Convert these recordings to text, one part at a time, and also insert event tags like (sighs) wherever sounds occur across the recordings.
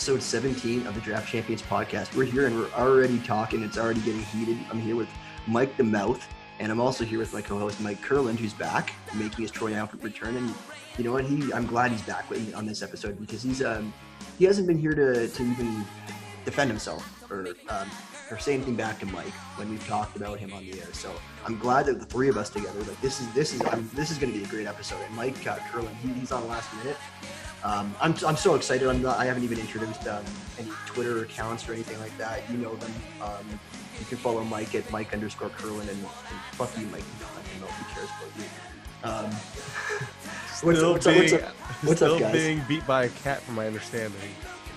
episode 17 of the Draft Champions podcast. We're here and we're already talking. It's already getting heated. I'm here with Mike the Mouth, and I'm also here with my co-host Mike Kurland, who's back, making his Troy Alford return. And you know what? He, I'm glad he's back on this episode because he's um, he hasn't been here to, to even defend himself or um, or say anything back to Mike when we've talked about him on the air. So I'm glad that the three of us together, like this is this is I'm, this is going to be a great episode. And Mike uh, Kurland, he, he's on last minute. Um, I'm, I'm so excited. I'm not, I haven't even introduced um, any Twitter accounts or anything like that. You know them. Um, you can follow Mike at Mike underscore Kurland and, and fuck you, Mike. I don't know who cares about you. Um, (laughs) what's, Still what's, up, what's up? What's still up, guys? being beat by a cat, from my understanding.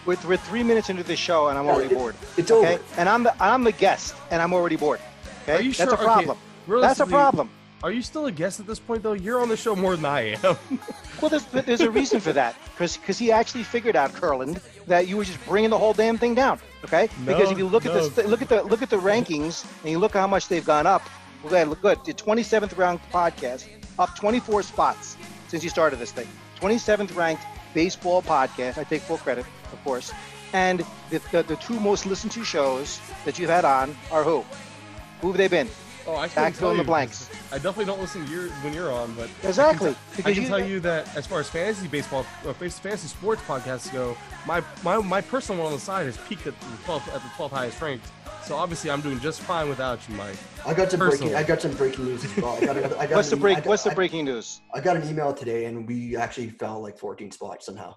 We're, we're three minutes into the show and I'm already It- bored. It's Okay, over. and I'm the I'm the guest and I'm already bored. Okay, Are you that's sure? a problem. Okay, That's a problem. Are you still a guest at this point, though? You're on the show more than I am. (laughs) Well, there's, there's a reason for that because he actually figured out, Kurland, that you were just bringing the whole damn thing down. Okay, because if you look at the look at the look at the rankings and you look at how much they've gone up. Well, look good. The 27th ranked podcast up 24 spots since you started this thing. 27th ranked baseball podcast. I take full credit, of course. And the, the, the two most listened to shows that you've had on are who? Who have they been? oh, I can't fill tell in the you, blanks. 'cause I definitely don't listen to you when you're on, but Exactly. I can, t- I Because can you- tell you that as far as fantasy baseball, uh, or fantasy sports podcasts go, my my my personal one on the side has peaked at the 12th at the 12th highest ranked. So obviously, I'm doing just fine without you, Mike. I got some Personally. breaking. I got some breaking news as well. I got, another- I got What's the an- break? Got- What's the breaking news? I got an email today, and we actually fell like 14 spots somehow.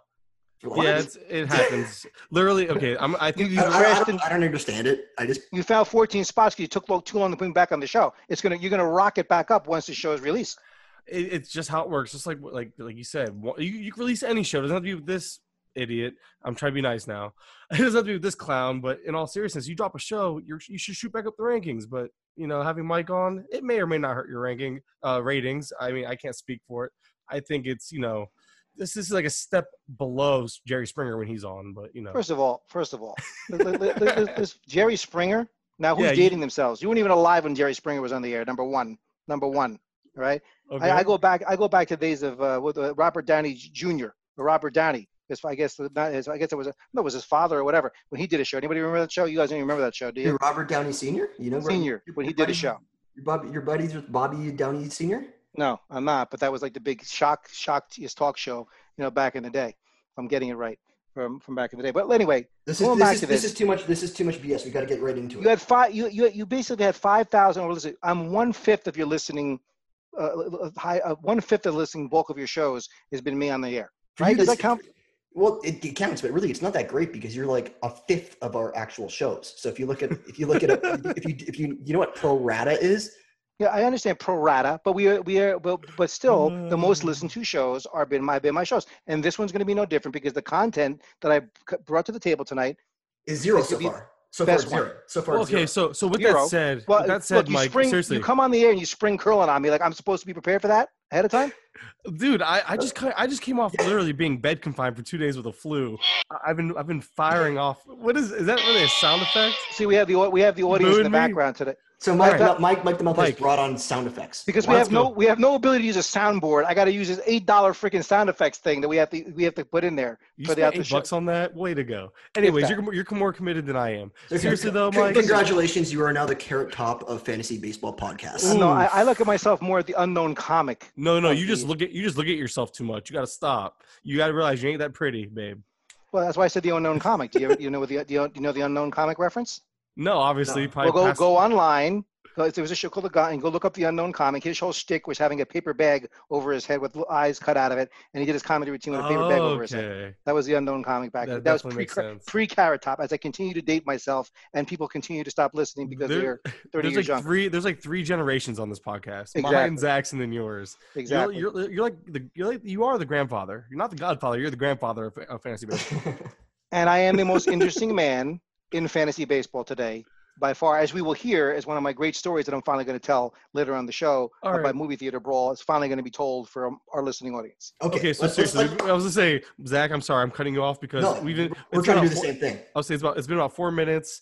For like- Yeah, it's, it happens. Literally, okay. I'm, I think You- I, these I- I crashed don't, I don't understand it. I just You found 14 spots because you took lo- too long to bring back on the show. It's gonna you're gonna rock it back up once the show is released. it, it's just how it works. Just like like like you said, you, you can release any show. It doesn't have to be with this idiot. I'm trying to be nice now. (laughs) It doesn't have to be with this clown. But in all seriousness, you drop a show, you're, you should shoot back up the rankings. But you know, having Mike on, it may or may not hurt your ranking uh, ratings. I mean, I can't speak for it. I think it's you know, this is like a step below Jerry Springer when he's on. But you know, First of all, first of all, this Jerry Springer. Now who's Yeah, you- dating themselves? You weren't even alive when Jerry Springer was on the air. Number one, number one. right? okay. I, I go back. I go back to days of uh, with uh, Robert Downey Jr. or Robert Downey. His, I guess the- not his, I guess it was a, no, it was his father or whatever when he did a show. Anybody remember that show? You guys don't even remember that show, do Hey. Robert Downey Sr. You know Senior your- when he your did a show. Your Bobby, your buddies with Bobby Downey Sr. No, I'm not. But that was like the big shock, shock his talk show, you know, back in the day. If I'm getting it right from from back in the day. But anyway, This is Going this back is, to this this. is too much. This is too much BS. We got to get right into you it. had five. You you you basically had five thousand. Or listen, I'm one fifth of your listening. Uh, high, uh, one fifth of the listening bulk of your shows has been me on the air. For right? you, Does that count? Well, it, it counts, but really, it's not that great because you're like a fifth of our actual shows. So if you look at if you look at a, if you if you you know what pro rata is, Yeah, I understand pro rata, but we are we are but, but still the most Mm. listened to shows are been my been my shows, and this one's going to be no different because the content that I brought to the table tonight. is zero This so be far. So far, best it's zero. So far, Well, okay, zero. so so with Zero. that said, Well, with that look, said, you Mike, spring, seriously, you come on the air and you spring curling on me like I'm supposed to be prepared for that ahead of time. Dude, I, I just I just came off literally being bed confined for two days with a flu. I- I've been I've been firing off. What is is that really a sound effect? See, we have the we have the audience in the me? background today So Mike, Alright. Mike, Mike the Mouth has brought on sound effects. because Well, we let's have no go. we have no ability to use a soundboard. I got to use this eight dollar freaking sound effects thing that we have to we have to put in there You for the spent after eight bucks on that? Way to go. Anyways, you're you're more committed than I am. So Seriously though, Mike. Congratulations, you are now the carrot top of fantasy baseball podcasts. No, I, I look at myself more at the unknown comic. No, no, you just look at you just look at yourself too much. You got to stop. You got to realize you ain't that pretty, babe. Well, that's why I said the unknown comic. Do you ever, you know what the do you, do you know the unknown comic reference? No, obviously, No. you probably Well, go passed- go online. Go, there was a show called The Guy, and go look up the unknown comic. His whole shtick was having a paper bag over his head with eyes cut out of it, and he did his comedy routine with a paper bag over his head. That was the unknown comic back then. That That was pre pre Carrot Top. As I continue to date myself, and people continue to stop listening because There- they're (laughs) 30 there's years like younger. three. There's like three generations on this podcast. Mine, Exactly. Zach's, and then yours. You're- Exactly. You're, you're, like the you're like you are the grandfather. You're not the godfather. You're the grandfather of, of fantasy baseball. (laughs) and I am the most interesting man in fantasy baseball today, by far, as we will hear is one of my great stories that I'm finally going to tell later on the show All about right. movie theater brawl. is finally going to be told for um, our listening audience. okay, Okay, so let's- let's- seriously, let's- I was gonna say, Zach, I'm sorry, I'm cutting you off because no, we've been. we're trying to been do the about same thing. I'll say it's about it's been about four minutes.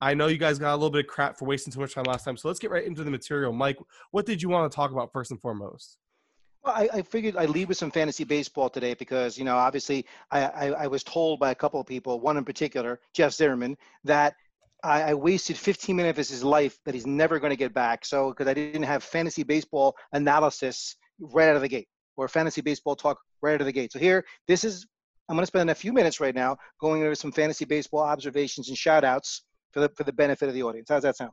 I know you guys got a little bit of crap for wasting too much time last time, so let's get right into the material. Mike, what did you want to talk about first and foremost? I, I figured I'd lead with some fantasy baseball today because, you know, obviously I, I, I was told by a couple of people, one in particular, Jeff Zimmerman, that I, I wasted 15 minutes of his life that he's never going to get back. So, because I didn't have fantasy baseball analysis right out of the gate or fantasy baseball talk right out of the gate. So, here, this is, I'm going to spend a few minutes right now going over some fantasy baseball observations and shout outs for the, for the benefit of the audience. How's that sound?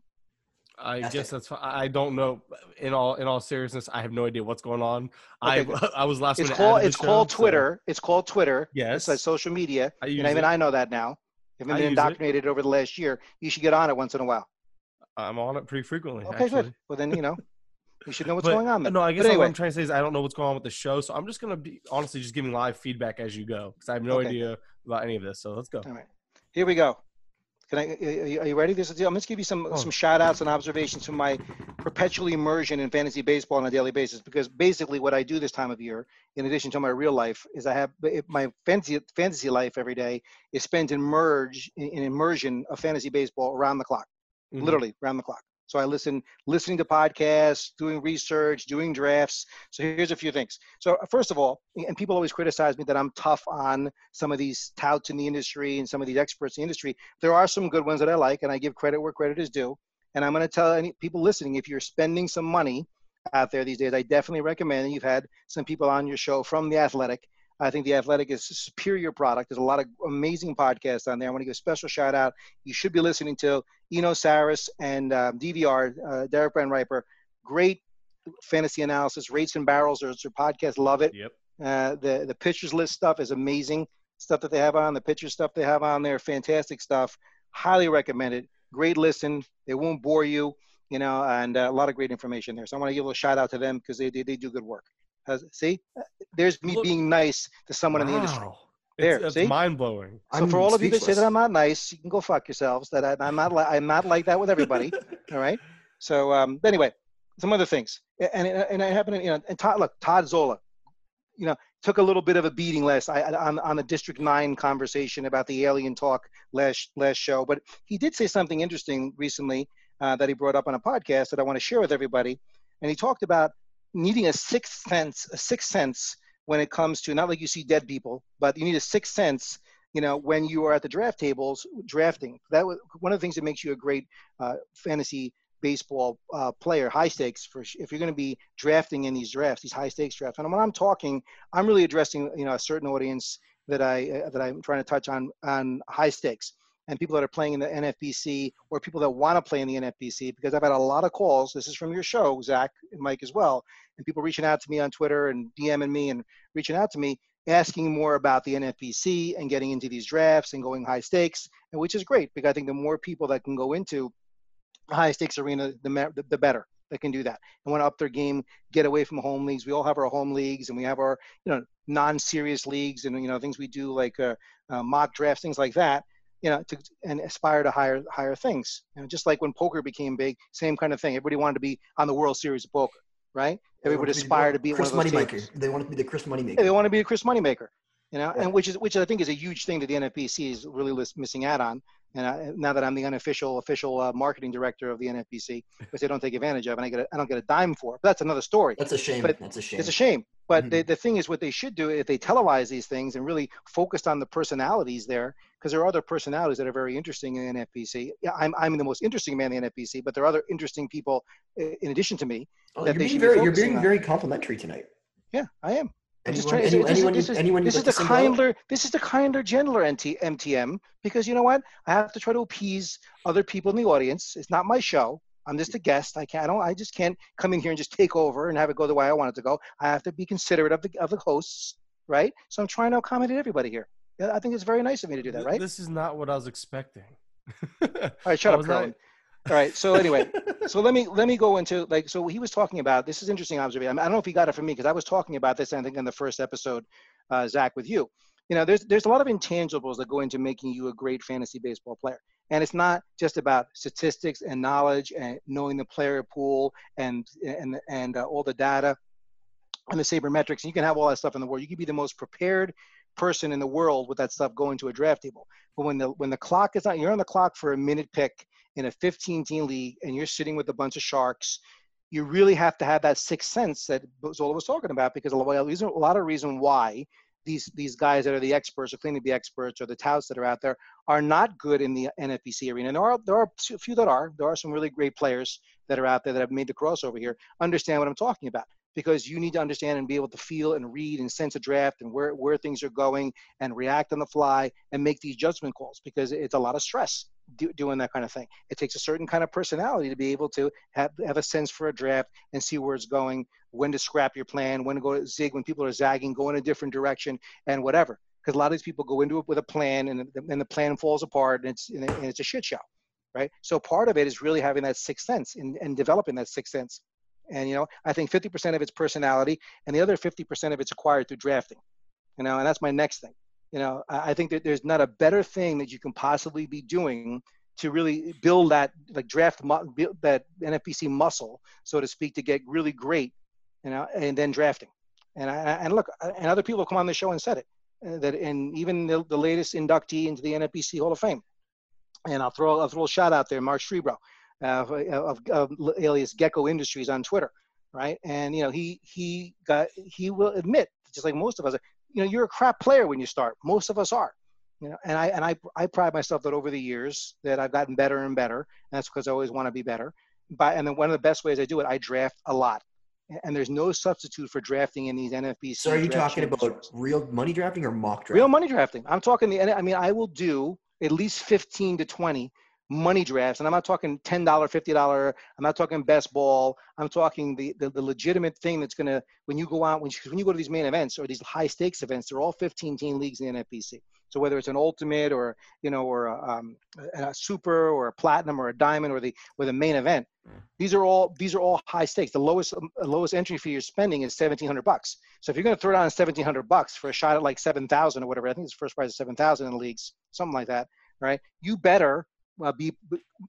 I That's guess it. that's fine. I don't know. In all in all seriousness, I have no idea what's going on. Okay, I (laughs) I was last It's called it's the called show, so- Twitter. It's called Twitter. Yes, It's like social media. I and even it. I know that now. I've been it. indoctrinated over the last year. You should get on it once in a while. I'm on it pretty frequently. Okay, actually. good. Well, then you know, you should know what's But- going on. Then. No, I guess But what. I'm trying to say is I don't know what's going on with the show, so I'm just gonna be honestly just giving live feedback as you go because I have no Okay. idea about any of this. So let's go. All right, here we go. Can I? Are you, ready? This is. I'm going to give you some Oh. some shout outs and observations from my perpetual immersion in fantasy baseball on a daily basis. Because basically, what I do this time of year, in addition to my real life, is I have my fantasy fantasy life every day is spent in merge in, in immersion of fantasy baseball around the clock. Mhm. literally around the clock. So I listen, listening to podcasts, doing research, doing drafts. So here's a few things. So first of all, and people always criticize me that I'm tough on some of these touts in the industry and some of these experts in the industry. There are some good ones that I like, and I give credit where credit is due. And I'm going to tell any people listening, if you're spending some money out there these days, I definitely recommend. You've had some people on your show from the Athletic. I think the Athletic is a superior product. There's a lot of amazing podcasts on there. I want to give a special shout out. You should be listening to Eno Sarris and um, DVR, uh, Derek VanRiper. Great fantasy analysis. Rates and barrels are their podcast. Love it. Yep. Uh, the the pitchers list stuff is amazing. Stuff that they have on the pitcher stuff they have on there, fantastic stuff. Highly recommend it. Great listen. They won't bore you, you know, and uh, a lot of great information there. So I want to give a little shout out to them because they, they they do good work. Has, see, Uh, there's me Look- being nice to someone in the industry. Wow. There, it's, it's mind blowing. So I'm for all of you that say that I'm not nice, you can go fuck yourselves. That I, I'm not li- I'm not like that with everybody. (laughs) all right. So um, anyway, some other things, A- and it, and it happened. You know, and Todd, look, Todd Zola, you know, took a little bit of a beating last I, I- on on the District Nine conversation about the alien talk last last show, but he did say something interesting recently uh, that he brought up on a podcast that I want to share with everybody, and he talked about needing a sixth sense, a sixth sense when it comes to not like you see dead people, but you need a sixth sense you know, when you are at the draft tables drafting. That was one of the things that makes you a great uh, fantasy baseball uh, player, high stakes for if you're going to be drafting in these drafts, these high stakes drafts. And when I'm talking, I'm really addressing you know a certain audience that I uh, that I'm trying to touch on on high stakes and people that are playing in the NFBC or people that want to play in the NFBC because I've had a lot of calls. This is from your show, Zach and Mike as well, and people reaching out to me on Twitter and DMing me and reaching out to me asking more about the NFBC and getting into these drafts and going high stakes, and which is great because I think the more people that can go into a high stakes arena, the, the, better that can do that and want to up their game, get away from home leagues. We all have our home leagues and we have our you know non-serious leagues and you know things we do like uh, uh, mock drafts, things like that. You know, to, and aspire to higher higher things. You know, just like when poker became big, same kind of thing. Everybody wanted to be on the World Series of poker, right? Everybody aspire to be Chris Moneymaker. They want to be the Chris Yeah, they want to be a Chris Moneymaker, you know, Yeah. and which is which I think is a huge thing that the NFBC is really missing out on. And I, now that I'm the unofficial official uh, marketing director of the NFBC, which they don't take advantage of, and I get a, I don't get a dime for. But that's another story. That's a shame. But That's a shame. It's a shame. But Mhm. the, the thing is, what they should do if they televise these things and really focused on the personalities there, because there are other personalities that are very interesting in. Yeah, I'm, I'm the most interesting man in the NFBC, but there are other interesting people in addition to me. Oh, that you're they being should be very, you're being on. very complimentary tonight. Yeah, I am. I'm just Anyone, trying. anyone, this, anyone, is, this is, anyone this is like the out? kinder. This is the kinder, gentler NT, MTM because you know what? I have to try to appease other people in the audience. It's not my show. I'm just a guest. I can't. I don't. I just can't come in here and just take over and have it go the way I want it to go. I have to be considerate of the of the hosts, right? So I'm trying to accommodate everybody here. I think it's very nice of me to do that, right? This is not what I was expecting. All right, (laughs) shut up, not- All right. So anyway, (laughs) so let me let me go into like so he was talking about this is interesting observation. I, mean, I don't know if he got it from me because I was talking about this I think in the first episode, uh, Zach, with you. You know, there's there's a lot of intangibles that go into making you a great fantasy baseball player, and it's not just about statistics and knowledge and knowing the player pool and and and uh, all the data and the sabermetrics. You can have all that stuff in the world. You can be the most prepared person in the world with that stuff going to a draft table. But when the when the clock is on, you're on the clock for a minute pick in a 15 team league and you're sitting with a bunch of sharks you really have to have that sixth sense that Zola was talking about because a lot of reason why these these guys that are the experts or claim to be experts or the touts that are out there are not good in the NFBC arena. And there are there are a few that are. There are some really great players that are out there that have made the crossover here. Understand what I'm talking about because you need to understand and be able to feel and read and sense a draft and where where things are going and react on the fly and make these judgment calls because it's a lot of stress do, doing that kind of thing. It takes a certain kind of personality to be able to have, have a sense for a draft and see where it's going, when to scrap your plan, when to go to zig, when people are zagging, go in a different direction, and whatever. Because a lot of these people go into it with a plan, and, and the plan falls apart, and it's and it's a shit show, right? So part of it is really having that sixth sense and, and developing that sixth sense. And you know, I think 50% of it's personality, and the other 50% of it's acquired through drafting. You know, and that's my next thing you know i think that there's not a better thing that you can possibly be doing to really build that like draft build that nfbc muscle so to speak to get really great you know and then drafting. And I, and look and other people come on the show and said it uh, that and even the, the latest inductee into the nfbc hall of fame. And i'll throw i'll throw a shout out there mark Strebro, uh, of, of, of alias gecko industries on twitter right? And you know he he got he will admit just like most of us you know you're a crap player when you start most of us are you know and i and i i pride myself that over the years that i've gotten better and better and that's because i always want to be better but and then one of the best ways i do it i draft a lot and there's no substitute for drafting in these NFBC. So are you talking about real money drafting or mock drafting? Real money drafting. I'm talking the. I mean, I will do at least 15 to 20 money drafts, and I'm not talking ten dollar, fifty dollar. I'm not talking best ball. I'm talking the, the, the legitimate thing that's gonna when you go out when you, when you go to these main events or these high stakes events, they're all 15 team leagues in the NFBC. So whether it's an ultimate or you know or a, um, a, super or a platinum or a diamond or the or the main event, mm. these are all these are all high stakes. The lowest um, lowest entry fee you're spending is 1,700 bucks. So if you're going to throw down 1,700 bucks for a shot at like 7,000 or whatever, I think it's first prize is 7,000 in the leagues, something like that, right? You better uh, be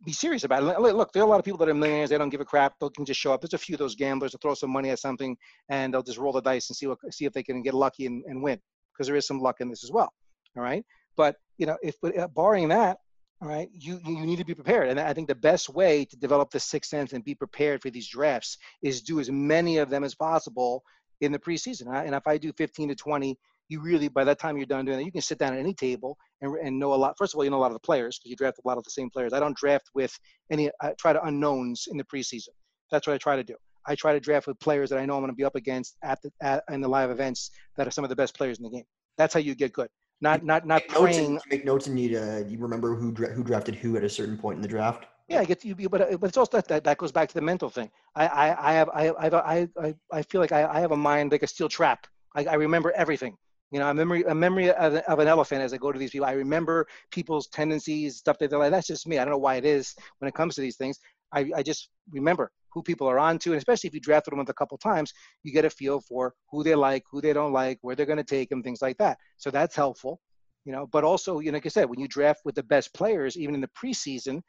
be serious about it. Look, there are a lot of people that are millionaires. They don't give a crap. They can just show up. There's a few of those gamblers that throw some money at something and they'll just roll the dice and see what see if they can get lucky and, and win because there is some luck in this as well. All right, but you know, if but uh, barring that, all right, you you need to be prepared. And I think the best way to develop the sixth sense and be prepared for these drafts is do as many of them as possible in the preseason. And if I do 15 to 20 you really by that time you're done doing it, you can sit down at any table and, and know a lot. First of all, you know a lot of the players because you draft a lot of the same players. I don't draft with any. I try to unknowns in the preseason. That's what I try to do. I try to draft with players that I know I'm going to be up against at the at, in the live events that are some of the best players in the game. That's how you get good. Not not not make praying. Notes and, make notes and you uh, you remember who dra- who drafted who at a certain point in the draft. Yeah, I get you, but but it's also that, that goes back to the mental thing. I I, I have I I I I feel like I, I have a mind like a steel trap. I, I remember everything. You know, a memory, a memory of, of, an elephant as I go to these people. I remember people's tendencies, stuff that they're like. That's just me. I don't know why it is when it comes to these things. I, I just remember who people are onto, and especially if you drafted them with a couple times, you get a feel for who they like, who they don't like, where they're going to take them, things like that. So that's helpful, you know. But also, you know, like I said, when you draft with the best players, even in the preseason,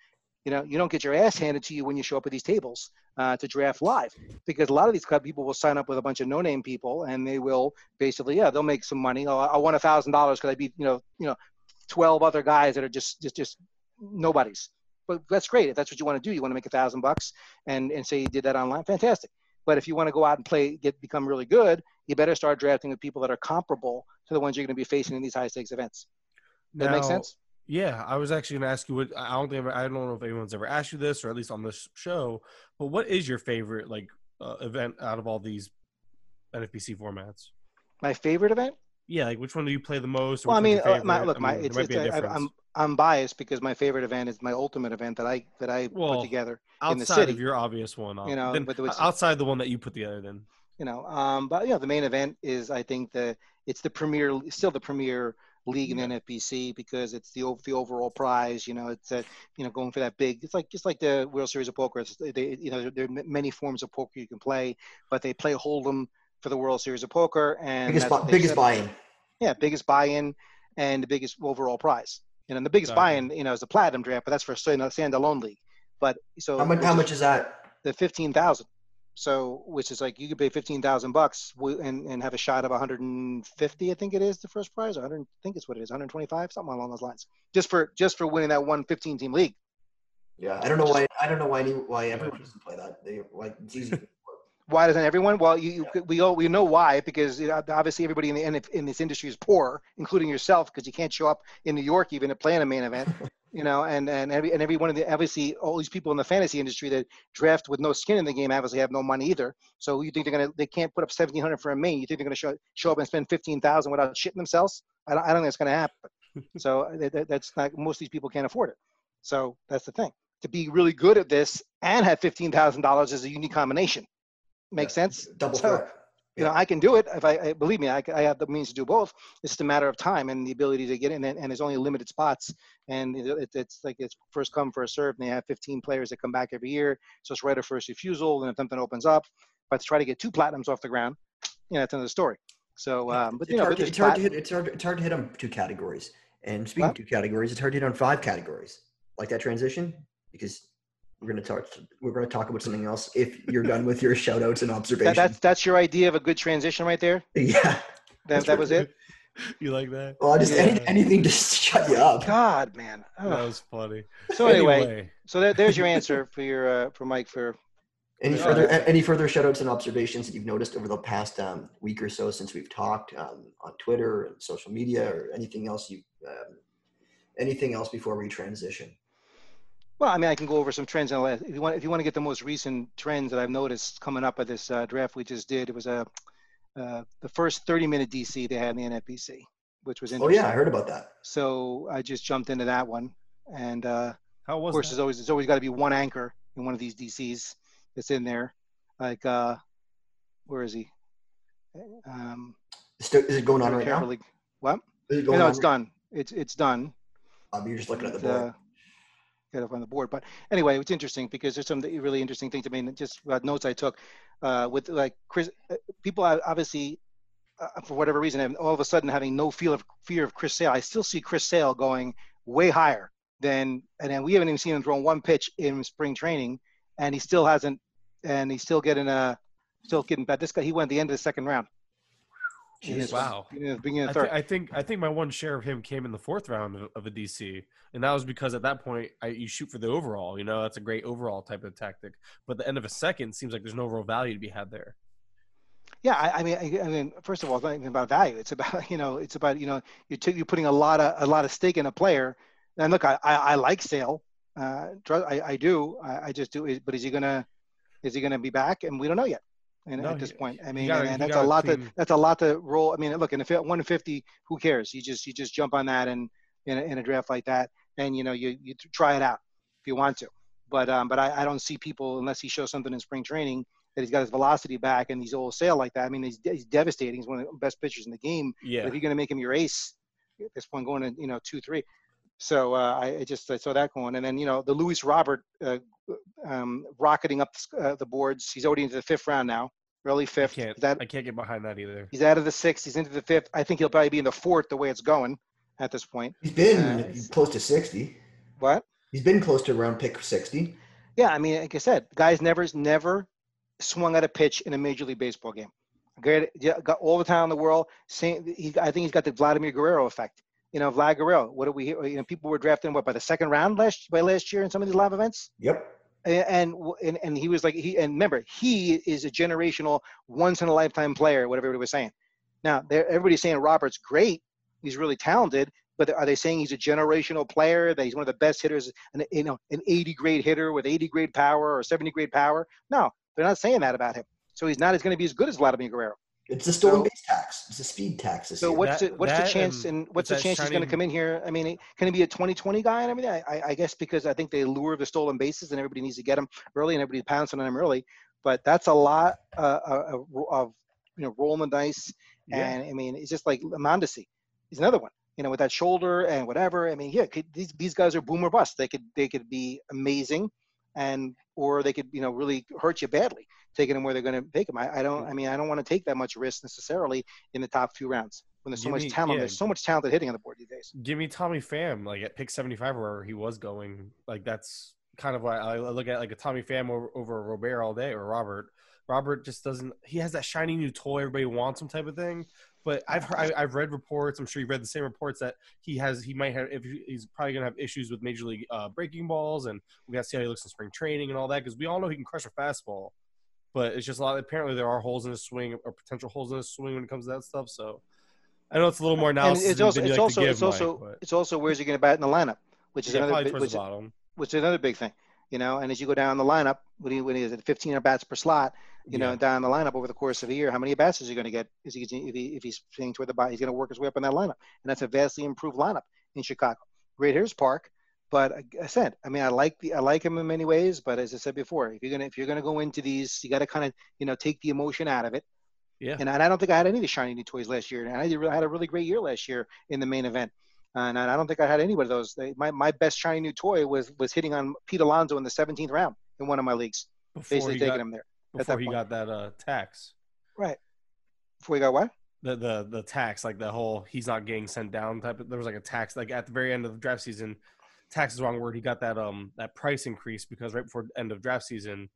you know, you don't get your ass handed to you when you show up at these tables uh, to draft live because a lot of these club people will sign up with a bunch of no-name people and they will basically, yeah, they'll make some money. Oh, I won a thousand dollars because I beat, you know, you know, 12 other guys that are just, just, just nobodies. But that's great. If that's what you want to do, you want to make a thousand bucks and, and say you did that online, fantastic. But if you want to go out and play, get become really good, you better start drafting with people that are comparable to the ones you're going to be facing in these high stakes events. Now, that make sense? Yeah, I was actually going to ask you what I don't think I don't know if anyone's ever asked you this or at least on this show, but what is your favorite like uh, event out of all these NFBC formats? My favorite event? Yeah, like which one do you play the most? Well, I mean, uh, my, look, I mean, my it's, it's I'm I'm biased because my favorite event is my ultimate event that I that I well, put together in the city. of your obvious one, you know, then, outside the one that you put together, then you know, um, but you know, the main event is I think the it's the premier, still the premier league in NFBC because it's the the overall prize. You know, it's a, you know going for that big. It's like just like the World Series of Poker. It's, they you know there are many forms of poker you can play, but they play hold'em for the World Series of Poker and biggest, biggest buy-in. Yeah, biggest buy-in and the biggest overall prize. And then the biggest buy-in, you know, is the platinum draft, but that's for a standalone league. But so how much? How much is that? The fifteen thousand. So, which is like you could pay fifteen thousand bucks and and have a shot of 150. I think it is the first prize. 100. I think it's what it is. 125, something along those lines. Just for just for winning that one 15 team league. Yeah, I don't know why. I don't know why any, why everyone doesn't play that. They like it's easy. Why doesn't everyone? Well, you, you we all we know why because you know, obviously everybody in the in, in this industry is poor, including yourself, because you can't show up in New York even to play in a main event. (laughs) you know, and and every and every one of the obviously all these people in the fantasy industry that draft with no skin in the game obviously have no money either. So you think they're gonna they can't put up seventeen hundred for a main? You think they're gonna show show up and spend fifteen thousand without shitting themselves? I don't, I don't think it's gonna happen. (laughs) so uh, that, that, that's not most of these people can't afford it. So that's the thing. To be really good at this and have fifteen thousand dollars is a unique combination. Makes sense? Double So, threat. you know i can do it if i, I believe me I, I have the means to do both it's just a matter of time and the ability to get in and, and there's only limited spots and it, it- it's like it's first come first serve and they have 15 players that come back every year so it's right of first refusal and if something opens up but to try to get two platinums off the ground you know that's another story so um but you it's, know hard but to, it's hard to hit. It's hard. It's hard to hit on two categories. And speaking of two categories, it's hard to hit on five categories. Like that transition, because we're gonna talk. We're gonna talk about something else. If you're done with your (laughs) shout outs and that, observations, that's that's your idea of a good transition right there (laughs) yeah. that, that was it (laughs) You like that? Well, just any, anything to shut you up. god man That was funny. so anyway, so there, there's your answer for your uh, for mike for Any further a- any further shout outs and observations that you've noticed over the past um, week or so since we've talked um, on Twitter and social media or anything else you um, anything else before we transition? Well, I mean, I can go over some trends. In the last, if you want, if you want to get the most recent trends that I've noticed coming up at this uh, draft we just did, it was a uh, the first 30-minute DC they had in the NFBC, which was interesting. Oh interesting. yeah, I heard about that. So I just jumped into that one, and uh, How of course, that? there's always there's always got to be one anchor in one of these DCs that's in there. Like, uh, where is he? Um, Is it- is it going on right now? Carefully- What? Is it No, going no, on it's right- done. It's it's done. Um, you're just looking at the It's, board. Uh, get up on the board. But anyway, it's interesting because there's some really interesting things. I mean, just uh, notes I took uh, with like Chris. Uh, people obviously, uh, for whatever reason, all of a sudden having no feel of fear of Chris Sale. I still see Chris Sale going way higher than, and then we haven't even seen him throw one pitch in spring training, and he still hasn't, and he's still getting a, still getting bad. This guy, he went at the end of the second round. Jesus. Wow. Beginning of- beginning I, of thi- third. I think I think my one share of him came in the fourth round of, of a DC, and that was because at that point I, you shoot for the overall. You know, that's a great overall type of tactic. But the end of a second seems like there's no real value to be had there. Yeah, I, I mean, I, I mean, first of all, it's not even about value. It's about (laughs) you know, it's about you know, you're t- you're putting a lot of a lot of stake in a player. And look, I I, I like Sale, uh, I I do. I, I just do. But is he gonna is he gonna be back? And we don't know yet. And No, at this point, I mean, gotta- and, and that's a lot to that's a lot to roll. I mean, look, in a fi- 150, who cares? You just you just jump on that and in a, in a draft like that, and you know, you you try it out if you want to. But um, but I, I don't see people unless he shows something in spring training that he's got his velocity back and he's all sale like that. I mean, he's, he's devastating. He's one of the best pitchers in the game. Yeah, But if you're going to make him your ace at this point, going to you know two three. So uh, I I just I saw that going, and then you know the Luis Robert uh, um, rocketing up the, uh, the boards. He's already into the fifth round now, early I fifth. can't That I can't get behind that either. he's out of the sixth. He's into the fifth. I think he'll probably be in the fourth the way it's going at this point. He's been Uh, (laughs) close to sixty. What? He's been close to around pick sixty. Yeah, I mean, like I said, guys never never swung at a pitch in a major league baseball game. Great, yeah, got all the time in the world. Same, he, I think he's got the Vladimir Guerrero effect. You know, Vlad Guerrero. What do we hear? You know, people were drafting what by the second round last by last year in some of these live events, Yep. And and and he was like he and remember he is a generational, once in a lifetime player. Whatever everybody was saying. Now, everybody's saying Robert's great. He's really talented. But are they saying he's a generational player? That he's one of the best hitters, an you know, an 80 grade hitter with 80 grade power or 70 grade power? No, they're not saying that about him. So he's not as going to be as good as Vladimir Guerrero. It's the stolen So- base tax. It's a speed tax this So year. what's That- the what's the chance and and what's the chance he's going to come in here? I mean, can he be a 2020 guy and everything? I, I, I guess because I think they lure the stolen bases and everybody needs to get him early and everybody's pouncing on him early. But that's a lot uh, of, of you know rolling the dice Yeah. and I mean it's just like Mondesi. He's another one. You know, with that shoulder and whatever. I mean, yeah, could, these these guys are boom or bust. They could they could be amazing, and or they could you know really hurt you badly taking them where they're going to take them. I, I don't. I mean, I don't want to take that much risk necessarily in the top few rounds when there's so Give much me- talent. yeah. There's so much talented hitting on the board these days. Give me Tommy Pham like at pick 75 or wherever he was going. Like that's kind of why I look at like a Tommy Pham over, over Robert all day or Robert. Robert just doesn't. He has that shiny new toy everybody wants him type of thing. But I've heard, I've read reports. I'm sure you've read the same reports that he has. He might have. If he's probably gonna have issues with major league uh, breaking balls, and we got to see how he looks in spring training and all that. Because we all know he can crush a fastball, but it's just a lot. Apparently, there are holes in the swing or potential holes in the swing when it comes to that stuff. So I know it's a little more analysis. it's also it's like also give, it's also Mike, but- it's also where's he going to bat in the lineup, which is another big- which, which is another big thing. You know, and as you go down the lineup, when he when he's at 15 at bats per slot, you know, Yeah. down the lineup over the course of a year, how many bats is he going to get? Is he if, he if he's playing toward the bottom, he's going to work his way up in that lineup, and that's a vastly improved lineup in Chicago. Great Hills Park, but I said, I mean, I like the I like him in many ways, but as I said before, if you're gonna if you're gonna go into these, you got to kind of you know take the emotion out of it. Yeah. And, I- and I don't think I had any of the shiny new toys last year, and I did, I had a really great year last year in the main event. And I I don't think I had any of those. They, my, my best shiny new toy was was hitting on Pete Alonso in the 17th round in one of my leagues, Before basically taking got, him there. before that he point. got that uh, tax. Right. Before we got what? the the the tax, like the whole he's not getting sent down type of there was like a tax like at the very end of the draft season, tax is the wrong word. He got that um that price increase because right before end of draft season,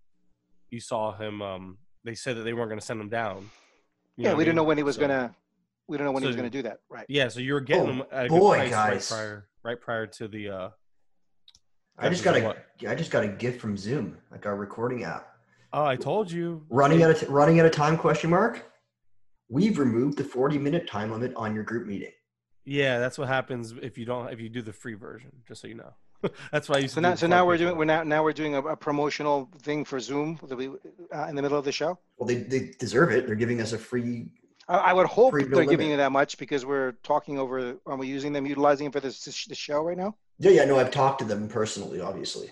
you saw him um they said that they weren't gonna send him down. You yeah, we I didn't know when he was So- gonna. We don't know when he was gonna do that. Right. Yeah, so you were getting Oh, him at a boy, good price guys. right prior right prior to the uh I just got is a what- I just got a gift from Zoom, like our recording app. Oh, I told you. Running out of t- running out of time? Question mark. We've removed the 40 minute time limit on your group meeting. Yeah, that's what happens if you don't if you do the free version, just so you know. (laughs) that's why you. So now, so now we're doing we're now now we're doing a, a promotional thing for Zoom that we, uh, in the middle of the show. Well, they, they deserve it. They're giving us a free. I, I would hope Free, they're giving you that much because we're talking over. Are we using them, utilizing them for this, this the show right now? Yeah, yeah. No, I've talked to them personally, obviously.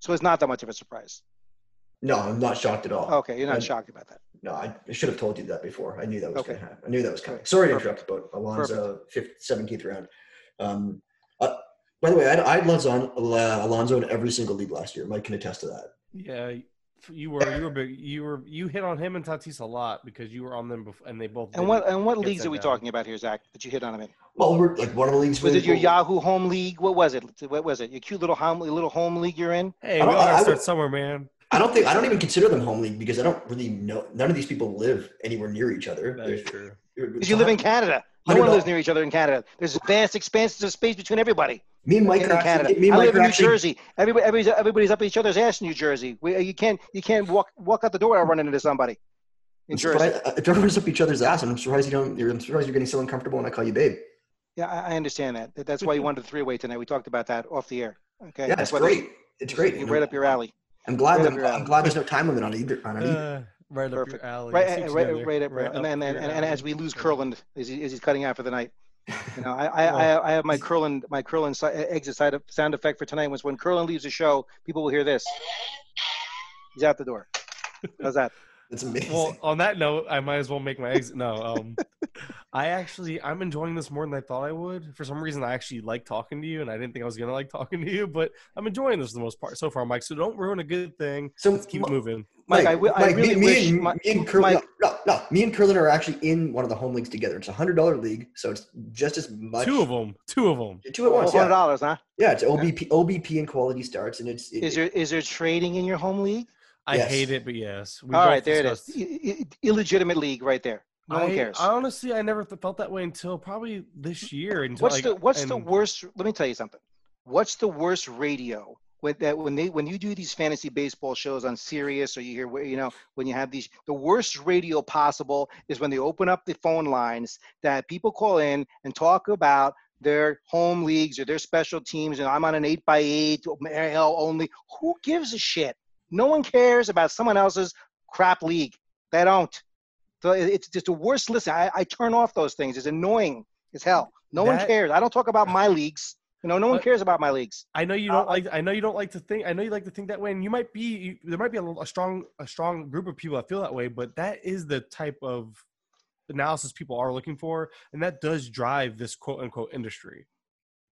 So it's not that much of a surprise. No, I'm not shocked at all. Okay, you're not And- shocked about that. No, I, I should have told you that before. I knew that was Okay. going to happen. I knew that was coming. Okay, Sorry to interrupt, but Alonso, fifth, seventeenth round. Um, uh, by the way, I, I had Alonso, uh, Alonso in every single league last year. Mike can attest to that. Yeah, you were you were big. You were you hit on him and Tatis a lot because you were on them before, and they both. And what and what leagues are we down. talking about here, Zach? That you hit on him in? Well, we're like one of the leagues. Was it your Yahoo home league? What was it? What was it? Your cute little home little home league you're in? Hey, we all gotta start would- somewhere, man. I don't think I don't even consider them home league because I don't really know. None of these people live anywhere near each other. That is true. Because you live in Canada. No one lives near each other in Canada. There's vast expanses of space between everybody Me and Mike in are actually, Canada. Me and I Mike live are in New actually, Jersey. Everybody, everybody's, everybody's up each other's ass in New Jersey. We, you can't you can't walk walk out the door without running into somebody in I'm Jersey. surprised- uh, if everyone's up each other's ass, I'm surprised you don't. You're, I'm surprised you're getting so uncomfortable when I call you babe. Yeah, I, I understand that. That- That's why you wanted the three way tonight. We talked about that off the air. Okay, Yeah, that's it's why great. It's great. Right up your alley. I'm glad. right that, up I'm glad there's no time limit on either. On either. Uh, right up Perfect. your alley. Right, I see right, you right, up, there. and, and, and, your and, and as we lose Kurland, as, he, as he's cutting out for the night, you know, I, I, I, I have my Kurland, my Kurland si- exit side of sound effect for tonight was when Kurland leaves the show, people will hear this. He's out the door. How's that? It's amazing. Well, on that note, I might as well make my exit. No, (laughs) um, I actually I'm enjoying this more than I thought I would. For some reason, I actually like talking to you, and I didn't think I was gonna like talking to you, but I'm enjoying this for the most part so far, Mike. So don't ruin a good thing. so Let's keep M- moving. Mike, I wi- I really me, wish me my- me and Curlin, Mike- no, no, me and Curlin are actually in one of the home leagues together. It's a hundred dollar league, so it's just as much. Two of them. Two of them. Two at once. hundred Yeah, dollars, huh? yeah. It's OBP, OBP and quality starts, and it's. It, Is there is there trading in your home league? I Yes. hate it, but yes. We All right, there it discussed- is. I- I- illegitimate league right there. No one I- cares. I honestly, I never felt that way until probably this year. Until What's like, the what's the worst? Let me tell you something. What's the worst radio when that when they when you do these fantasy baseball shows on Sirius or you hear where you know when you have these the worst radio possible is when they open up the phone lines that people call in and talk about their home leagues or their special teams and I'm on an eight by eight oh, hell only. Who gives a shit? No one cares about someone else's crap league. They don't. So it's just the worst. Listen, I, I turn off those things. It's annoying as hell. No one cares. I don't talk about my leagues. You know, no one cares about my leagues. I know you Uh, don't like. I know you don't like to think. I know you like to think that way, and you might be. You, there might be a, a strong, a strong group of people that feel that way. But that is the type of analysis people are looking for, and that does drive this quote unquote industry.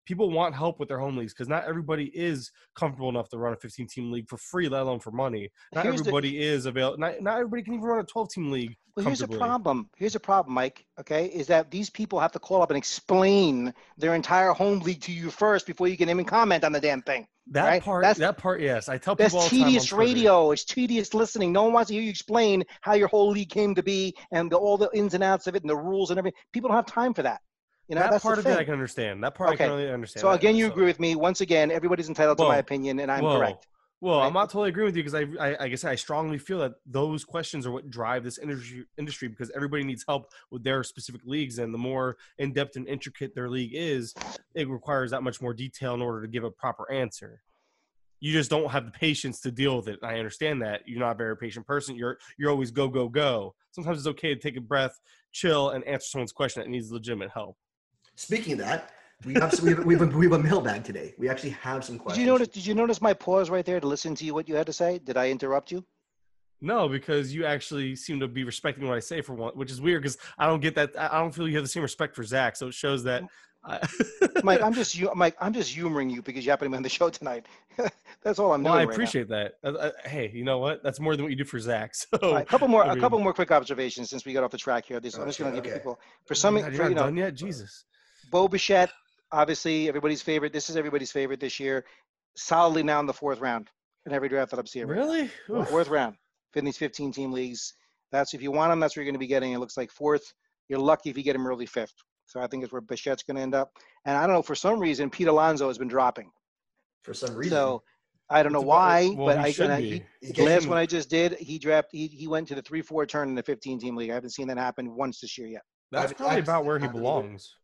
People want help with their home leagues because not everybody is comfortable enough to run a 15 team league for free, let alone for money. Not Here's the- everybody is available. Not, not everybody can even run a 12 team league. Well, here's the problem. Here's the problem, Mike. Okay, is that these people have to call up and explain their entire home league to you first before you can even comment on the damn thing. That right? part, That's- that part, yes. I tell That's people all the time tedious radio. It's tedious listening. No one wants to hear you explain how your whole league came to be and the, all the ins and outs of it and the rules and everything. People don't have time for that. You know, that part of it I can understand. That part Okay. I can really understand. So that. again, you So- agree with me. Once again, everybody's entitled to my opinion, and I'm Whoa. correct. Well, right? I'm not totally agreeing with you because I, I, I guess I strongly feel that those questions are what drive this industry industry because everybody needs help with their specific leagues, and the more in depth and intricate their league is, it requires that much more detail in order to give a proper answer. You just don't have the patience to deal with it. I understand that you're not a very patient person. You're you're always go go go. Sometimes it's okay to take a breath, chill, and answer someone's question that needs legitimate help. Speaking of that, we have we have, we have, a, we have a mailbag today. We actually have some questions. Did questions. you notice? Did you notice my pause right there to listen to you? What you had to say? Did I interrupt you? No, because you actually seem to be respecting what I say for one, which is weird because I don't get that. I I don't feel you have the same respect for Zach, so it shows that. I, (laughs) Mike, I'm just you, Mike. I'm just humoring you because you happen to be on the show tonight. (laughs) That's all I'm well, doing. I right now. appreciate that. Uh, uh, hey, you know what? That's more than what you do for Zach. (laughs) So All right, a couple more, I a couple more quick observations since we got off the track here. This, I'm just going to Okay, give people for some, God, for, you're you know, done yet. Jesus. Bo Bichette, obviously everybody's favorite. This is everybody's favorite this year. Solidly now in the fourth round in every draft that I'm seeing. Really? Oof. Fourth round in these 15 team leagues. That's if you want him, that's where you're going to be getting. It looks like fourth. You're lucky if you get him early fifth. So I think it's where Bichette's going to end up. And I don't know for some reason Pete Alonso has been dropping. for some reason. So I don't know It's why, well, but he I, should and I be. he, the last one I just did, he dropped. He, he went to the three four turn in the 15 team league. I haven't seen that happen once this year yet. That's I've- probably I've about where he not either. belongs.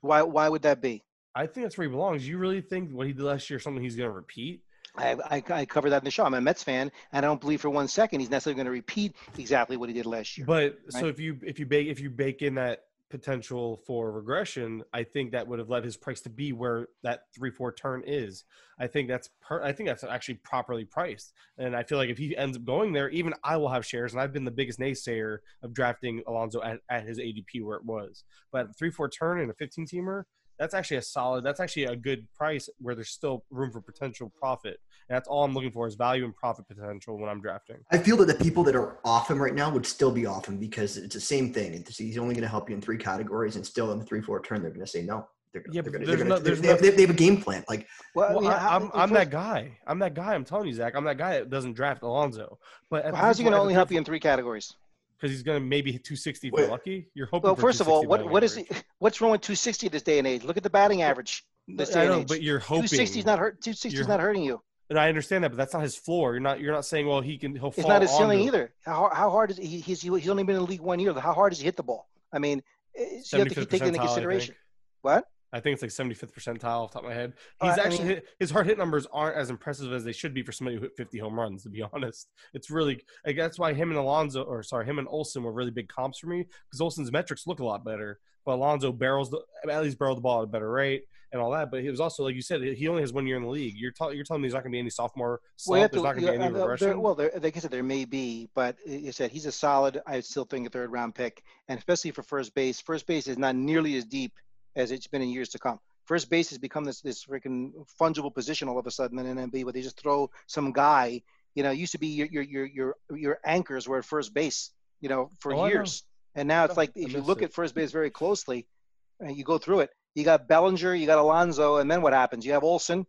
Why why would that be? I think that's where he belongs. You really think what he did last year is something he's going to repeat? I, I, I covered that in the show. I'm a Mets fan, and I don't believe for one second he's necessarily going to repeat exactly what he did last year. But so if you if you bake if you bake in that potential for regression, I think that would have led his price to be where that three four turn is. I think that's per, I think that's actually properly priced, and I feel like if he ends up going there, even I will have shares. And I've been the biggest naysayer of drafting Alonso at, at his ADP where it was. But three four turn and a fifteen teamer, that's actually a solid. That's actually a good price where there's still room for potential profit. And that's all I'm looking for is value and profit potential when I'm drafting. I feel that the people that are off him right now would still be off him because it's the same thing. It's, he's only going to help you in three categories, and still in the three four turn, they're going to say no. They're, Yeah, they're but gonna, there's they're no- there's they, have, no- they have a game plan. Like well, I Well, mean, I, how- am I'm first- that guy. I'm that guy. I'm telling you, Zach. I'm that guy that doesn't draft Alonso. But well, how's he going to only help you in three categories? Because he's going to maybe hit 260 if Wait. you're lucky. You're hoping. Well, for first of all, 260 what what is average. it, what's wrong with 260 this day and age? Look at the batting average this day I and know, age. but you're hoping. 260 is not hurt. 260 is You're- not hurting you. And I understand that, but that's not his floor. You're not. You're not saying, well, he can. He'll fall. It's not his ceiling either. How, how hard is he? He's, he's only been in the league one year. How hard does he hit the ball? I mean, it's- you have to 75th keep taking into consideration. What? I think it's like 75th percentile off the top of my head. Uh, He's I actually mean- hit, his hard hit numbers aren't as impressive as they should be for somebody who hit 50 home runs. To be (laughs) honest, it's really like that's why him and Alonso, or sorry, him and Olson were really big comps for me because Olson's metrics look a lot better, but Alonso barrels the at least barreled the ball at a better rate and all that. But he was also like you said, he only has one year in the league. You're, ta- you're telling me there's not going to be any sophomore Well, you have slump. There's not going to be any uh, there- well, there, like I said, there may be, but you said he's a solid. I still think a third round pick, and especially for first base. First base is not nearly as deep as it's been in years to come. First base has become this this freaking fungible position all of a sudden in NMB, where they just throw some guy. You know, it used to be your your your your, your anchors were at first base. You know, for Oh, years, and now it's like if you look it. at first base very closely, and you go through it, you got Bellinger, you got Alonso, and then what happens? You have Olson,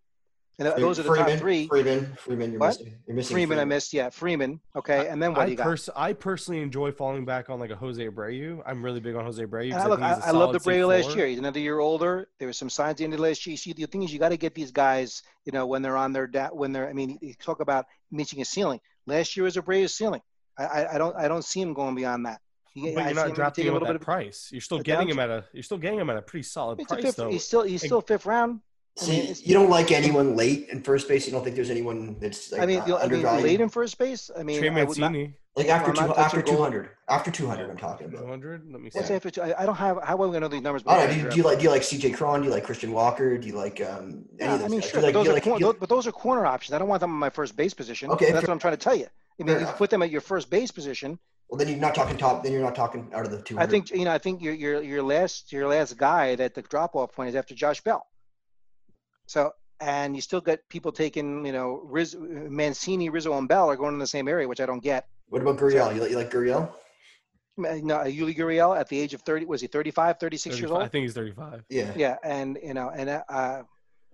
and those are the top three. Freeman, Freeman, you're What? missing. You're missing Freeman, I missed. Yeah, Freeman. Okay, and then what I, do you got? pers- I personally enjoy falling back on like a Jose Abreu. I'm really big on Jose Abreu. Ah, 'cause I, look, I, I love the Bray last year. He's another year older. There were some signs at the end of last year. You see, the thing is, you got to get these guys. You know, when they're on their da- when they're. I mean, you talk about reaching a ceiling. Last year was Abreu's ceiling. I, I, I don't I don't see him going beyond that. He- But you're not him taking him a at little that bit of- price. You're still getting him at a. You're still getting him at a pretty solid price, fifth, though. he's still he's still fifth round. I mean, See, you don't like anyone late in first base. You don't think there's anyone that's like I mean, uh, you know, I mean, late in first base. I mean, Trey I would not, like after two, after 200, after 200, I'm talking about. 200. Let me see. what's after? two- I, I don't have. How am I going to know these numbers? I don't know. Do you, do you like do you like CJ Cron? Do you like Christian Walker? Do you like um, any Yeah, of those I mean, guys? sure, like, but those are like, cor- do but those are corner options. I don't want them in my first base position. Okay, that's fair- what I'm trying to tell you. I mean, you put them at your first base position, well, then you're not talking top. Then you're not talking out of the two. I think you know. I think your your your last your last guy that the drop off point is after Josh Bell. So and you still got people taking, you know, Riz, Mancini, Rizzo, and Bell are going in the same area, which I don't get. What about Gurriel? You like, you like Gurriel? No, Yuli Gurriel at the age of 30, was he 35, 36 years old? I think he's 35. Yeah. Yeah, and you know, and uh,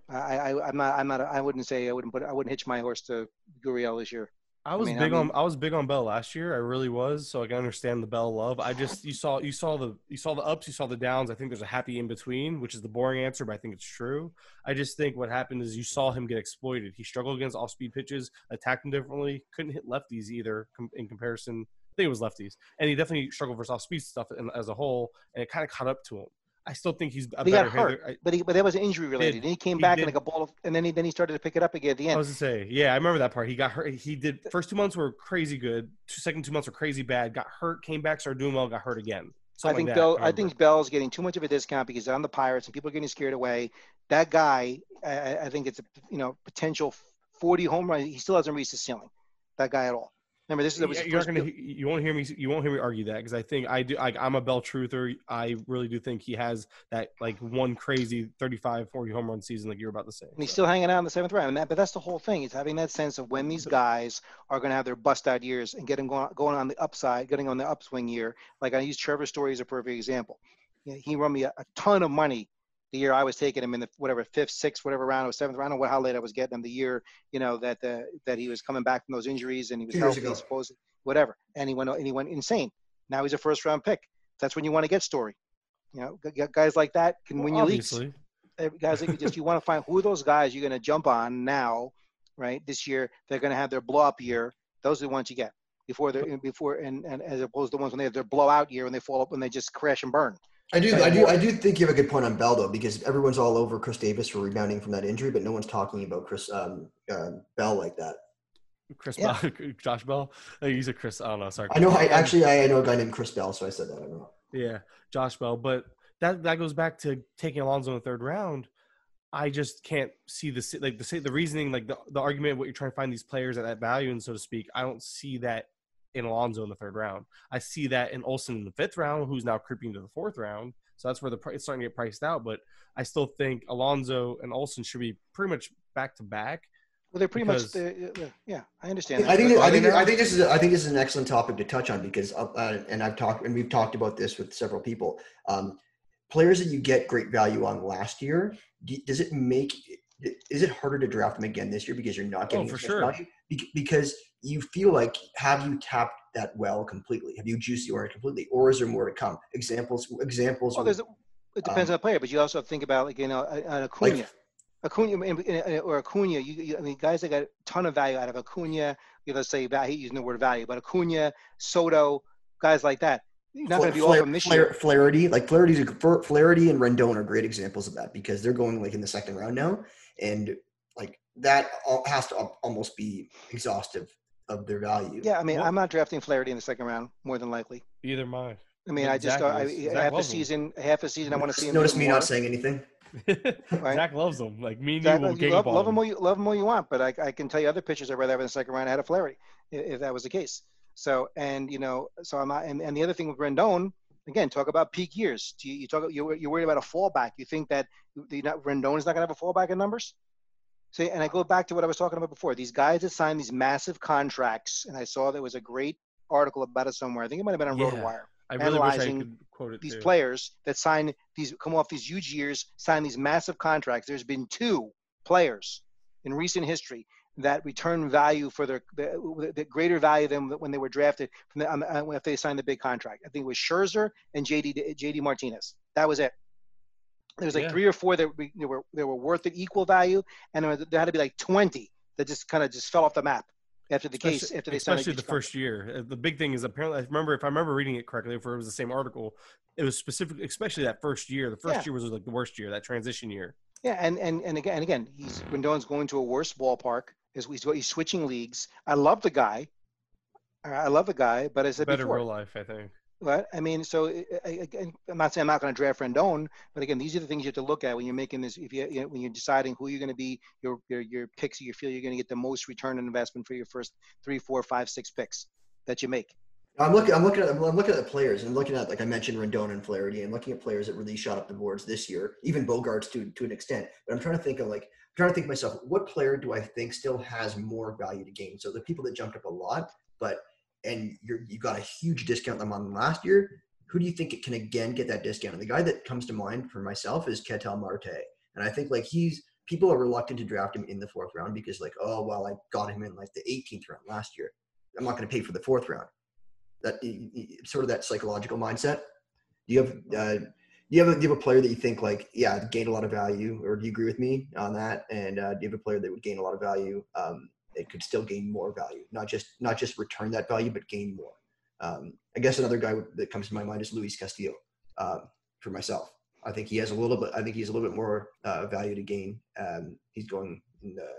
I, I, I'm not, I'm not, I wouldn't say I wouldn't put, I wouldn't hitch my horse to Gurriel this year. I was mean, I big on I was big on Bell last year. I really was, so I can understand the Bell love. I just you saw you saw the you saw the ups, you saw the downs. I think there's a happy in between, which is the boring answer, but I think it's true. I just think what happened is you saw him get exploited. He struggled against off speed pitches, attacked him differently, couldn't hit lefties either com- in comparison. I think it was lefties, and he definitely struggled for off speed stuff in, as a whole, and it kind of caught up to him. I still think he's a he got hurt. I, but he, but that was injury related. and he came He back did. in like a ball of, and then he, then he started to pick it up again at the end. I was to say, yeah, I remember that part. He got hurt. He did first two months were crazy good. Two second two months were crazy bad. Got hurt, came back, started doing well, got hurt again. I think like Bell. I remember. think Bell's getting too much of a discount because he's on the Pirates and people are getting scared away. That guy, I, I- I think it's a you know potential 40 home run. He still hasn't reached the ceiling. That guy at all. Remember, this is was you're gonna. You won't hear me. You won't hear me argue that because I think I do. I, I'm a Bell truther. I really do think he has that like one crazy 35, 40 home run season like you're about to say. and he's So, still hanging out in the seventh round. And that, but that's the whole thing. Is having that sense of when these guys are going to have their bust out years and getting going, going on the upside, getting on the upswing year. Like I use Trevor Story as a perfect example. You know, he won me a, a ton of money the year I was taking him in the whatever fifth, sixth, whatever round or seventh round. I don't know what how late I was getting him. The year you know that the, that he was coming back from those injuries and he was Two healthy, ago. supposed whatever. And he went and he went insane. Now he's a first round pick. That's when you want to get Story. You know, g- g- guys like that can win you leagues obviously. every- guys like you just you want to find who are those guys you're going to jump on now right this year they're going to have their blow up year those are the ones you get before they're before and, and as opposed to the ones when they have their blowout year and they fall up and they just crash and burn I do, I do, I do think you have a good point on Bell though, because everyone's all over Chris Davis for rebounding from that injury, but no one's talking about Chris um, uh, Bell like that. Chris Yeah. Bell, (laughs) Josh Bell. Uh, He's a Chris. I don't know. Sorry. I know. I actually, I know a guy named Chris Bell, so I said that. I don't know. Yeah, Josh Bell. But that that goes back to taking Alonso in the third round. I just can't see the like the the reasoning, like the the argument what you're trying to find these players at that value and so to speak. I don't see that in Alonso in the third round. I see that in Olson in the fifth round, who's now creeping to the fourth round. So that's where the it's starting to get priced out. But I still think Alonso and Olson should be pretty much back to back. well they're pretty Because- much they're- yeah i understand I think, that. I think. I think this is, a, I think this is an excellent topic to touch on because, uh, uh, and I've talked, and we've talked about this with several people. Um, players that you get great value on last year, do, does it make, is it harder to draft them again this year because you're not oh, getting Oh, for sure. value? Because you feel like, have you tapped that well completely? Have you juiced the orange completely, or is there more to come? Examples, examples. well, would- there's it depends on the player but you also think about like you know an acuna like, Acuna in- in- or Acuna, you, you, I mean, guys that got a ton of value out of Acuna, you know, let's say, I hate using the word value, but Acuna, Soto, guys like that. You're not going to be off them this year. Flaherty, like Flaherty's a, Flaherty and Rendon are great examples of that because they're going like in the second round now, and like that al- has to almost be exhaustive of their value. Yeah, I mean, Well- I'm not drafting Flaherty in the second round, more than likely. Either mine. I mean, But I just, Zach I, is- Zach half a loves him. season, half a season, I want to see him. Notice me more. not saying anything. (laughs) Right. Zach loves them. Like me and Zach, you will you love, up on love him him. all you love him all you want, but I, I can tell you other pitchers I'd rather have in the second round. I had a Flaherty, i- if that was the case. So and you know, so I'm not. And, and the other thing with Rendon, again, talk about peak years. Do you, you talk? You're, you're worried about a fallback. You think that the not, Rendon is not going to have a fallback in numbers? See, and I go back to what I was talking about before. These guys that sign these massive contracts, and I saw there was a great article about it somewhere. I think it might have been on Yeah. RotoWire I really wish I could quote it these too. players that sign these come off these huge years, sign these massive contracts. There's been two players in recent history that return value for their the, the greater value than when they were drafted from the, uh, if they signed the big contract. I think it was Scherzer and JD JD Martinez. That was it. There was like Yeah. three or four that were, they were they were worth it equal value, and there, had to be like 20 that just kind of just fell off the map after the case after they signed especially the first year. Uh, The big thing is apparently, I remember if I remember reading it correctly, if it was the same article, it was specific, especially that first year. The first Yeah. year was like the worst year, that transition year. Yeah, and and and again, and again, he's Rendon's going to a worse ballpark. Is he's, he's switching leagues. I love the guy. I love the guy, but as I said Better before, real life, I think. right? I mean, so I- I- again, I'm not saying I'm not going to draft Rendon, but again, these are the things you have to look at when you're making this. If you, you know, when you're deciding who you're going to be, your your your picks, you feel you're going to get the most return on investment for your first three, four, five, six picks that you make. I'm looking. I'm looking at. I'm looking at the players and looking at like I mentioned Rendon and Flaherty and looking at players that really shot up the boards this year, even Bogaerts to to an extent. But I'm trying to think of like trying to think myself, what player do I think still has more value to gain? So the people that jumped up a lot, but and you're you got a huge discount them on last year. Who do you think it can again get that discount? And the guy that comes to mind for myself is Ketel Marte. And I think like he's people are reluctant to draft him in the fourth round because like, oh well, I got him in like the 18th round last year. I'm not going to pay for the fourth round. That sort of that psychological mindset. Do you have uh, you have a, do you have a player that you think like yeah gained a lot of value, or do you agree with me on that? And uh, do you have a player that would gain a lot of value? Um, it could still gain more value, not just not just return that value, but gain more. Um, I guess another guy that comes to my mind is Luis Castillo. Um, for myself, I think he has a little bit. I think he's a little bit more uh, value to gain. Um, he's going in the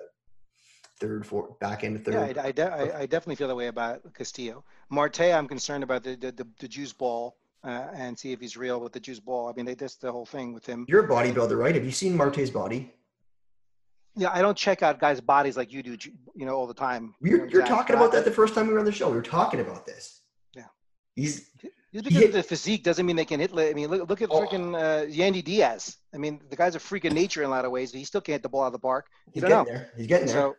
third, fourth, back end third. Yeah, I, I, de- I, definitely feel that way about Castillo. Marte, I'm concerned about the the, the, the juice ball uh, and see if he's real with the juice ball. I mean, they, that's the whole thing with him. You're a bodybuilder, right? Have you seen Marte's body? Yeah, I don't check out guys' bodies like you do, you know, all the time. You're, you're talking about that the first time we were on the show. We were talking about this. Yeah. He's just because the physique doesn't mean they can hit. I mean, look, look at oh. freaking uh, Yandy Diaz. I mean, the guy's a freak of nature in a lot of ways. But he still can't hit the ball out of the park. You he's getting know. there. He's getting there. So,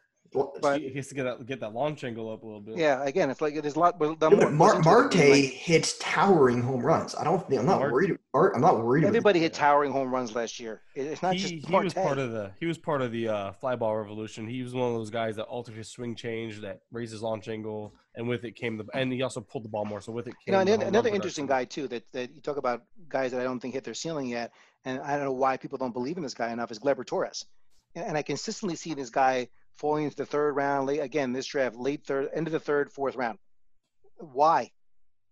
but he has to get that get that launch angle up a little bit. Yeah, again, it's like there's a lot. The yeah, Mar- Marte like, hits towering home runs. I don't. I'm not Mar- worried. I'm not worried. Everybody hit towering home runs last year. It's not he, just. He was part of the. He was part of the uh, fly ball revolution. He was one of those guys that altered his swing change, that raised his launch angle, and with it came the. And he also pulled the ball more. So with it came. You know, another, another interesting guy too that that you talk about guys that I don't think hit their ceiling yet, and I don't know why people don't believe in this guy enough is Gleyber Torres, and I consistently see this guy falling into the third round. Late, again, this draft, late third, end of the third, fourth round. Why?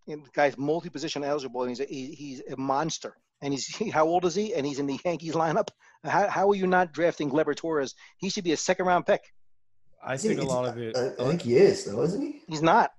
And the guy's multi-position eligible, and he's a, he, he's a monster. And he's (laughs) how old is he? And he's in the Yankees lineup. How, how are you not drafting Gleyber Torres? He should be a second-round pick. I think a lot of it. I, I, think he is, though, isn't he? He's not.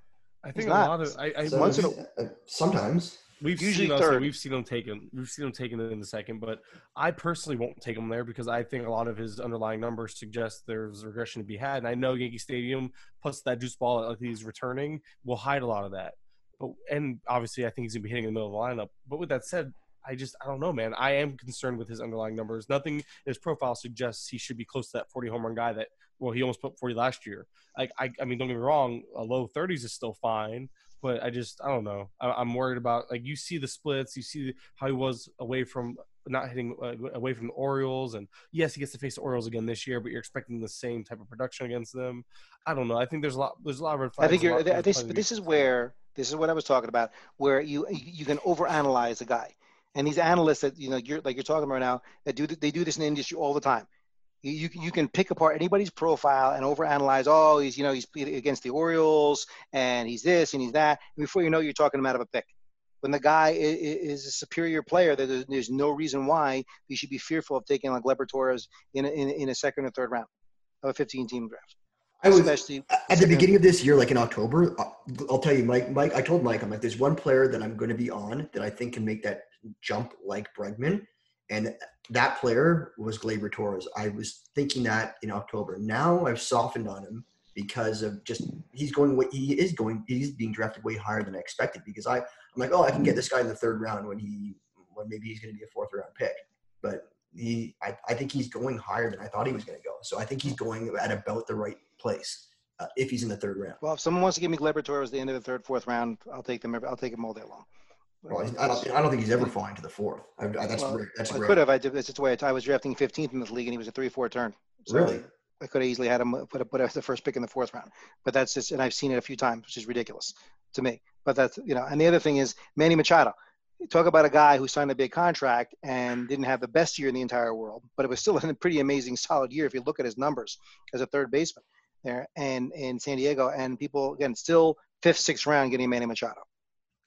I think he's a not. lot of. I, I so, once in a, uh, sometimes We've usually seen third. we've seen him taken. We've seen him taken in the second, but I personally won't take him there because I think a lot of his underlying numbers suggest there's regression to be had. And I know Yankee Stadium plus that juice ball that he's returning will hide a lot of that. But and obviously I think he's gonna be hitting in the middle of the lineup. But with that said, I just I don't know, man. I am concerned with his underlying numbers. Nothing in his profile suggests he should be close to that 40 home run guy that well he almost put 40 last year. Like I I mean don't get me wrong, a low 30s is still fine, but I just I don't know. I, am worried about like you see the splits, you see how he was away from not hitting uh, away from the Orioles, and yes, he gets to face the Orioles again this year, but you're expecting the same type of production against them. I don't know. I think there's a lot. There's a lot of red flags. I think you're. This, but this is where this is what I was talking about, where you you can overanalyze a guy, and these analysts that you know you're like you're talking about now that do they do this in the industry all the time you, you can pick apart anybody's profile and overanalyze. Oh, he's you know he's against the Orioles and he's this and he's that. And before you know, you're talking him out of a pick. When the guy is a superior player, there's no reason why you should be fearful of taking like Gleyber Torres in a, in, in a second or third round of a 15 team draft. I was Especially at the beginning of this year, like in October. Uh, I'll tell you, Mike. Mike, I told Mike, I'm like, there's one player that I'm going to be on that I think can make that jump like Bregman, and that player was Gleyber Torres. I was thinking that in October. Now I've softened on him because of just he's going what he is going he's being drafted way higher than I expected because I I'm like oh I can get this guy in the third round when he when maybe he's going to be a fourth round pick but he I, I think he's going higher than I thought he was going to go so I think he's going at about the right place uh, if he's in the third round. Well, if someone wants to give me Gleyber Torres at the end of the third fourth round, I'll take them. I'll take him all day long. Well, I don't. I don't think he's ever fallen to the fourth. I, I, that's well, that's. I could have. I did. That's just the way I, was drafting 15th in this league, and he was a three-four turn. So really? I could have easily had him put a, put as the first pick in the fourth round, but that's just, and I've seen it a few times, which is ridiculous to me. But that's you know, and the other thing is Manny Machado. Talk about a guy who signed a big contract and didn't have the best year in the entire world, but it was still (laughs) a pretty amazing, solid year if you look at his numbers as a third baseman there and in San Diego. And people again still fifth, sixth round getting Manny Machado.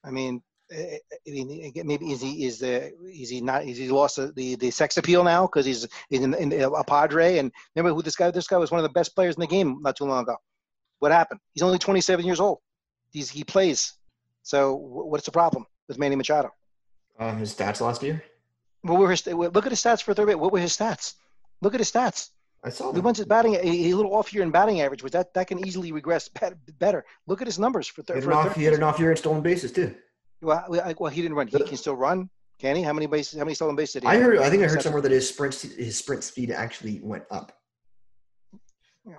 I mean, I mean, maybe is he is the is he not is he lost the the sex appeal now because he's in, in, a Padre and remember who this guy this guy was one of the best players in the game not too long ago. What happened? He's only 27 years old. He's he plays. So what's the problem with Manny Machado? Um, his stats last year. What were his look at his stats for third base? What were his stats? Look at his stats. I saw. He went his batting a, a, little off year in batting average, but that that can easily regress better. Look at his numbers for, third. He had an off year in stolen bases too. Well, well, he didn't run. He can still run. Can he? How many bases? How many stolen bases did he? I heard. I think I heard somewhere that his sprint his sprint speed actually went up.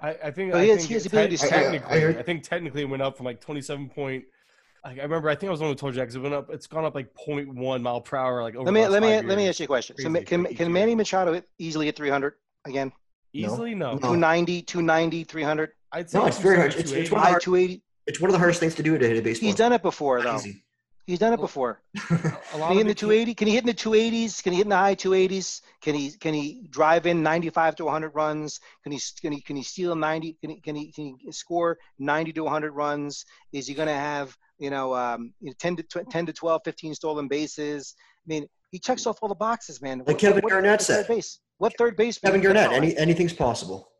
I, I think. But I he has- think he has te- ability to score. I- I technically, heard- I think technically it went up from like 27 point. I I remember. I think I was the one who told you because it went up. It's gone up like 0.1 mile per hour. Like over Let me the last let me five let me ask you a question. So, can can year. Manny Machado easily hit 300 again? easily no. No. 290, 290, 300, I'd say No, it's very hard. It's- it's one of 280. It's one of the hardest things to do to hit a baseball. He's done it before though. Easy. He's done it before. (laughs) A Can he hit in the it can- 280? Can he hit in the 280s? Can he hit in the high 280s? Can he can he drive in 95 to 100 runs? Can he can he can he steal 90? Can he can he, can he score 90 to 100 runs? Is he going to have you know um, 10 to 10 to 12, 15 stolen bases? I mean, he checks off all the boxes, man. Like Kevin Garnett what said. Third base. What third base? Kevin Garnett, any, anything's possible.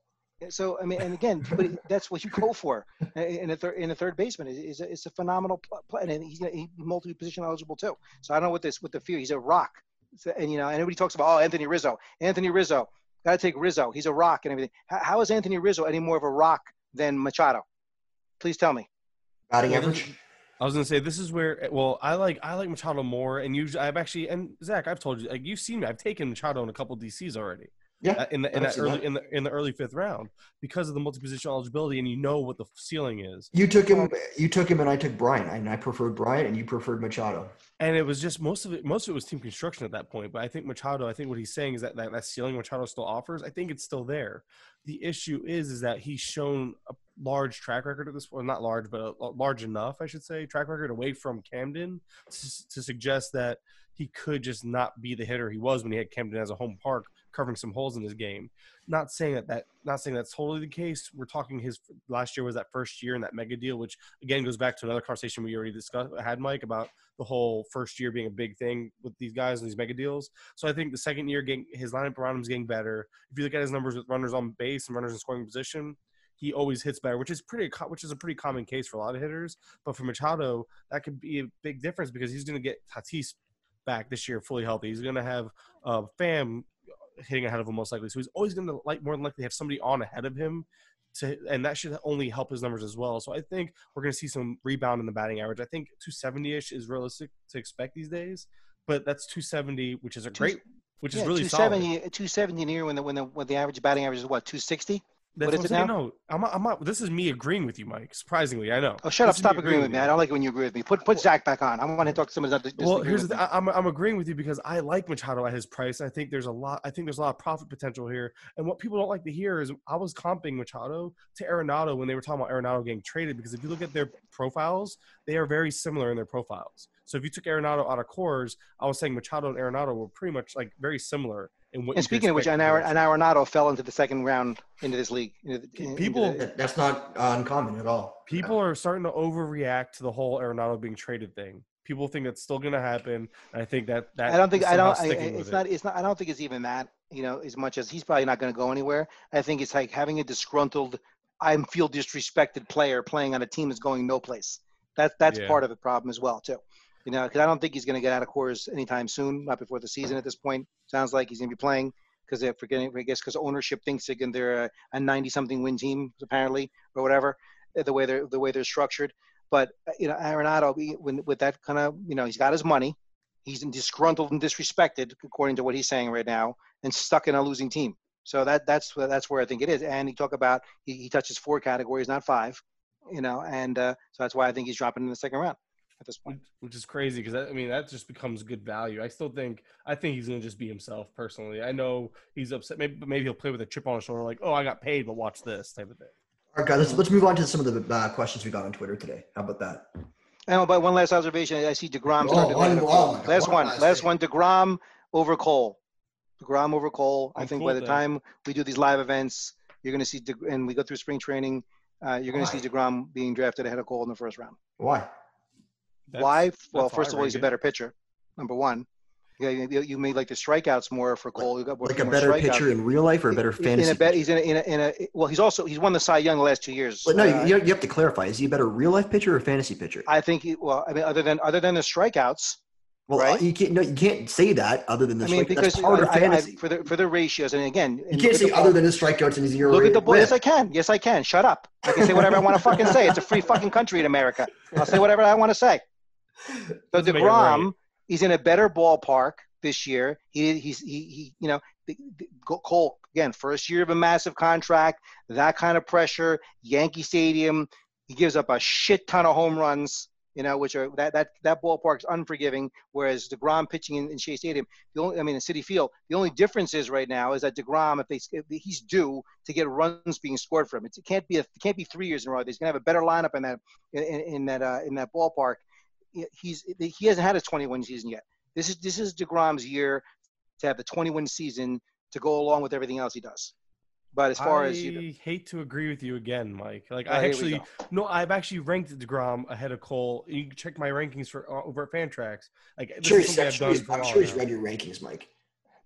So I mean, and again, but that's what you go for in a third in a third baseman. is a, it's a phenomenal play, and he's he's multi position eligible too. So I don't know what this with the fear. He's a rock, so, and you know, and everybody talks about oh Anthony Rizzo, Anthony Rizzo, got to take Rizzo. He's a rock and everything. How, how is Anthony Rizzo any more of a rock than Machado? Please tell me. Batting average. I was gonna say this is where well I like I like Machado more and usually I've actually and Zach I've told you like you've seen me I've taken Machado in a couple DCs already Yeah. in the in that early that. in the in the early fifth round because of the multi position eligibility and you know what the ceiling is You took him. You took him, and I took Bryant, and I preferred Bryant, and you preferred Machado. and it was just most of it most of it was team construction at that point but I think Machado I think what he's saying is that that, that ceiling Machado still offers I think it's still there the issue is is that he's shown a large track record at this point not large but a, a large enough I should say track record away from Camden to, to suggest that he could just not be the hitter he was when he had Camden as a home park covering some holes in his game not saying that that not saying that's totally the case we're talking his last year was that first year in that mega deal which again goes back to another conversation we already discussed had Mike about the whole first year being a big thing with these guys and these mega deals. So I think the second year, getting his lineup around him is getting better. If you look at his numbers with runners on base and runners in scoring position, he always hits better, which is pretty, which is a pretty common case for a lot of hitters. But for Machado, that could be a big difference because he's going to get Tatis back this year fully healthy. He's going to have uh, Pham hitting ahead of him most likely, so he's always going to like more than likely have somebody on ahead of him. To, and that should only help his numbers as well. So I think we're going to see some rebound in the batting average. I think 270ish is realistic to expect these days, but that's 270, which is a great, which is yeah, really solid. 270, 270 in here when the when the when the average batting average is what 260. That's what what is I'm it saying. No, I'm not, I'm not, this is me agreeing with you, Mike. Surprisingly, I know. Oh, shut up! This is Stop agreeing with me. you. I don't like it when you agree with me. Put put Zach back on. I want to talk to somebody that doesn't Well, here's the I- I'm I'm agreeing with you because I like Machado at his price. I think there's a lot. I think there's a lot of profit potential here. And what people don't like to hear is I was comping Machado to Arenado when they were talking about Arenado getting traded because if you look at their profiles, they are very similar in their profiles. So if you took Arenado out of Coors, I was saying Machado and Arenado were pretty much like very similar in what. And speaking of which, expect an, from Ar- them. an Arenado fell into the second round into this league. into the- into People- the- That's not uncommon at all. people are starting to overreact to the whole Arenado being traded thing. People think that's still going to happen. I think that that I don't think I don't. I, it's not. it. It's not. I don't think it's even that. You know, as much as he's probably not going to go anywhere. I think it's like having a disgruntled, I feel disrespected player playing on a team that's going no place. That that's Yeah. part of the problem as well too. You know, because I don't think he's going to get out of Coors anytime soon. Not before the season. At this point, sounds like he's going to be playing because they're forgetting. I guess because ownership thinks they're a, a 90-something win team apparently or whatever. uh, The way they're the way they're structured. But uh, you know, Arenado, when, with that kind of, you know, he's got his money. He's disgruntled and disrespected, according to what he's saying right now, and stuck in a losing team. So that that's that's where I think it is. And he talk about he, he touches four categories, not five. You know, and uh, so that's why I think he's dropping in the second round at this point. which, which is crazy because I mean that just becomes good value. I still think I think he's gonna just be himself personally. I know he's upset. Maybe maybe he'll play with a chip on his shoulder, like oh I got paid, but watch this type of thing. All right, guys, let's, let's move on to some of the uh, questions we got on Twitter today. How about that? And but one last observation, I see Degrom Oh, started. one- oh my God, last one one, last last one. Degrom over Cole. Degrom over Cole. I I'm think cool by the with that. time we do these live events, you're going to see, De- and we go through spring training, uh, you're going to see Why? Degrom being drafted ahead of Cole in the first round. Why? That's- Why? Well, that's how first of all, he's a better pitcher. Number one. Yeah, you, you made like the strikeouts more for Cole. You got more, Like a more better strikeouts. pitcher in real life or a better In fantasy? a bet, he's in a, in a, in a. Well, he's also he's won the Cy Young the last two years. But no, Uh, you, you have to clarify. Is he a better real life pitcher or fantasy pitcher? I think. He, well, I mean, other than other than the strikeouts, well, right? you can't. No, you can't say that other than the I mean, strike. because That's part of I- I- I- fantasy. for the for the ratios, and again, you can't look say other than the strikeouts and his ERA. Look at the ball. Yes, I can. Yes, I can. Shut up. I can say whatever I want to fucking say. It's a free fucking country in America. I'll say whatever I want to say. So Doesn't Degrom, right. he's in a better ballpark this year. He he's he, he you know Cole again, first year of a massive contract, that kind of pressure, Yankee Stadium. He gives up a shit ton of home runs you know, which are that that that ballpark's unforgiving. Whereas Degrom pitching in, in Shea Stadium, the only I mean in Citi Field, the only difference is right now is that Degrom, if they if he's due to get runs being scored from it, it can't be a, it can't be three years in a row. He's gonna have a better lineup in that in, in that uh, in that ballpark. He's he hasn't had a 21 season yet. This is this is Degrom's year to have the 21 season to go along with everything else he does. But as far I as you know, hate to agree with you again, Mike. Like Oh, I actually no, I've actually ranked Degrom ahead of Cole. You can check my rankings for uh, over at Fantrax. Like I'm this sure is he's, something I'm I've sure done he's, for a I'm sure he's read your rankings, Mike.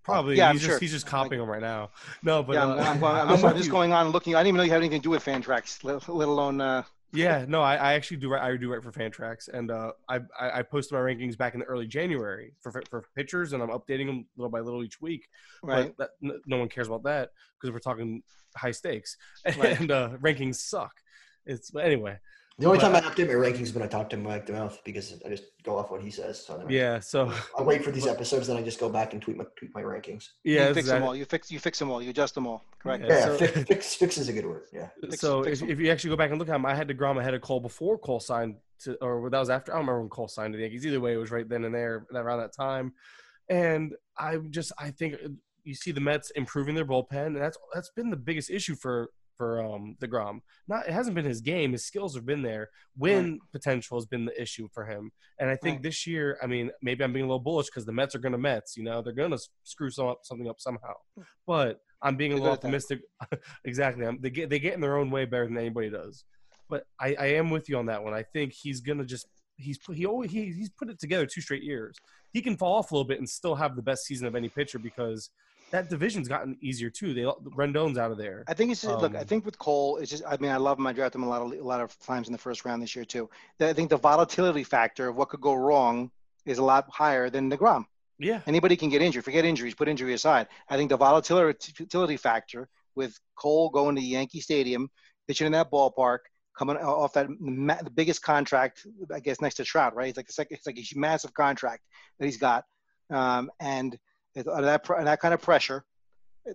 Probably, Yeah, I'm he's sure. just he's just copying them right now. No, but yeah, uh, (laughs) I'm, I'm, I'm, I'm I'm just you. going on looking. I didn't even know you had anything to do with Fantrax, let, let alone. Uh, Yeah, no, I, I actually do. write- I do write for Fantrax, and uh, I, I I posted my rankings back in the early January for for pitchers, and I'm updating them little by little each week. right. But that, no one cares about that because we're talking high stakes, Right. and uh, rankings suck. It's but anyway. The only But- time I update my rankings is when I talk to Mike the Mouth because I just go off what he says. So then I- Yeah. So I wait for these episodes, then I just go back and tweet my tweet my rankings. yeah, you fix them exactly. all. You fix you fix them all. You adjust them all. Correct. Yeah, Yeah, so- fix, fix fix is a good word. Yeah. So fix if, 'em. if you actually go back and look at him, I had to Degrom ahead of Cole before Cole signed to, or that was after. I don't remember when Cole signed to the Yankees. Either way, it was right then and there around that time. And I just I think uh, you see the Mets improving their bullpen, and that's that's been the biggest issue for for um Degrom. Not it hasn't been his game; his skills have been there. Win potential has been the issue for him. And I think Right. this year, I mean, maybe I'm being a little bullish because the Mets are going to Mets. You know, they're going to screw some up, something up somehow. But I'm being a little good at that. optimistic. (laughs) exactly. I'm, they get they get in their own way better than anybody does. But I, I am with you on that one. I think he's gonna just he's he always he, he's put it together two straight years. He can fall off a little bit and still have the best season of any pitcher because that division's gotten easier too. They Rendon's out of there. I think it's just, look. I Um, think with Cole, it's just. I mean, I love him. I drafted him a lot of a lot of times in the first round this year too. I think the volatility factor of what could go wrong is a lot higher than Degrom. Yeah. Anybody can get injured. Forget injuries. Put injury aside. I think the volatility factor with Cole going to Yankee Stadium, pitching in that ballpark, coming off that ma- the biggest contract, I guess next to Trout, right? It's like the second, it's like a massive contract that he's got, um, and uh, that pr- that kind of pressure,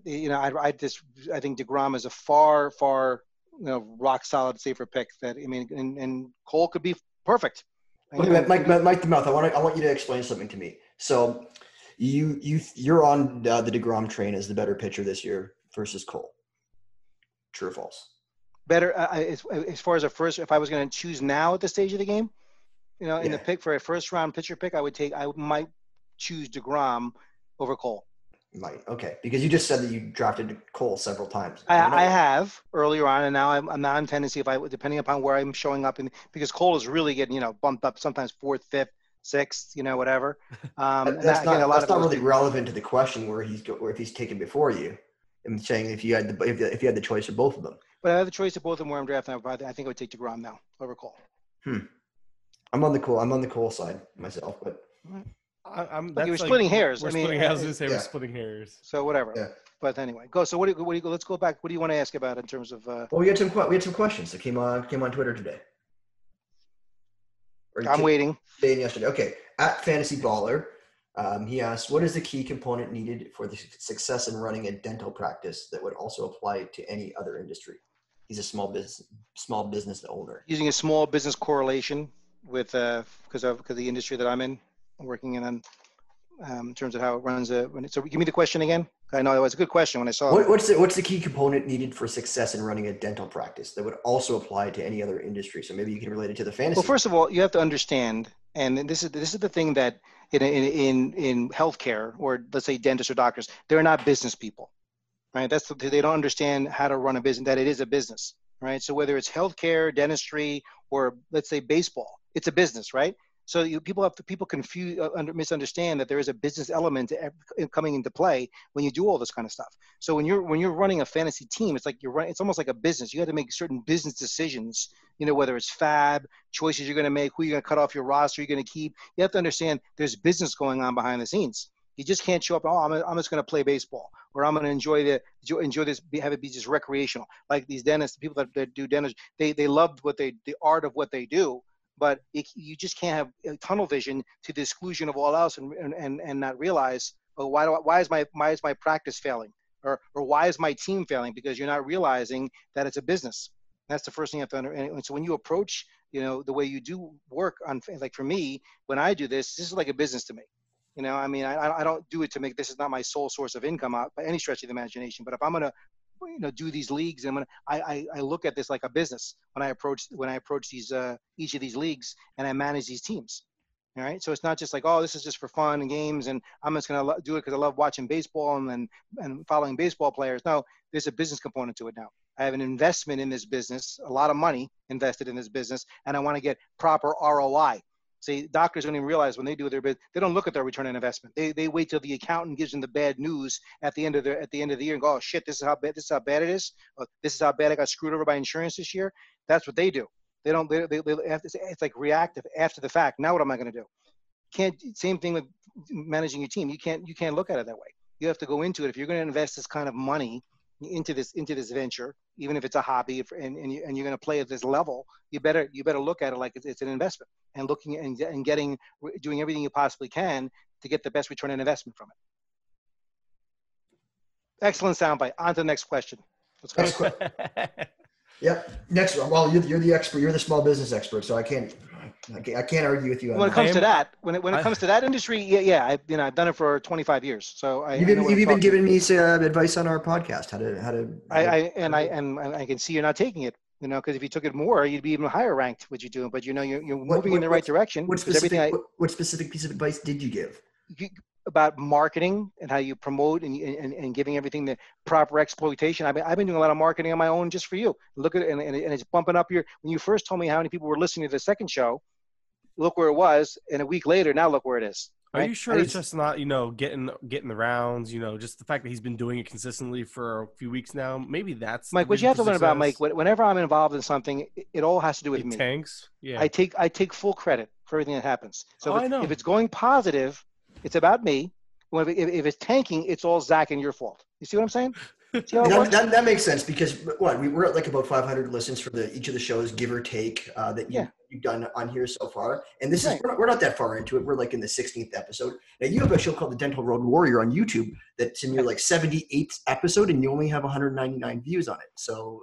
you know, I, I just I think Degrom is a far far you know rock solid safer pick. That I mean, and, and Cole could be perfect. Wait a Mike, Mike, Mike the Mouth. I want to, I want you to explain something to me. So, you you you're on uh, the Degrom train as the better pitcher this year versus Cole. True or false? better uh, as, as far as a first if i was going to choose now at this stage of the game you know in the pick for a first round pitcher pick i would take i might choose DeGrom over cole Might okay because you just said that you drafted Cole several times. I, I have earlier on and now i'm, I'm now i'm tendency if i depending upon where i'm showing up in because cole is really getting you know bumped up sometimes fourth fifth sixth you know whatever (laughs) um that's that- not again, that's not really relevant to the question where he's go, where if he's taken before you. I'm saying if you had the if, if you had the choice of both of them. but i have the choice of both of them where i'm drafting I i think i would take DeGrom now over cole Hmm. I'm on the Cole. I'm on the Cole side myself, but I, I'm. Look, That's you're like- splitting hairs. We're I mean, splitting hairs. I was say yeah. we're splitting hairs. so whatever Yeah. but anyway go so what do you, what do you let's go back what do you want to ask about in terms of uh well, we had some we had some questions that came on came on Twitter today. Or i'm waiting today and yesterday. Okay, at Fantasy Baller, um, he asked, "What is the key component needed for the success in running a dental practice that would also apply to any other industry?" He's a small business small business owner. using a small business correlation with uh because of because the industry that I'm in, working in on um, in terms of how it runs. A, when it, so give me the question again. I know it was a good question when I saw What, it. what's the what's the key component needed for success in running a dental practice that would also apply to any other industry? So maybe you can relate it to the fantasy. Well, first of all, you have to understand, and this is this is the thing that in in in, in healthcare or let's say dentists or doctors, they're not business people, right? That's the, they don't understand how to run a business. That it is a business, right? So whether it's healthcare, dentistry, or let's say baseball, it's a business, right? So you, people have people confuse uh, under, misunderstand that there is a business element coming into play when you do all this kind of stuff. So when you're when you're running a fantasy team, it's like you're running. It's almost like a business. You have to make certain business decisions. You know whether it's FAAB choices you're going to make, who you're going to cut off your roster, you're going to keep. You have to understand there's business going on behind the scenes. You just can't show up. Oh, I'm, I'm just going to play baseball, or I'm going to enjoy the enjoy- this, have it be just recreational. Like these dentists, people that, that do dentistry, they they love what they the art of what they do, but it, you just can't have tunnel vision to the exclusion of all else, and and and, and not realize, oh, why do I, why is my why is my practice failing? or or why is my team failing? Because you're not realizing that it's a business. That's the first thing you have to understand and so when you approach you know the way you do work on like for me when i do this this is like a business to me. You know i mean i, I don't do it to make this is not my sole source of income uh, by any stretch of the imagination but if i'm going to you know do these leagues. And when I, I, I look at this like a business when i approach when i approach these uh, each of these leagues and i manage these teams. All right? So it's not just like oh this is just for fun and games and i'm just to do it because i love watching baseball and, and and following baseball players. No there's a business component to it now. I have an investment in this business a lot of money invested in this business and i want to get proper roi Doctors don't even realize when they do their bid, they don't look at their return on investment. They, they wait till the accountant gives them the bad news at the end of the at the end of the year and go, oh shit, this is how bad this is how bad it is. Oh, this is how bad I got screwed over by insurance this year. That's what they do. They don't. They, they, they it's like reactive after the fact. Now what am I going to do? Can't. Same thing with managing your team. You can't. You can't look at it that way. You have to go into it. If you're going to invest this kind of money into this into this venture, even if it's a hobby and, and, you, and you're going to play at this level, you better you better look at it like it's, it's an investment and looking and, and getting doing everything you possibly can to get the best return on investment from it. Excellent soundbite. On to the next question. Let's go. Next question. (laughs) yep. Next one. Well, you're, you're the expert. You're the small business expert, so I can't I can't argue with you. when it comes to that, when it when it comes to that industry, yeah, yeah, I you know I've done it for 25 years, so I. You've, you've even given me uh, advice on our podcast how to how to. I, I and I and I can see you're not taking it. You know, because if you took it more, you'd be even higher ranked. What you doing? But you know, you're, you're moving what, what, in the right direction. What specific, I, what specific piece of advice did you give? You, about marketing and how you promote and, and, and giving everything the proper exploitation. I've been, I've been doing a lot of marketing on my own just for you. Look at it, and, and, it's bumping up your. When you first told me how many people were listening to the second show, look where it was, and a week later, now look where it is. Right? Are you sure it's just not, you know, getting getting the rounds? You know, just the fact that he's been doing it consistently for a few weeks now. Maybe that's Mike. What you have to learn about Mike. Whenever I'm involved in something, it all has to do with it me. Tanks. Yeah. I take I take full credit for everything that happens. So oh, if, if, it's going positive, it's about me. If, if it's tanking, it's all Zach and your fault. You see what I'm saying? (laughs) that, that, that, makes sense because what we, are at like about 500 listens for the each of the shows, give or take, uh, that you, yeah. you've done on here so far. And this right. is we're not, we're not, that far into it. We're like in the 16th episode. Now you have a show called The Dental Road Warrior on YouTube that's in your like 78th episode, and you only have 199 views on it. So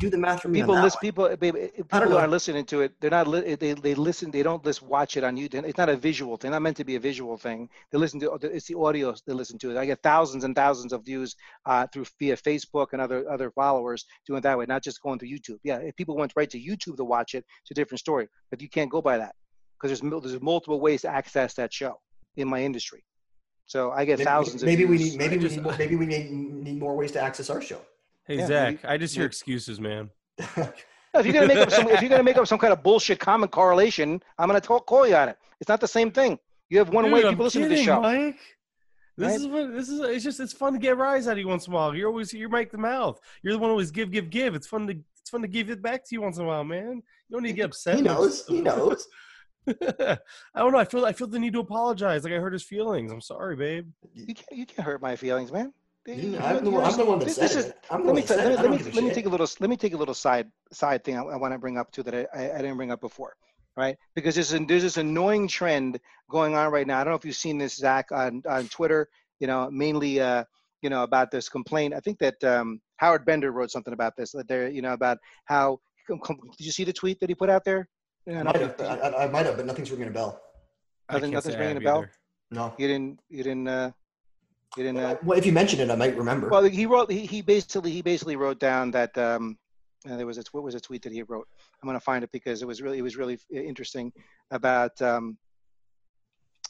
do the math for me. People listen. People, baby, people are listening to it. They're not. Li- they they listen. They don't just watch it on YouTube. It's not a visual thing. Not meant to be a visual thing. They listen to. It's the audio. They listen to it. I get thousands and thousands of views uh, through via Facebook and other other followers doing it that way. Not just going through YouTube. Yeah, if people went right to YouTube to watch it, it's a different story. But you can't go by that because there's there's multiple ways to access that show in my industry. So I get maybe, thousands. Maybe we need. Maybe we need. More, maybe we need, need more ways to access our show. Hey yeah, Zach, maybe, I just hear excuses, man. (laughs) if you're gonna make up some, if you're gonna make up some kind of bullshit common correlation, I'm gonna talk, call you on it. It's not the same thing. You have one Dude, way people I'm listen kidding, to the show. Mike. This right? is what this is. It's just it's fun to get rise out of you once in a while. You're always you're Mike the mouth. You're the one who always give, give, give. It's fun to it's fun to give it back to you once in a while, man. You don't need to get upset. He knows. He knows. (laughs) I don't know. I feel I feel the need to apologize. Like I hurt his feelings. I'm sorry, babe. You can't you can't hurt my feelings, man. I'm, the, I'm the one that said it. let me, let, me, let me take a little let me take a little side side thing I, I want to bring up too that I, I, I didn't bring up before, right? Because there's there's this annoying trend going on right now. I don't know if you've seen this, Zach, on on Twitter. You know, mainly uh, you know about this complaint. I think that um, Howard Bender wrote something about this. That there, you know, about how did you see the tweet that he put out there? Yeah, I, might have, I, I, might have, but nothing's ringing a bell. Nothing, nothing's ringing a bell. No, you didn't. You didn't. Uh, didn't. Uh, well, if you mention it, I might remember. Well, he wrote. He, he basically he basically wrote down that um, uh, there was a what was a tweet that he wrote. I'm going to find it because it was really it was really interesting about um,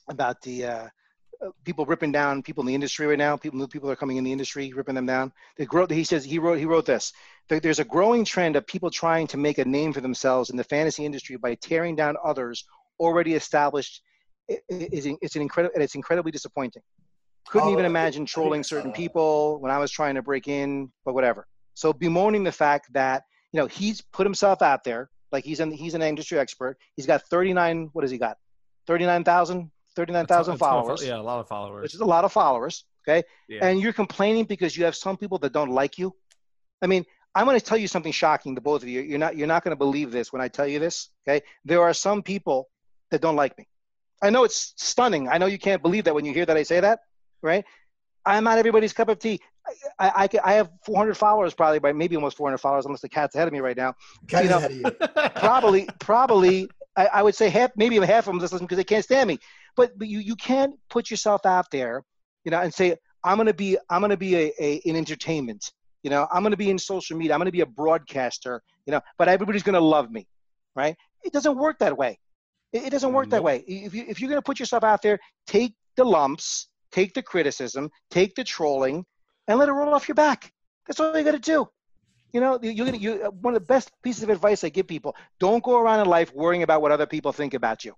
about the uh, uh, people ripping down people in the industry right now. People new people are coming in the industry, ripping them down. The growth. He says he wrote he wrote this. There's a growing trend of people trying to make a name for themselves in the fantasy industry by tearing down others already established. It's, it's an incredible and it's incredibly disappointing couldn't even oh, imagine trolling certain (laughs) people when I was trying to break in, but whatever. So bemoaning the fact that you know he's put himself out there, like he's an he's an industry expert. He's got 39. What has he got? 39,000 39,000 followers. Yeah, a lot of followers. Which is a lot of followers. Okay. Yeah. And you're complaining because you have some people that don't like you. I mean, I'm going to tell you something shocking to both of you. You're not you're not going to believe this when I tell you this. Okay. There are some people that don't like me. I know it's stunning. I know you can't believe that when you hear that I say that right? I'm not everybody's cup of tea. I, I, I, I have 400 followers, probably by maybe almost 400 followers, unless the cat's ahead of me right now. Cat's You know, ahead of you. (laughs) Probably, probably, I, I would say half, maybe even half of them just listen because they can't stand me. But, but you, you can't put yourself out there, you know, and say I'm gonna be, I'm gonna be a, a in entertainment. You know, I'm gonna be in social media. I'm gonna be a broadcaster. You know, but everybody's gonna love me, right? It doesn't work that way. It, it doesn't work that mm-hmm. way. If you if you're gonna put yourself out there, take the lumps, take the criticism, take the trolling, and let it roll off your back. That's all you got to do. You know, you- you're gonna, you, uh, one of the best pieces of advice I give people: don't go around in life worrying about what other people think about you.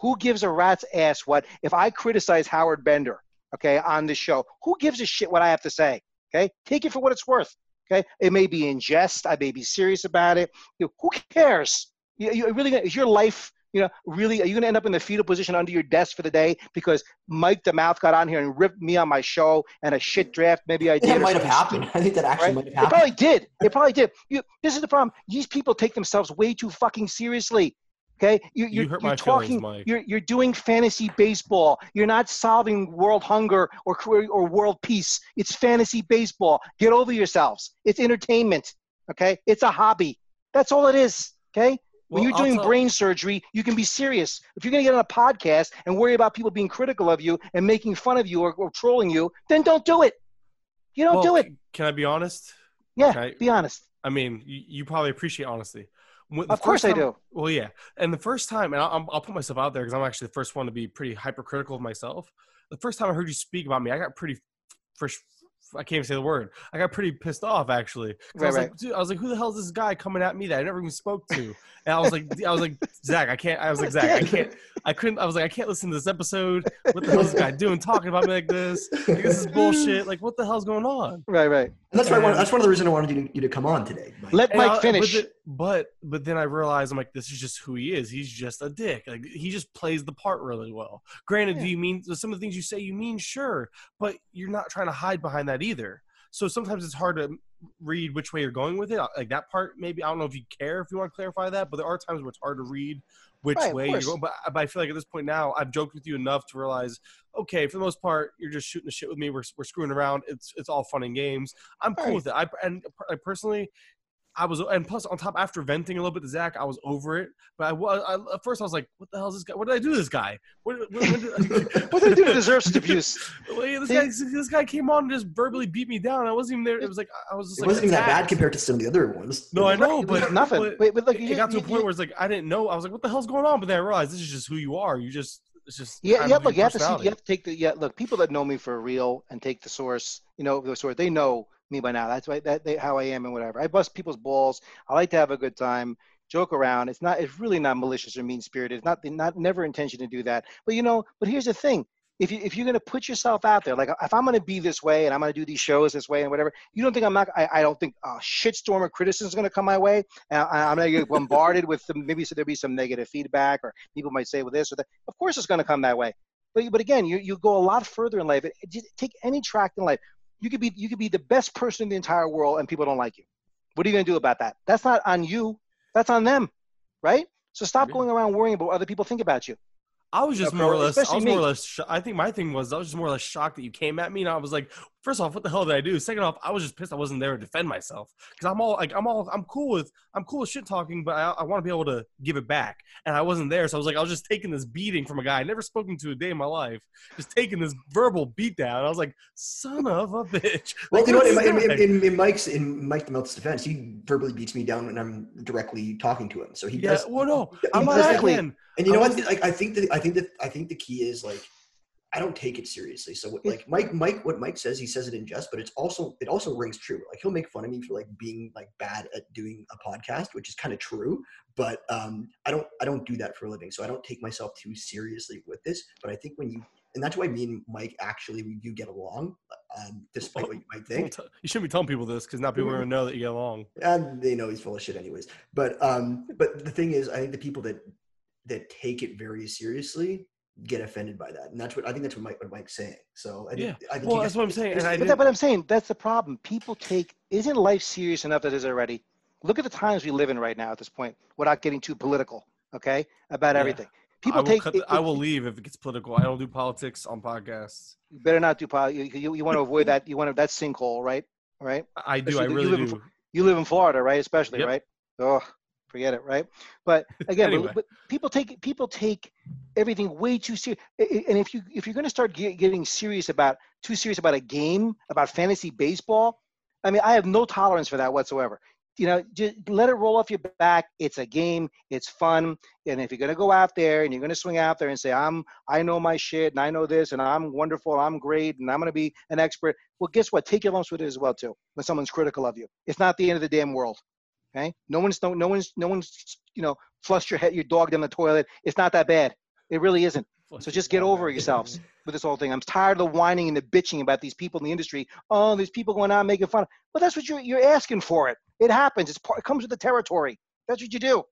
Who gives a rat's ass what? If I criticize Howard Bender, okay, on the show, who gives a shit what I have to say? Okay, take it for what it's worth. Okay, it may be in jest, I may be serious about it. You know, who cares? You, you really is your life? You know, really, are you gonna end up in the fetal position under your desk for the day because Mike the Mouth got on here and ripped me on my show and a shit draft maybe I did? That might have happened. (laughs) I think that actually right? might have happened. It probably did. It probably did. You, this is the problem. These people take themselves way too fucking seriously. Okay, you, you're, You hurt you're my feelings, talking. Mike. You're you're doing fantasy baseball. You're not solving world hunger or or world peace. It's fantasy baseball. Get over yourselves. It's entertainment. Okay, it's a hobby. That's all it is. Okay. When Well, you're doing brain surgery, you can be serious. If you're going to get on a podcast and worry about people being critical of you and making fun of you or, or trolling you, then don't do it. You don't well, do it. Can I be honest? Yeah, I- be honest. I mean, you, you probably appreciate honesty. The Of course first I do. Well, yeah, and the first time, and I'll, I'll put myself out there because I'm actually the first one to be pretty hypercritical of myself. The first time I heard you speak about me, I got pretty fresh. I can't even say the word. I got pretty pissed off actually. 'Cause I Right, was right. like, dude, I was like, who the hell is this guy coming at me that I never even spoke to? And I was like, I was like, Zach, I can't. I was like, Zach, I (laughs) can't. I couldn't. I was like, I can't listen to this episode. What the hell is this guy doing talking about me like this? Like, this is bullshit. Like, what the hell's going on? Right, right. And that's why I wanted, that's one of the reasons I wanted you to, you to come on today. Mike. Let Mike I- finish. But, the- but but then I realized I'm like, this is just who he is. He's just a dick. Like he just plays the part really well. Granted, Yeah. do you mean some of the things you say you mean sure, but you're not trying to hide behind that either. So sometimes it's hard to read which way you're going with it. Like that part, maybe I don't know if you care if you want to clarify that, but there are times where it's hard to read which Right, way you're going. But, but I feel like at this point now, I've joked with you enough to realize, okay, for the most part, you're just shooting the shit with me. We're, we're screwing around. It's it's all fun and games. I'm cool Right. with it. I and I personally, I was, and plus on top, after venting a little bit to Zach, I was over it. But I, was I at first I was like, "What the hell is this guy? What did I do to this guy? What, what, what did, (laughs) what did I do to deserve such abuse? (laughs) Wait, this guy, this guy came on and just verbally beat me down. I wasn't even there. It was like I was just it like wasn't even that bad compared to some of the other ones. No, I know, Right, it was but nothing. but Wait, but look, it, you it got to a point you- where it's like I didn't know. I was like, "What the hell's going on?" But then I realized this is just who you are. You just it's just Yeah, yeah. Look, you have to see. You have to take the. Yeah, look. People that know me for real and take the source. You know the source. They know me by now. That's why that they, how I am and whatever. I bust people's balls. I like to have a good time, joke around. It's not. It's really not malicious or mean spirited. It's not. Not never intention to do that. But you know. But here's the thing. If you if you're gonna put yourself out there, like if I'm gonna be this way and I'm gonna do these shows this way and whatever, you don't think I'm not? I, I don't think a shitstorm of criticism is gonna come my way. And I, I'm gonna get bombarded with some, maybe so there'll be some negative feedback or people might say well this or that. Of course, it's gonna come that way. But but again, you you go a lot further in life. It, it- take any track in life. You could be you could be the best person in the entire world, and people don't like you. What are you gonna do about that? That's not on you. That's on them, right? So stop going around worrying about what other people think about you. I was just more or less. I was more or less. Sh- I think my thing was I was just more or less shocked that you came at me, and I was like, first off, what the hell did I do? Second off, I was just pissed I wasn't there to defend myself because I'm all like, I'm all, I'm cool with, I'm cool with shit talking, but I, I want to be able to give it back, and I wasn't there, so I was like, I was just taking this beating from a guy I never spoken to a day in my life, just taking this verbal beat down. I was like, son of a bitch. Well, Like, you know what? In, in, in, in Mike's in Mike the Mouth's defense, he verbally beats me down when I'm directly talking to him. So he yeah, does. well, no, I'm not. And you know what? Like, I think that I think that I think the key is like I don't take it seriously. So what, like Mike, Mike, what Mike says, he says it in jest, but it's also it also rings true. Like he'll make fun of me for like being like bad at doing a podcast, which is kind of true. But um, I don't I don't do that for a living, so I don't take myself too seriously with this. But I think when you and that's why me and Mike actually we do get along, um, despite what you might think. You shouldn't be telling people this because now people are gonna know that you get along. and they know he's full of shit anyways but um but the thing is i think the people that that take it very seriously get offended by that and that's what i think that's what mike what mike's saying so i think, Yeah. I think Well, that's what I'm saying, and I But, didn't. that, but I'm saying that's the problem. People take isn't life serious enough that is already? Look at the times we live in right now at this point, without getting too political. Okay, about Yeah. everything. People will, take. cut it- the- I it- will leave if it gets political. I don't do politics on podcasts. You better not do politics. You, you, you want to avoid that. You want to that sinkhole, right? Right. I do. I Especially- you really live in do. You live in Florida, right? Especially, Yep. right? Oh, forget it, right? But (laughs) again, but- Anyway. but, people take people take everything way too serious. And if you if you're going to start get, getting serious about too serious about a game about fantasy baseball, I mean, I have no tolerance for that whatsoever. You know, just let it roll off your back. It's a game. It's fun. And if you're going to go out there and you're going to swing out there and say, "I'm, I know my shit, and I know this, and I'm wonderful, I'm great, and I'm going to be an expert," well, guess what? Take your lumps with it as well too. When someone's critical of you, it's not the end of the damn world. Okay? No one's no, no one's no one's you know flushed your head your dog down the toilet. It's not that bad. It really isn't. So just get over yourselves with this whole thing. I'm tired of the whining and the bitching about these people in the industry. Oh, there's people going out making fun. Well, that's what you're you're asking for it. It happens. It's part, it comes with the territory. That's what you do.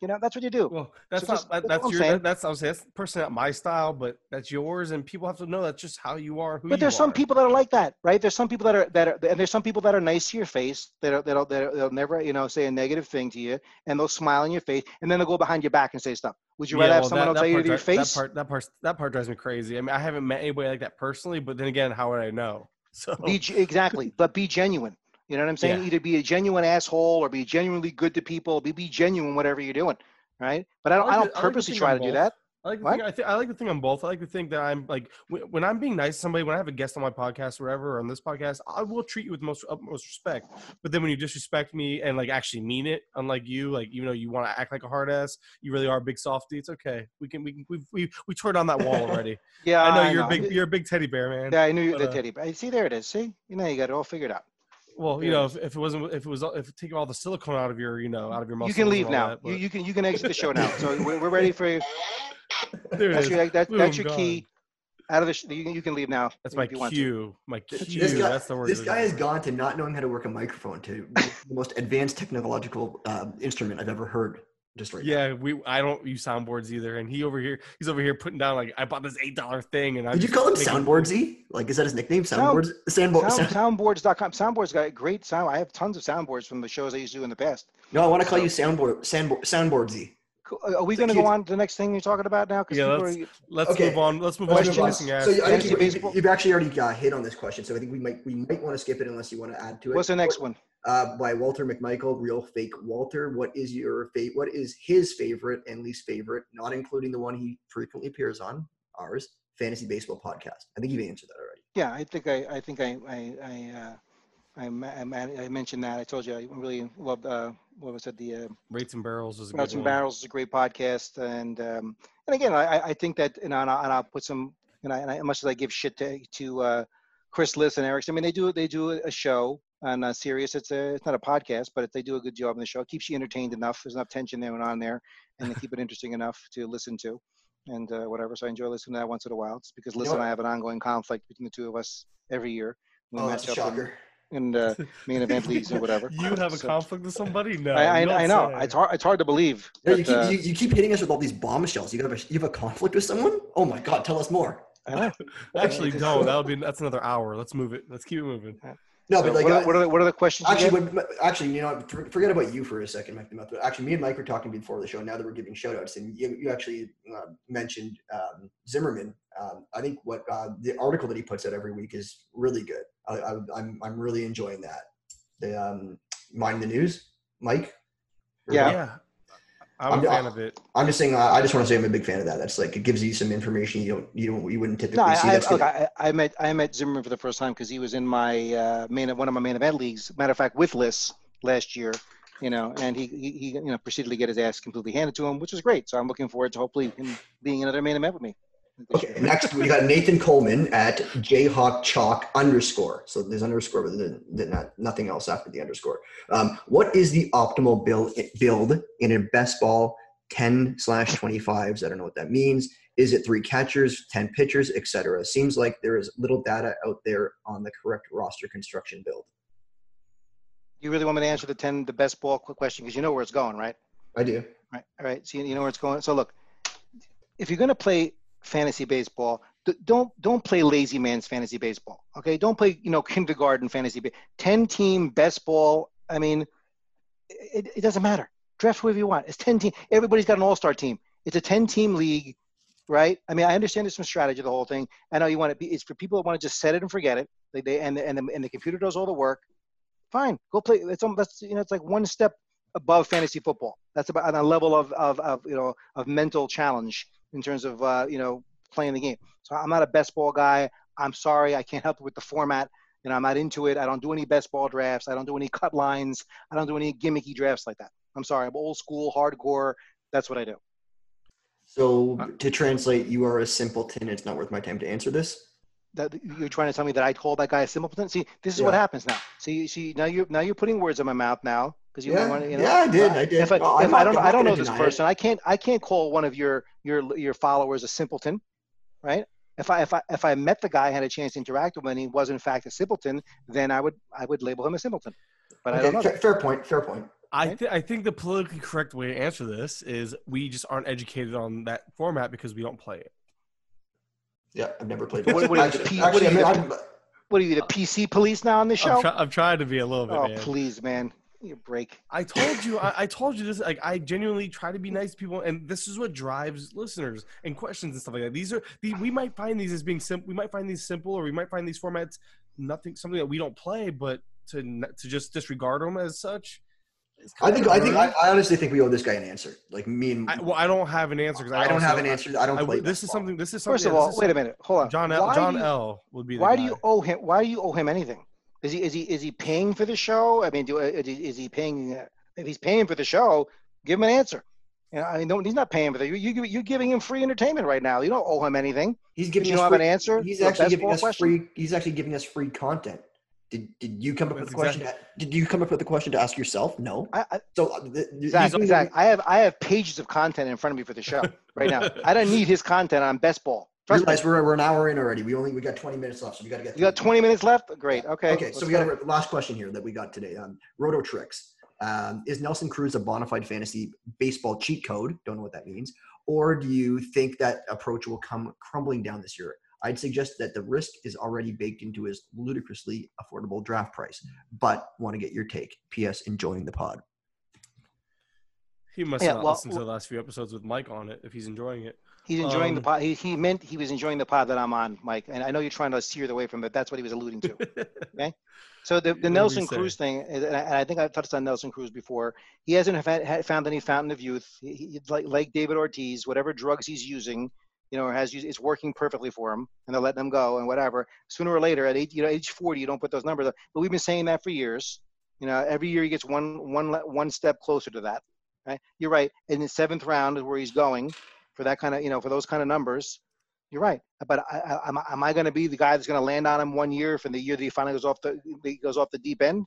You know, that's what you do. Well, that's So not just- that's that's your that, that's I was saying that's personally not my style, but that's yours, and people have to know that's just how you are. Who But there's some are. people that are like that, right? There's some people that are that are, and there's some people that are nice to your face. That are, that'll that'll they'll never you know say a negative thing to you, and they'll smile in your face, and then they'll go behind your back and say stuff. Would you rather Yeah, have someone that- else that tell you to your dri- face? That part, that part, that part drives me crazy. I mean, I haven't met anybody like that personally, but then again, how would I know? (laughs) So Be exactly, but be genuine. You know what I'm saying? Yeah. Either be a genuine asshole or be genuinely good to people. Be be genuine whatever you're doing, right? But I don't like I don't I like purposely try to do that. I like to think I, th- I like to think I'm both. I like to think that I'm like when, when I'm being nice to somebody, when I have a guest on my podcast or whatever, or on this podcast, I will treat you with most utmost respect. But then when you disrespect me and like actually mean it, unlike you, like even though you want to act like a hard ass, you really are a big softy. It's okay. We can we can we we we tore down that wall already. (laughs) Yeah, I know you're a big you're a big teddy bear, man. Yeah, I knew you but, the uh, teddy bear. See, there it is. See, you know, you got it all figured out. Well, you know, if, if it wasn't if it was if take all the silicone out of your you know out of your muscles. You can leave now. that, you, you can you can exit the show now. So we're, we're ready (laughs) for you. there it That's is. your that, Boom, that's your gone. key. Out of the sh- you, can- you can leave now. That's my you want to. cue. My This cue. guy, That's the word. this guy has gone to not knowing how to work a microphone to the most advanced technological uh, instrument I've ever heard. Just right now. Yeah, we. I don't use soundboards either, and he over here. He's over here putting down like I bought this eight dollar thing, and I Did you call him Soundboardsy? Like, is that his nickname? Sound- Soundboards. Soundboard. Sound, sound, soundboards.com. Soundboards got great sound. I have tons of soundboards from the shows I used to do in the past. no, I want to call you Soundboard. Soundboard. Soundboardsy. Cool. Are we going to go on to the next thing you're talking about now? 'Cause Yeah, let's- are- Let's Okay. move on. Let's move Let's on to move Questions? So I think you, you've actually already uh, hit on this question. So I think we might we might want to skip it unless you want to add to it. what's the next one? Uh, by Walter McMichael, Real Fake Walter. What is your fa- What is his favorite and least favorite, not including the one he frequently appears on, ours, Fantasy Baseball Podcast? I think you've answered that already. Yeah, I think I, I think I, I, I, uh, I, I, I mentioned that. I told you I really loved, uh, what was it? The, uh, Rates and barrels is a Nuts good and one. Barrels is a great podcast. And, um, and again, I, I- I think that, you know, and I'll, and I'll put some, and I, and I, as much as I give shit to, to, uh, Chris Liss and Eric, I mean, they do, they do a show on uh, Sirius. It's a, it's not a podcast, but they do a good job on the show. It keeps you entertained enough. There's enough tension going on there, and they keep it interesting enough to listen to, and uh, whatever. So I enjoy listening to that once in a while. It's because You know and? I have an ongoing conflict between the two of us every year. We Oh, that's up shocker. in uh, main event leagues or whatever. (laughs) You have a So- conflict with somebody? No. I, I, I know. It's hard. It's hard to believe. You, keep, uh, you, you keep hitting us with all these bombshells. You have a you have a conflict with someone? Oh my god, tell us more. (laughs) Actually, (laughs) no. That'll be that's another hour. Let's move it. Let's keep it moving. No, So but like what, uh, are, what, are the, what are the questions? Actually, get? what, actually, you know, for- forget about you for a second, Mike. But actually, me and Mike were talking before the show. Now that we're giving shout outs, and you, you actually uh, mentioned um, Zimmerman. Um, I think what uh, the article that he puts out every week is really good. I, I, I'm I'm really enjoying that. The um, Mining the News, Mike. Yeah. Yeah. I'm a I'm- fan of it. I'm just saying. Uh, I just want to say I'm a big fan of that. That's like it gives you some information you don't you don't you wouldn't typically No, I, see. I, That's look. I, I met I met Zimmerman for the first time because he was in my uh, main one of my main event leagues. Matter of fact, with Liz last year, you know, and he, he he you know proceeded to get his ass completely handed to him, which is great. So I'm looking forward to hopefully him being another main event with me. Okay, next we got Nathan Coleman at Jayhawk Chalk underscore. So there's underscore, but then not, nothing else after the underscore. Um, what is the optimal build build in a best ball 10 slash 25s? I don't know what that means. Is it three catchers, 10 pitchers, etc.? Seems like there is little data out there on the correct roster construction build. You really want me to answer the ten the best ball quick question because you know where it's going, right? I do. Right. All right. So you you know where it's going. So look, if you're going to play fantasy baseball, don't don't play lazy man's fantasy baseball. Okay. Don't play you know (laughs) kindergarten fantasy. Ten team best ball. I mean, it, it doesn't matter. Draft whoever you want. It's ten team. Everybody's got an all star team. It's a ten team league right? I mean, I understand there's some strategy the whole thing. I know you want to be. It's for people that want to just set it and forget it. They, they and the, and the, and the computer does all the work. Fine, go play. It's that's you know, it's like one step above fantasy football. That's about on a level of of, of you know of mental challenge in terms of uh, you know playing the game. So I'm not a best ball guy. I'm sorry, I can't help with the format. You know, I'm not into it. I don't do any best ball drafts. I don't do any cut lines. I don't do any gimmicky drafts like that. I'm sorry. I'm old school, hardcore. That's what I do. So to translate, you are a simpleton. It's not worth my time to answer this. That you're trying to tell me that I called that guy a simpleton. See, this is Yeah. what happens now. See, see, now you're now you're putting words in my mouth now because you Yeah, want to. You know, yeah, I did. I did. If I, oh, No, if I don't I'm I not don't know this deny it. person, I can't I can't call one of your your your followers a simpleton, right? If I if I if I met the guy, had a chance to interact with him, and he was in fact a simpleton, then I would I would label him a simpleton. But I don't know. fair, fair point. Fair point. I th- I think the politically correct way to answer this is we just aren't educated on that format because we don't play it. Yeah, I've never played. What- what are you, Actually- the actually, I mean, I'm- What are you, the PC police now on the show? I'm, try- I'm trying to be a little bit. oh, man. please, man, you break. I told you, I, I told you this. Like, I genuinely try to be nice to people, and this is what drives listeners and questions and stuff like that. These are the we might find these as being simple. We might find these simple, or we might find these formats nothing something that we don't play, but to to just disregard them as such. I think. I think. I. I honestly think we owe this guy an answer. Like me and. I, well, I don't have an answer because I don't have an answer. I don't I, play. this is something. This is something. First of all, wait a minute, hold on. John L. Why John you, L. would be. The Why guy. do you owe him? Why do you owe him anything? Is he is he is he paying for the show? I mean, do is he, paying? Uh, if he's paying for the show, give him an answer. You know, I mean, don't, he's not paying for the. You you you're giving him free entertainment right now. You don't owe him anything. He's But giving you us don't have free, an answer. He's actually giving us question? free. He's actually giving us free content. Did Did you come up with That's the question? Did you come up with the question to ask yourself? No. I, I, So uh, the, he's- Zach, I have I have pages of content in front of me for the show (laughs) right now. I don't need his content on best ball. Trust. Realize we're, we're an hour in already. We only we got 20 minutes left, so we got to get. You got through 20 minutes left. Great. Okay. Okay, so let's we go. got a last question here that we got today. Um, Roto Tricks. Um, is Nelson Cruz a bona fide fantasy baseball cheat code? Don't know what that means. Or do you think that approach will come crumbling down this year? I'd suggest that the risk is already baked into his ludicrously affordable draft price, but want to get your take. P.S. Enjoying the pod. He must Yeah, not well- listen to the last few episodes with Mike on it if he's enjoying it. He's enjoying the Um, pod. He, he meant he was enjoying the pod that I'm on, Mike. And I know you're trying to steer away from it. That's what he was alluding to. (laughs) okay. So the, the Nelson. Cruz thing, and I, think I've touched on Nelson Cruz before. He hasn't had, found any fountain of youth. He, he, like like David Ortiz, whatever drugs he's using, you know, or has used, it's working perfectly for him, and they're letting him go and whatever. Sooner or later, at age, you know, age 40, you don't put those numbers up. But we've been saying that for years. You know, every year he gets one one one step closer to that. Right? You're right. In the seventh round is where he's going for that kind of, you know, for those kind of numbers. You're right, but I, I, am, I going to be the guy that's going to land on him one year from the year that he finally goes off the he goes off the deep end?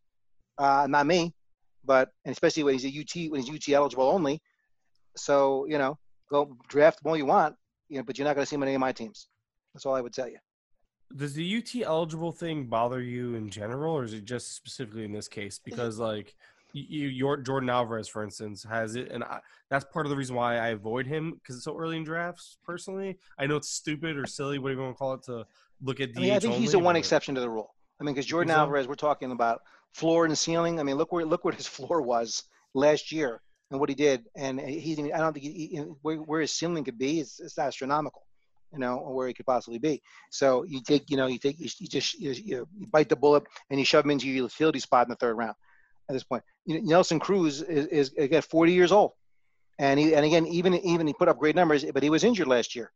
Uh, not me, but and especially when he's a UT when he's UT eligible only. So you know, go draft all you want, you know, but you're not going to see him on any of my teams. That's all I would tell you. Does the UT eligible thing bother you in general, or is it just specifically in this case? Because like you, your Yordan Alvarez, for instance, has it, and I, that's part of the reason why I avoid him because it's so early in drafts. Personally, I know it's stupid or silly, whatever you want to call it, to look at DH I mean, I think he's the one exception to the rule. I mean, because Yordan so? Alvarez, we're talking about floor and ceiling. I mean, look where look what his (laughs) floor was last year and what he did, and he's. I don't think he, he, where, where his ceiling could be is, is astronomical. You know, or where he could possibly be. So you take, you know, you take, you, you just you, you bite the bullet and you shove him into your utility spot in the third round. At this point, Nelson Cruz is, is again 40 years old, and he and again even even he put up great numbers, but he was injured last year,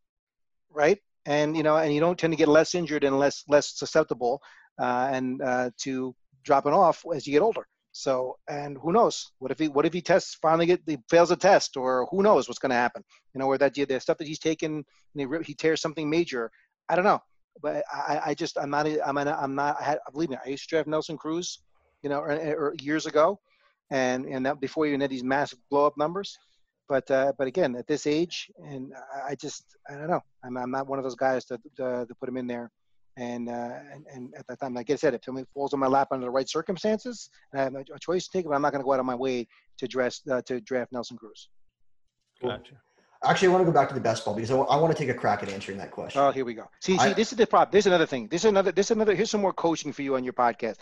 right? And you know, and you don't tend to get less injured and less less susceptible uh, and uh, to dropping off as you get older. So, and who knows? What if he what if he tests finally get he fails a test, or who knows what's going to happen? You know, where that the stuff that he's taken, he, he tears something major. I don't know, but I, I just I'm not I'm not I'm not. I had, believe me, I used to draft Nelson Cruz, you know, or, or years ago, and and that before you even had these massive blow up numbers. But uh, but again, at this age, and I- I just I don't know. I'm I'm not one of those guys to to, to put him in there. And, uh, and and at that time, like I said, if something falls on my lap under the right circumstances, and I have a choice to take, but I'm not going to go out of my way to dress uh, to draft Nelson Cruz. Gotcha. Actually, I want to go back to the best ball because I want to take a crack at answering that question. Oh, here we go. See, see, this is the problem. This is another thing. This is another. This is another. Here's some more coaching for you on your podcast.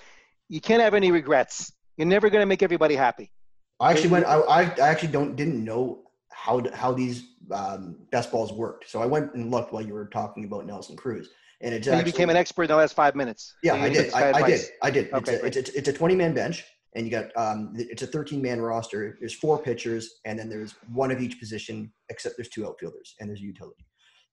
You can't have any regrets. You're never going to make everybody happy. I actually went. I, I actually don't didn't know how how these um, best balls worked. So I went and looked while you were talking about Nelson Cruz, and it's And you became an expert in the last five minutes. yeah, So I did. I, I did. I did. Okay, it's, a, it's, a, it's a 20 man bench, and you got um, it's a 13 man roster. There's four pitchers, and then there's one of each position, except there's two outfielders, and there's a utility.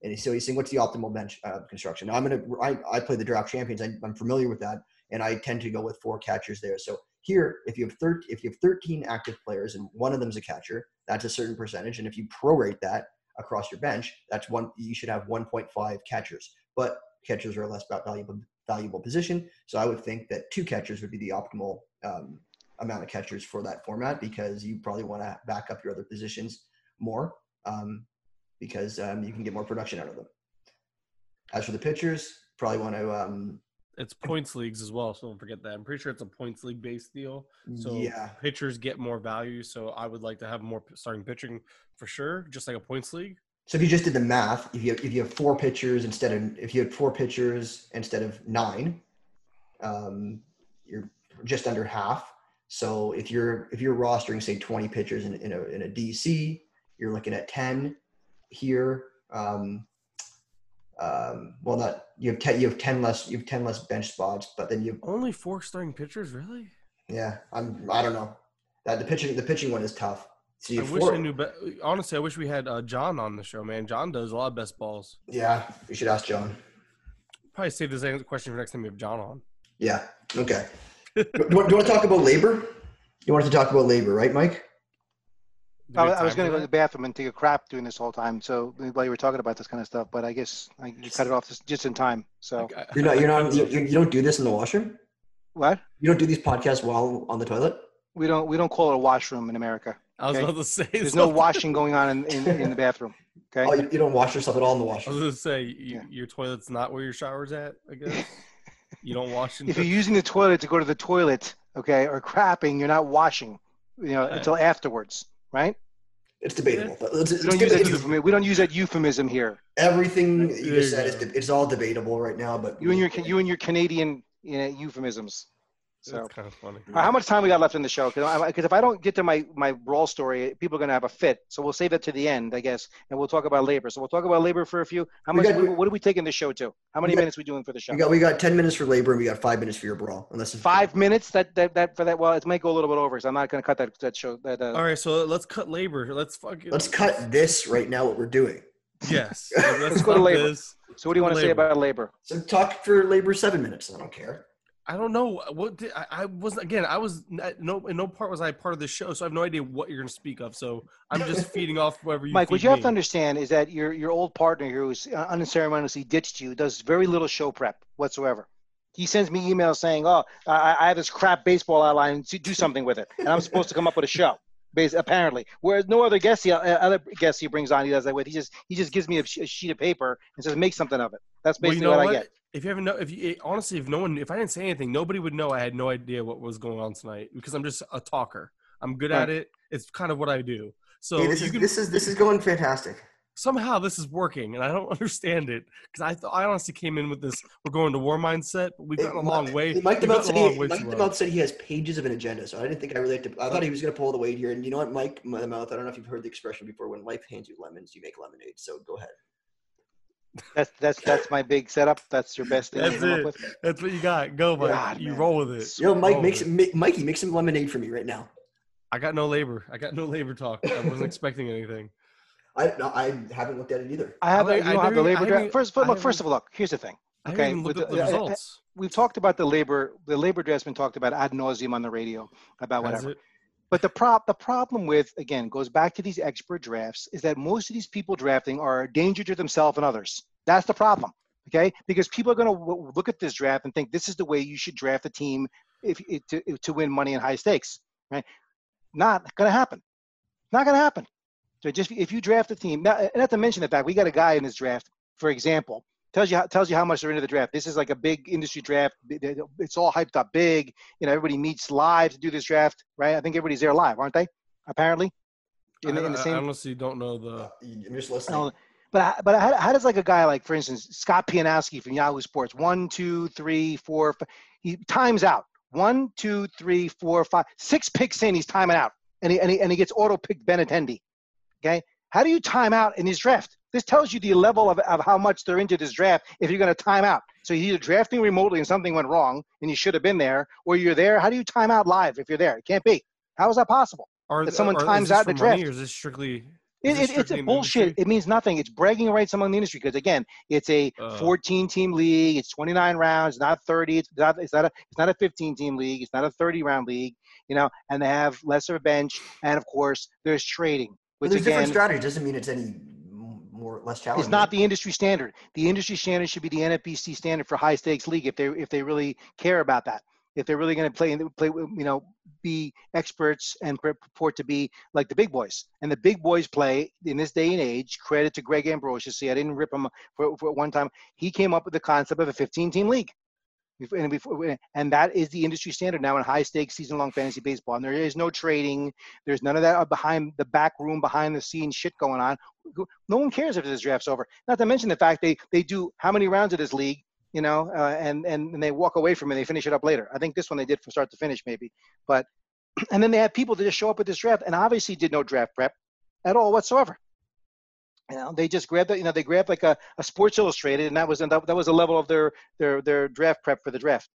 And so he's saying, what's the optimal bench uh, construction? Now I'm gonna. I, I play the draft champions. I, I'm familiar with that, and I tend to go with four catchers there. So here, if you have thir- if you have 13 active players and one of them is a catcher, that's a certain percentage. And if you prorate that across your bench, that's one. You should have 1.5 catchers. But catchers are a less valuable valuable position. So I would think that two catchers would be the optimal um, amount of catchers for that format because you probably want to back up your other positions more um, because um, you can get more production out of them. As for the pitchers, probably want to. It's points leagues as well, so don't forget that. I'm pretty sure it's a points league based deal. So yeah, pitchers get more value. So I would like to have more starting pitching for sure, just like a points league. So if you just did the math, if you have, if you have four pitchers instead of if you had four pitchers instead of nine, um, you're just under half. So if you're if you're rostering say 20 pitchers in, in a in a DC, you're looking at 10 here. Um, um, well, not you have 10 you have 10 less you have 10 less bench spots, but then you Only four starting pitchers, really? yeah I'm I don't know that the pitching the pitching one is tough. So you I wish I knew. Be- Honestly, I wish we had uh, John on the show, man. John does a lot of best balls. yeah, you should ask John. Probably save this question for next time we have John on. Yeah. Okay. (laughs) do, you do you want to talk about LABR? You wanted to talk about LABR, right, Mike? Do I, I was going to go to the bathroom and take a crap during this whole time. So while you were talking about this kind of stuff, but I guess I, you cut it off just, just in time. So? You're not. You're not. You, you don't do this in the washroom. what? You don't do these podcasts while on the toilet. We don't we don't call it a washroom in America. I was okay. about to say. There's no washing going on in, in, in the bathroom. Okay. Oh, you, you don't wash yourself at all in the washroom. I was going to say you, Yeah. your toilet's not where your shower's at. I guess (laughs) you don't wash. In if you're using the toilet to go to the toilet, okay, or crapping, you're not washing, you know, Right. until afterwards, right? It's debatable, but it's, it's We don't, good use that that euphemism. we don't use that euphemism here. everything you just said is de- it's all debatable right now. But You and your you and your Canadian you know, euphemisms. So, That's kind of funny. All right, how much time we got left in the show? Because if I don't get to my my brawl story, people are going to have a fit. So we'll save that to the end, I guess, and we'll talk about LABR. So we'll talk about LABR for a few. How much? got- what, what are we taking the show to? How many got- minutes we doing for the show? we got we got ten minutes for LABR and we got five minutes for your brawl. Unless it's Five minutes. That that that for that. Well, it might go a little bit over. So I'm not going to cut that that show. That uh, All right, so let's cut LABR. Let's fucking. Let's cut this right now. What we're doing. Yes. (laughs) Let's, Let's go to cut LABR. this. So what do you want to say about LABR? So talk for LABR seven minutes. I don't care. I don't know what did, I, I wasn't again. I was no in no part was I part of the show, so I have no idea what you're going to speak of. So I'm (laughs) just feeding off whatever you. Mike, what you have to understand is that your your old partner here, who's uh, unceremoniously ditched you, does very little show prep whatsoever. He sends me emails saying, "Oh, I, I have this crap baseball outline. Do do something with it," and I'm supposed to come up with a show. Bas- apparently, whereas no other guest, he, uh, other guests he brings on, he does that with. He just he just gives me a, sh- a sheet of paper and says, "Make something of it." That's Well, basically you know what, what? I get. If you haven't know, if you eh, honestly, if no one, if I didn't say anything, nobody would know. I had no idea what was going on tonight because I'm just a talker. I'm good Right. at it. It's kind of what I do. So Hey, this is can- this is this is going fantastic. somehow this is working, and I don't (laughs) understand it because I thought I honestly came in with this. We're going to war mindset, but we've gotten a long way. Mike gotten said, he, Mike too said he has pages of an agenda, so I didn't think I really had to. I thought he was going to pull the weight here. And you know what, Mike DeMouth? I don't know if you've heard the expression before. When life hands you lemons, you make lemonade. So go ahead. That's that's that's my big setup. That's your best thing you That's come up it. with. That's what you got. Go, Mike. God, you man. roll with it. Yo, Mike, Roll make some, make, Mikey, make some lemonade for me right now. I got no LABR. I got no LABR talk. I wasn't expecting anything. I no, I haven't looked at it either. I have I- a, you I don't have the LABR draft. First, I look, first of all, look. Here's the thing. Okay, haven't even looked with at the the- uh, uh, results. We've talked about the LABR. The LABR draft's been talked about ad nauseum on the radio about Has whatever. it? But the prop, the problem with again goes back to these expert drafts is that most of these people drafting are a danger to themselves and others. That's the problem. Okay, because people are going to look at this draft and think this is the way you should draft a team if if- to to win money in high stakes. Right? Not going to happen. Not going to happen. So just if you draft a team, not to mention the fact we got a guy in this draft, for example, tells you how, tells you how much they're into the draft. This is like a big industry draft. It's all hyped up big. You know, everybody meets live to do this draft, right? I think everybody's there live, aren't they? Apparently, in, the- in the I, I honestly don't know the. Uh, I'm just listening. But but how, how does like a guy like, for instance, Scott Pianowski from Yahoo Sports, one, two, three, four, five, he times out. One, two, three, four, five, six picks in, he's timing out, and he and he, and he gets auto picked Ben Attendee. Okay, How do you time out in this draft? This tells you the level of, of how much they're into this draft if you're going to time out. So you're either drafting remotely and something went wrong and you should have been there, or you're there. How do you time out live if you're there? It can't be. How is that possible? Are, That someone are- times this out for the money, draft. Or is this strictly? It, is it, it's strictly a bullshit. industry? It means nothing. It's bragging rights among the industry because again, it's a Uh. 14 team league. It's 29 rounds, not 30. It's not. It's not a. It's not a 15 team league. It's not a 30 round league. You know, and they have lesser bench, and of course, there's trading, But which there's different strategy. Doesn't mean it's any m- more less challenging. is not the industry standard. The industry standard should be the NFBC standard for high stakes league if they if they really care about that. If they're really going to play play you know be experts and purport to be like the big boys. And the big boys play in this day and age. Credit to Greg Ambrosius. See, I didn't rip him for, for one time. He came up with the concept of a 15 team league. And, and that is the industry standard now in high stakes season long fantasy baseball. And there is no trading. There's none of that behind the back room, behind the scenes shit going on. No one cares if this draft's over. Not to mention the fact they they do how many rounds of this league, you know, uh, and, and and they walk away from it. They finish it up later. I think this one they did from start to finish maybe, but and then they had people that just show up at this draft and obviously did no draft prep at all whatsoever. You know, they just grabbed, you know, they grabbed like a, a Sports Illustrated, and that was and that, that was the level of their their their draft prep for the draft.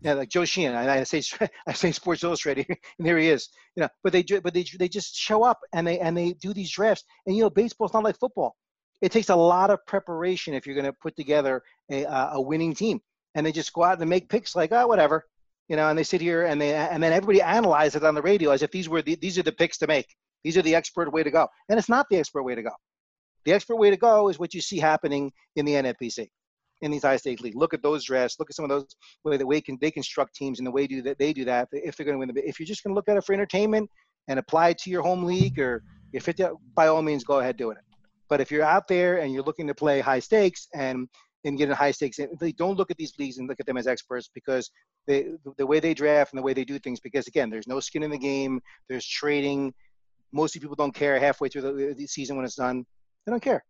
Yeah, like Joe Sheehan, I, I say (laughs) I say Sports Illustrated, (laughs) and there he is. You know, but they but they they just show up and they and they do these drafts, and you know, baseball's not like football. It takes a lot of preparation if you're going to put together a a a winning team, and they just go out and make picks like oh whatever, you know, and they sit here and they and then everybody analyzes it on the radio as if these were the, these are the picks to make. These are the expert way to go, and it's not the expert way to go. The expert way to go is what you see happening in the NFBC, in these high stakes league. Look at those drafts. Look at some of those way the way can they construct teams and the way do that they do that. If they're going to win the, if you're just going to look at it for entertainment and apply it to your home league, or if it by all means go ahead doing it. But if you're out there and you're looking to play high stakes and and get in high stakes, eh, they don't look at these leagues and look at them as experts because they, the way they draft and the way they do things. Because again, there's no skin in the game. There's trading. Most people don't care halfway through the season when it's done. They don't care,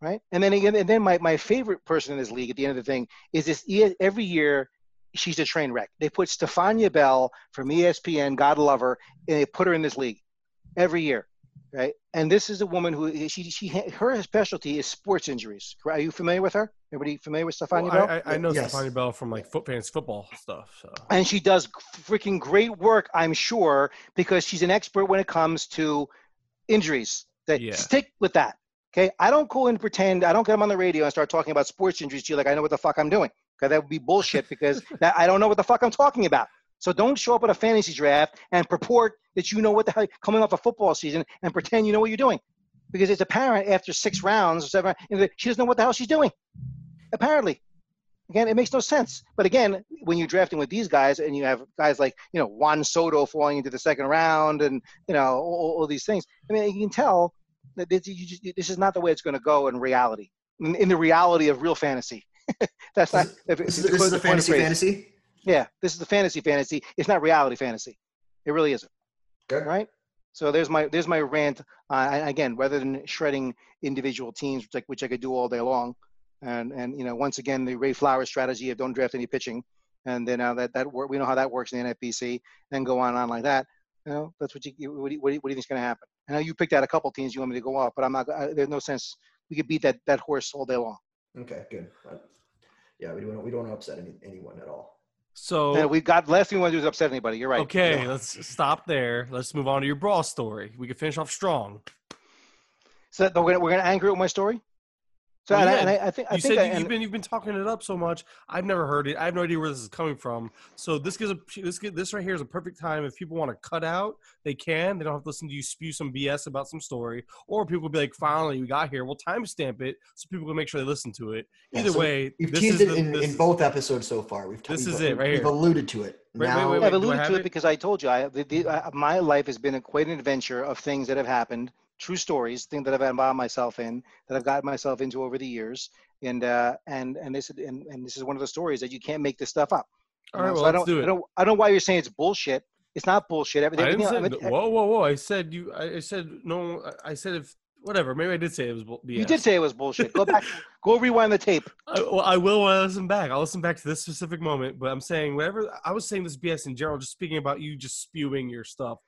right? And then again, and then my, my favorite person in this league at the end of the thing is this. Every year, she's a train wreck. They put Stephania Bell from ESPN, God love her, and they put her in this league every year, right? And this is a woman who she she her specialty is sports injuries. Are you familiar with her? Everybody familiar with Stephania Well, Bell? I, I, I know Yes. Stefani Bell from like foot fantasy football stuff. So and she does freaking great work, I'm sure, because she's an expert when it comes to injuries. That Yeah. stick with that. Okay, I don't go and pretend. I don't get them on the radio and start talking about sports injuries to you like I know what the fuck I'm doing. Because that would be bullshit. Because (laughs) that, I don't know what the fuck I'm talking about. So don't show up at a fantasy draft and purport that you know what the hell coming off a football season and pretend you know what you're doing. Because it's apparent after six rounds or seven, she doesn't know what the hell she's doing. Apparently. Again, it makes no sense. But again, when you're drafting with these guys and you have guys like, you know, Juan Soto falling into the second round and, you know, all, all these things, I mean, you can tell this, just, this is not the way it's going to go in reality, in, in the reality of real fantasy. (laughs) That's not. if- This is, to this is a the fantasy fantasy. Yeah, this is the fantasy fantasy. It's not reality fantasy. It really isn't. Good. Right. So there's my there's my rant. Uh, again, rather than shredding individual teams, which I, which I could do all day long, and and you know once again the Ray Flowers strategy of don't draft any pitching, and then uh, that that work we know how that works in the NFBC, then go on and on like that. You know that's what you what do you, what do you, what do you think's going to happen? I know you picked out a couple teams you want me to go off, but I'm not. I, there's no sense. We could beat that that horse all day long. Okay, good. Uh, yeah, we don't we don't want to upset any, anyone at all. so And we got last thing we want to do is upset anybody. You're right. okay, Yeah. let's stop there. Let's move on to your brawl story. We can finish off strong. So we're gonna we're gonna anchor it with my story. So Well, and, I, and I, I think I You think said I, you, and- you've been you've been talking it up so much. I've never heard it. I have no idea where this is coming from. So this gives a this gi- this right here is a perfect time if people want to cut out, they can. They don't have to listen to you spew some BS about some story, or people will be like, "Finally, we got here. We'll timestamp it so people can make sure they listen to it." Yeah, Either so way, We've this teased is it the- in, this in is- both episodes so far. We've This we've- is it right We've here. alluded to it. Wait, wait, now, wait, I've alluded to it it? because I told you I, the, the, uh, my life has been a, quite an adventure of things that have happened, true stories, things that I've involved myself in, that I've gotten myself into over the years, and uh, and and this and, and this is one of the stories that you can't make this stuff up. All right, know? well, so I don't, do I don't, I don't know why you're saying it's bullshit. It's not bullshit. I Everything, didn't say. everything- I whoa, whoa, whoa! I said you. I I said no. I- I said if whatever. Maybe I did say it was bull- BS. you did say it was bullshit. Go back, (laughs) go rewind the tape. I, well, I will when I listen back. I'll listen back to this specific moment. But I'm saying whatever. I was saying this BS in general, just speaking about you just spewing your stuff.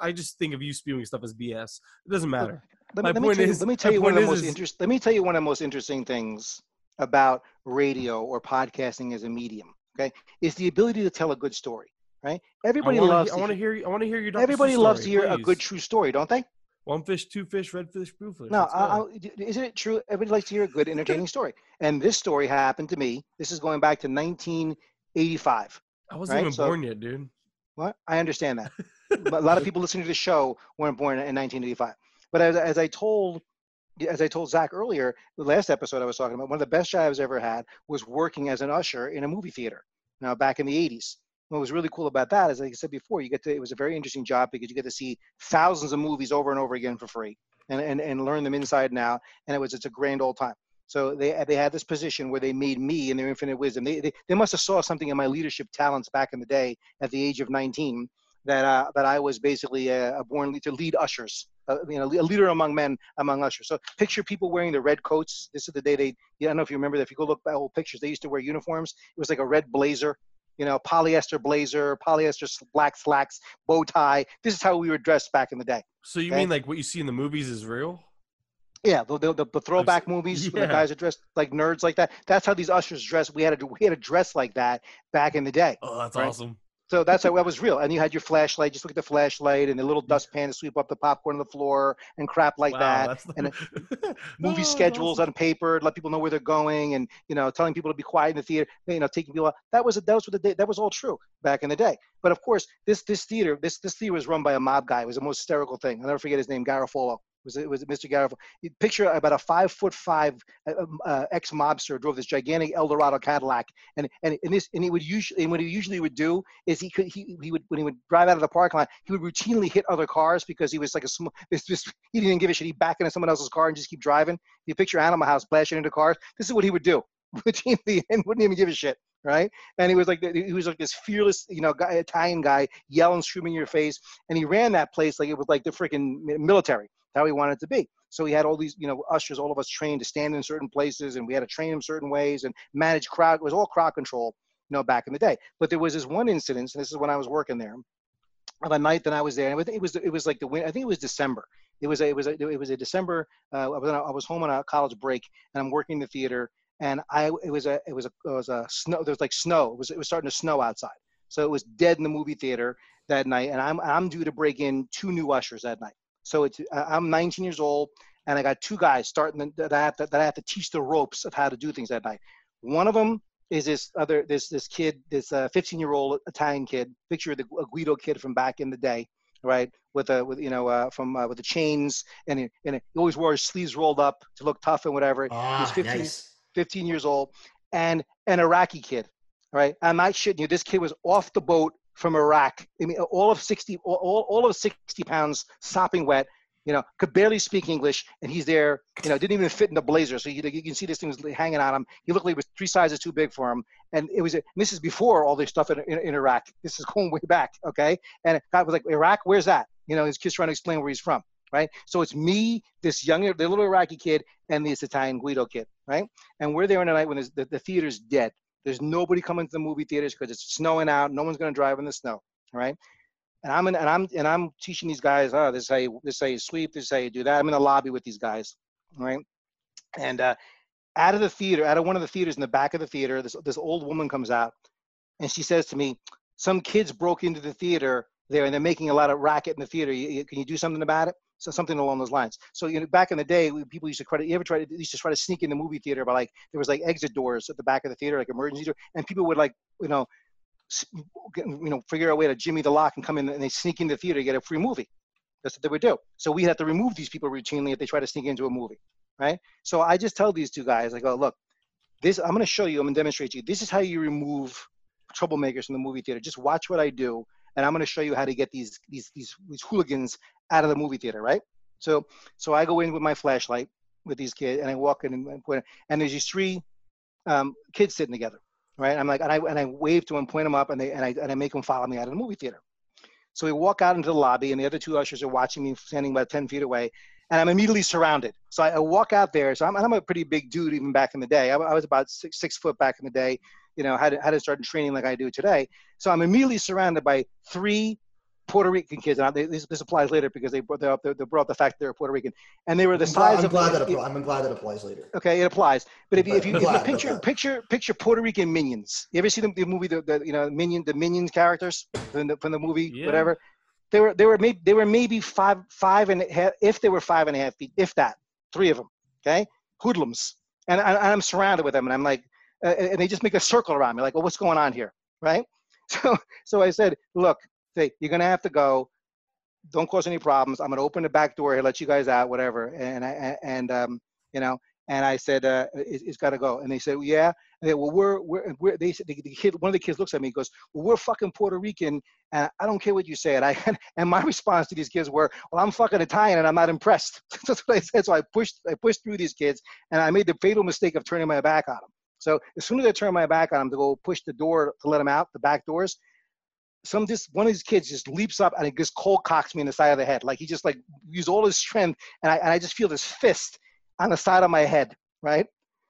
I just think of you spewing stuff as BS. It doesn't matter. let My me, let me point tell you, is- let me tell you one of the most is- interest, let me tell you one of the most interesting things about radio or podcasting as a medium. Okay, is the ability to tell a good story. Right? Everybody I wanna, loves. I to want to hear-. I want to hear your. Everybody Seuss loves to story, hear a good true story, don't they? One fish, two fish, red fish, blue fish. No, I. I, isn't it true? Everybody likes to hear a good, entertaining (laughs) story. And this story happened to me. This is going back to 1985. I wasn't right, even so- born yet, dude. What? I understand that. (laughs) A lot of people listening to the show weren't born in 1985. But as, as I told, as I told Zach earlier, the last episode I was talking about, one of the best jobs I ever had was working as an usher in a movie theater. Now back in the 80s. What was really cool about that is, like I said before, you get to. It was a very interesting job because you get to see thousands of movies over and over again for free, and and, and learn them inside out. And it was it's a grand old time. So they they had this position where they made me in their infinite wisdom. They, they they must have saw something in my leadership talents back in the day at the age of 19 that uh, that I was basically a, a born lead- to lead ushers, uh, you know, a leader among men, among ushers. So picture people wearing the red coats. This is the day they. Yeah, I don't know if you remember that. If you go look at old pictures, they used to wear uniforms. It was like a red blazer, you know, polyester blazer, polyester black slacks, bow tie. This is how we were dressed back in the day. So you Okay. mean like what you see in the movies is real? Yeah, the, the, the, throwback movies where the guys are dressed like nerds like that. That's how these ushers dress. We had to we had to dress like that back in the day. Oh, that's Right. awesome. So that's how that was real. And you had your flashlight. Just look at the flashlight and the little dustpan to sweep up the popcorn on the floor and crap like wow, that. The, and Oh, (laughs) Movie that's schedules awesome. on paper, let people know where they're going, and you know, telling people to be quiet in the theater. You know, taking people out. That was that was what the day, that was all true back in the day. But of course, this this theater this this theater was run by a mob guy. It was the most hysterical thing. I'll never forget his name, Garofalo. Was it was it Mr. Garofalo? Picture about a five foot five uh, um, uh, ex mobster drove this gigantic Eldorado Cadillac, and and and this and he would usually and what he usually would do is he could he, he would when he would drive out of the parking lot he would routinely hit other cars because he was like a small this, this he didn't give a shit he'd back into someone else's car and just keep driving you picture Animal House blasting into cars this is what he would do (laughs) routinely and wouldn't even give a shit right and he was like he was like this fearless you know guy Italian guy yelling screaming in your face and he ran that place like it was like the freaking military how he wanted to be so he had all these, you know, ushers, all of us trained to stand in certain places, and we had to train them certain ways and manage crowd. It was all crowd control, you know, back in the day. But there was this one incident. And this is when I was working there. On a night that I was there, and it was it was like the win. I think it was December. It was a, it was a, it was a December. Uh, I was a, I was home on a college break, and I'm working in the theater. And I it was a it was a it was a snow. There was like snow. It was it was starting to snow outside. So it was dead in the movie theater that night, and I'm I'm due to break in two new ushers that night. So it's I'm 19 years old, and I got two guys starting the, that I have to, that I have to teach the ropes of how to do things that night. One of them is this other this this kid, this uh, 15 year old Italian kid. Picture of the Guido kid from back in the day, right? With a with you know uh, from uh, with the chains, and he, and he always wore his sleeves rolled up to look tough and whatever. Ah, 15 nice. 15 years old, and an Iraqi kid, right? I'm not shitting you. This kid was off the boat from Iraq. I mean, all of 60, all, all of 60 pounds, sopping wet. You know, could barely speak English, and he's there. You know, didn't even fit in the blazer, so you, you can see this thing was hanging on him. He looked like it was three sizes too big for him, and it was. And this is before all this stuff in, in, in Iraq. This is going way back, okay? And God was like, Iraq, where's that? You know, his kid's trying to explain where he's from, right? So it's me, this young, the little Iraqi kid, and this Italian Guido kid, right? And we're there in the night when the, the theater's dead. There's nobody coming to the movie theaters because it's snowing out. No one's going to drive in the snow, right? And I'm in, and I'm and I'm teaching these guys, oh, this is how you this is how you sweep, this is how you do that. I'm in the lobby with these guys, right? And uh, out of the theater, out of one of the theaters in the back of the theater, this this old woman comes out, and she says to me, "Some kids broke into the theater there, and they're making a lot of racket in the theater. You- you- Can you do something about it?" So something along those lines. So you know, back in the day, people used to to. You ever try to used to try to sneak in the movie theater by like there was like exit doors at the back of the theater, like emergency door, and people would like you know, get- you know, figure out a way to jimmy the lock and come in and they sneak in the theater to get a free movie. That's what they would do. So we had to remove these people routinely if they try to sneak into a movie, right? So I just tell these two guys, I go, oh, look, this I'm going to show you. I'm going to demonstrate to you. This is how you remove troublemakers from the movie theater. Just watch what I do, and I'm going to show you how to get these these these these hooligans out of the movie theater, right? So so I go in with my flashlight with these kids, and I walk in and point, and there's these three um, kids sitting together, right? I'm like, and I and I wave to them, point them up, and they and I and I make them follow me out of the movie theater. So we walk out into the lobby, and the other two ushers are watching me, standing about 10 feet away, and I'm immediately surrounded. So I, I walk out there. So I'm, I'm a pretty big dude even back in the day. I, I was about six, six foot back in the day. You know, had had to start training like I do today. So I'm immediately surrounded by three Puerto Rican kids. And they, this, this applies later because they brought, up, they brought the fact they're Puerto Rican, and they were the I'm size glad, of. I'm glad that applies. I'm glad that applies later. Okay, it applies. But if you if you, if you picture picture picture Puerto Rican minions, you ever see the, the movie the, the you know minion the minions characters from the from the movie Yeah. whatever. They were they were maybe they were maybe five five and a half if they were five and a half feet if that three of them okay hoodlums and, I, I'm surrounded with them and I'm like and they just make a circle around me like well what's going on here right (laughs) so so I said look say you're gonna have to go don't cause any problems. I'm gonna open the back door here, let you guys out, whatever. And I and um, you know, and I said, uh, it, it's got to go. And they said, yeah. And they, well, we're we're, we're they said the, the kid, one of the kids looks at me, and goes, well, we're fucking Puerto Rican, and I don't care what you say. And I (laughs) and my response to these kids were, well, I'm fucking Italian, and I'm not impressed. (laughs) That's what I said. So I pushed I pushed through these kids, and I made the fatal mistake of turning my back on them. So as soon as I turn my back on them to go push the door to let them out, the back doors, some this one of these kids just leaps up and it just cold cocks me in the side of the head. Like he just like used all his strength and I and I just feel this fist on the side of my head, right?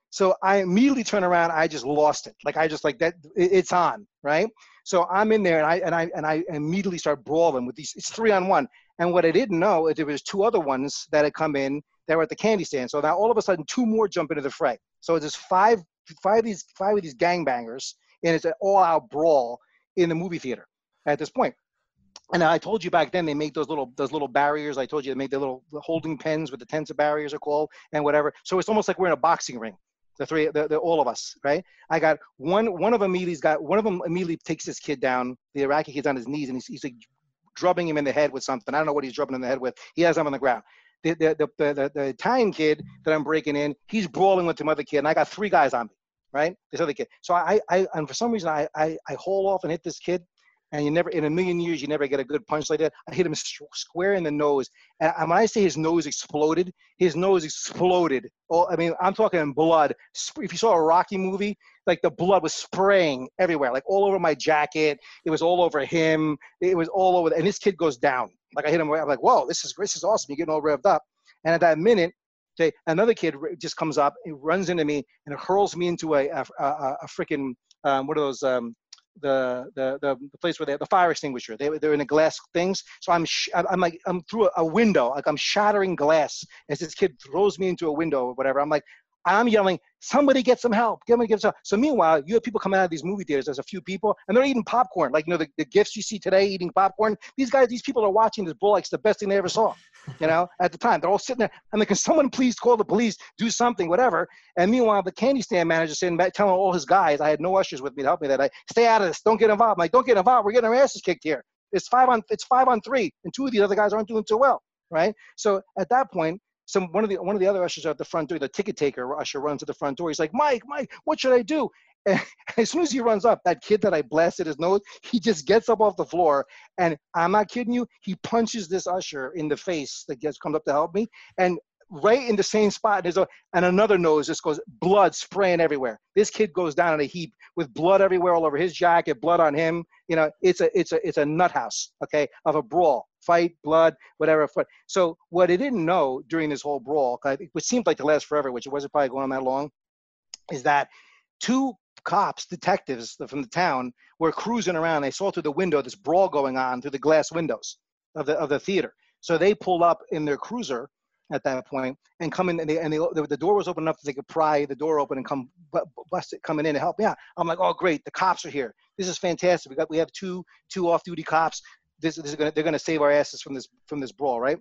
So I immediately turn around, I just lost it. Like I just like that it's on, right? So I'm in there and I and I and I immediately start brawling with these it's three on one. And what I didn't know is there was two other ones that had come in that were at the candy stand. So now all of a sudden two more jump into the fray. So there's five five of these five of these gangbangers and it's an all out brawl in the movie theater at this point. And I told you back then they made those little those little barriers. I told you they made the little holding pens with the tens of barriers are called and whatever. So it's almost like we're in a boxing ring. The three, the, the, all of us, right? I got one. One of immediately's got one of them immediately takes this kid down. The Iraqi kid's on his knees and he's, he's like drubbing him in the head with something. I don't know what he's drubbing in the head with. He has him on the ground. The the, the, the, the, the Italian kid that I'm breaking in, he's brawling with some other kid, and I got three guys on me, right? This other kid. So I, I and for some reason I, I, I haul off and hit this kid, and you never in a million years you never get a good punch like that. I hit him square in the nose, and when I say his nose exploded, his nose exploded. Oh, I mean I'm talking blood. If you saw a Rocky movie, like the blood was spraying everywhere, like all over my jacket. It was all over him. It was all over, and this kid goes down. Like I hit him. I'm like, whoa, this is this is awesome. You're getting all revved up, and at that minute. Say, another kid just comes up, he runs into me, and hurls me into a a, a, a freaking um, what are those um, the, the the place where they have the fire extinguisher. They they're in the glass things. So I'm sh- I'm like I'm through a window, like I'm shattering glass as this kid throws me into a window or whatever. I'm like I'm yelling, somebody get some help. Me get some. help." So meanwhile, you have people coming out of these movie theaters. There's a few people, and they're eating popcorn. Like you know the, the gifts you see today, eating popcorn. These guys, these people are watching this bull like it's the best thing they ever saw. You know, at the time, they're all sitting there. I'm like, can someone please call the police, do something, whatever. And meanwhile, the candy stand manager sitting back telling all his guys, I had no ushers with me to help me that I stay out of this. Don't get involved. I'm like, don't get involved. We're getting our asses kicked here. It's five on it's five on three, and two of the other guys aren't doing too well, right? So at that point, some one of the one of the other ushers at the front door, the ticket taker usher runs to the front door. He's like, Mike, Mike, what should I do? (laughs) And as soon as he runs up, that kid that I blasted his nose, he just gets up off the floor, and I'm not kidding you, he punches this usher in the face that gets comes up to help me, and right in the same spot, a and another nose just goes blood spraying everywhere. This kid goes down in a heap with blood everywhere all over his jacket, blood on him. You know, it's a it's a it's a nut house, okay, of a brawl, fight, blood, whatever. So what I didn't know during this whole brawl, which seemed like to last forever, which it wasn't probably going on that long, is that two cops, detectives from the town, were cruising around. They saw through the window this brawl going on through the glass windows of the of the theater. So they pulled up in their cruiser at that point and come in and, they, and they, the, door was open enough that they could pry the door open and come bu- bu- bust it coming in to help me out. I'm like, oh great, the cops are here. This is fantastic. We got we have two two off-duty cops. This, this is gonna they're gonna save our asses from this from this brawl, right?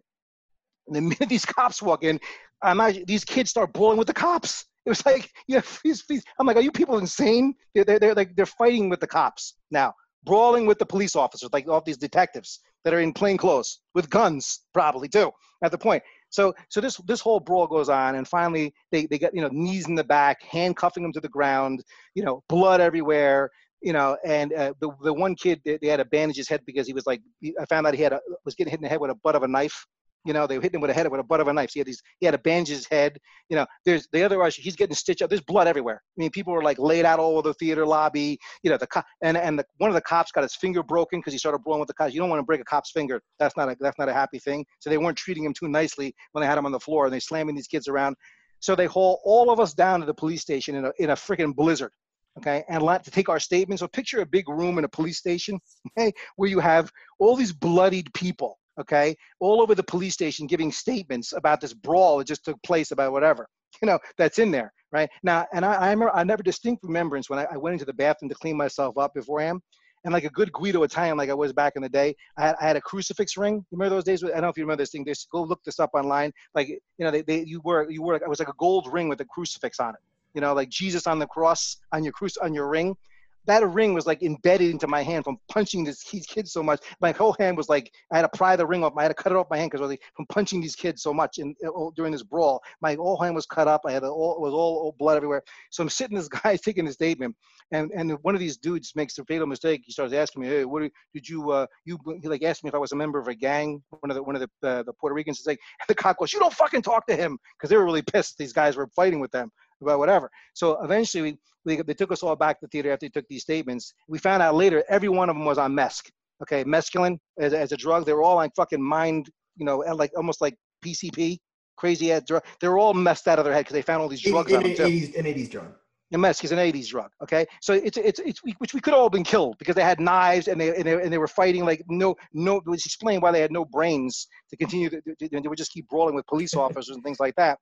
And the (laughs) minute these cops walk in, I'm not, these kids start brawling with the cops. It was like, (laughs) yeah, these, these, I'm like, are you people insane? They're, they're, they're like, they're fighting with the cops now, brawling with the police officers, like all these detectives that are in plain clothes with guns, probably too, at the point. So, so this this whole brawl goes on, and finally they they get you know knees in the back, handcuffing him to the ground, you know, blood everywhere, you know, and uh, the the one kid they, they had to bandage his head because he was like, I found out he had a was getting hit in the head with a butt of a knife. You know, they were hitting him with a head with a butt of a knife. So he had these, he had to bandage his head. You know, there's the other usher, he's getting stitched up. There's blood everywhere. I mean, people were like laid out all over the theater lobby. You know, the cop and and the, one of the cops got his finger broken because he started blowing with the cops. You don't want to break a cop's finger. That's not a that's not a happy thing. So they weren't treating him too nicely when they had him on the floor and they slamming these kids around. So they haul all of us down to the police station in a in a freaking blizzard. okay, and let to take our statements. So picture a big room in a police station, (laughs) okay, where you have all these bloodied people, okay, all over the police station giving statements about this brawl that just took place about whatever, (laughs) you know, that's in there, right? Now, and I, I remember, I never distinct remembrance when I, I went into the bathroom to clean myself up beforehand. And like a good Guido Italian, like I was back in the day, I had, I had a crucifix ring. You remember those days? I don't know if you remember this thing. Just go look this up online. Like you know, they, they you were you were it was like a gold ring with a crucifix on it. You know, like Jesus on the cross on your cruci on your ring that ring was like embedded into my hand from punching these kids so much. My whole hand was like I had to pry the ring off. I had to cut it off my hand because I was like from punching these kids so much in, in during this brawl. My whole hand was cut up. I had all it was all, all blood everywhere. So I'm sitting. This (laughs) guy taking his statement, and and one of these dudes makes a fatal mistake. He starts asking me, "Hey, what did you uh you?" He like asked me if I was a member of a gang. One of the one of the uh, the Puerto Ricans is like, the cop goes, "You don't fucking talk to him," because they were really pissed. These guys were fighting with them about whatever. So eventually, we, we, they took us all back to the theater after they took these statements. We found out later every one of them was on mesk. Okay, mescaline as, as a drug. They were all on fucking mind, you know, like almost like PCP, crazy ass drug. They were all messed out of their head because they found all these drugs them 80s, an 80s drug. The mesk is an 80s drug. Okay, so it's it's it's which we could all been killed because they had knives and they and they, and they were fighting like no no. It was explained why they had no brains to continue. To, to, they would just keep brawling with police (laughs) officers and things like that.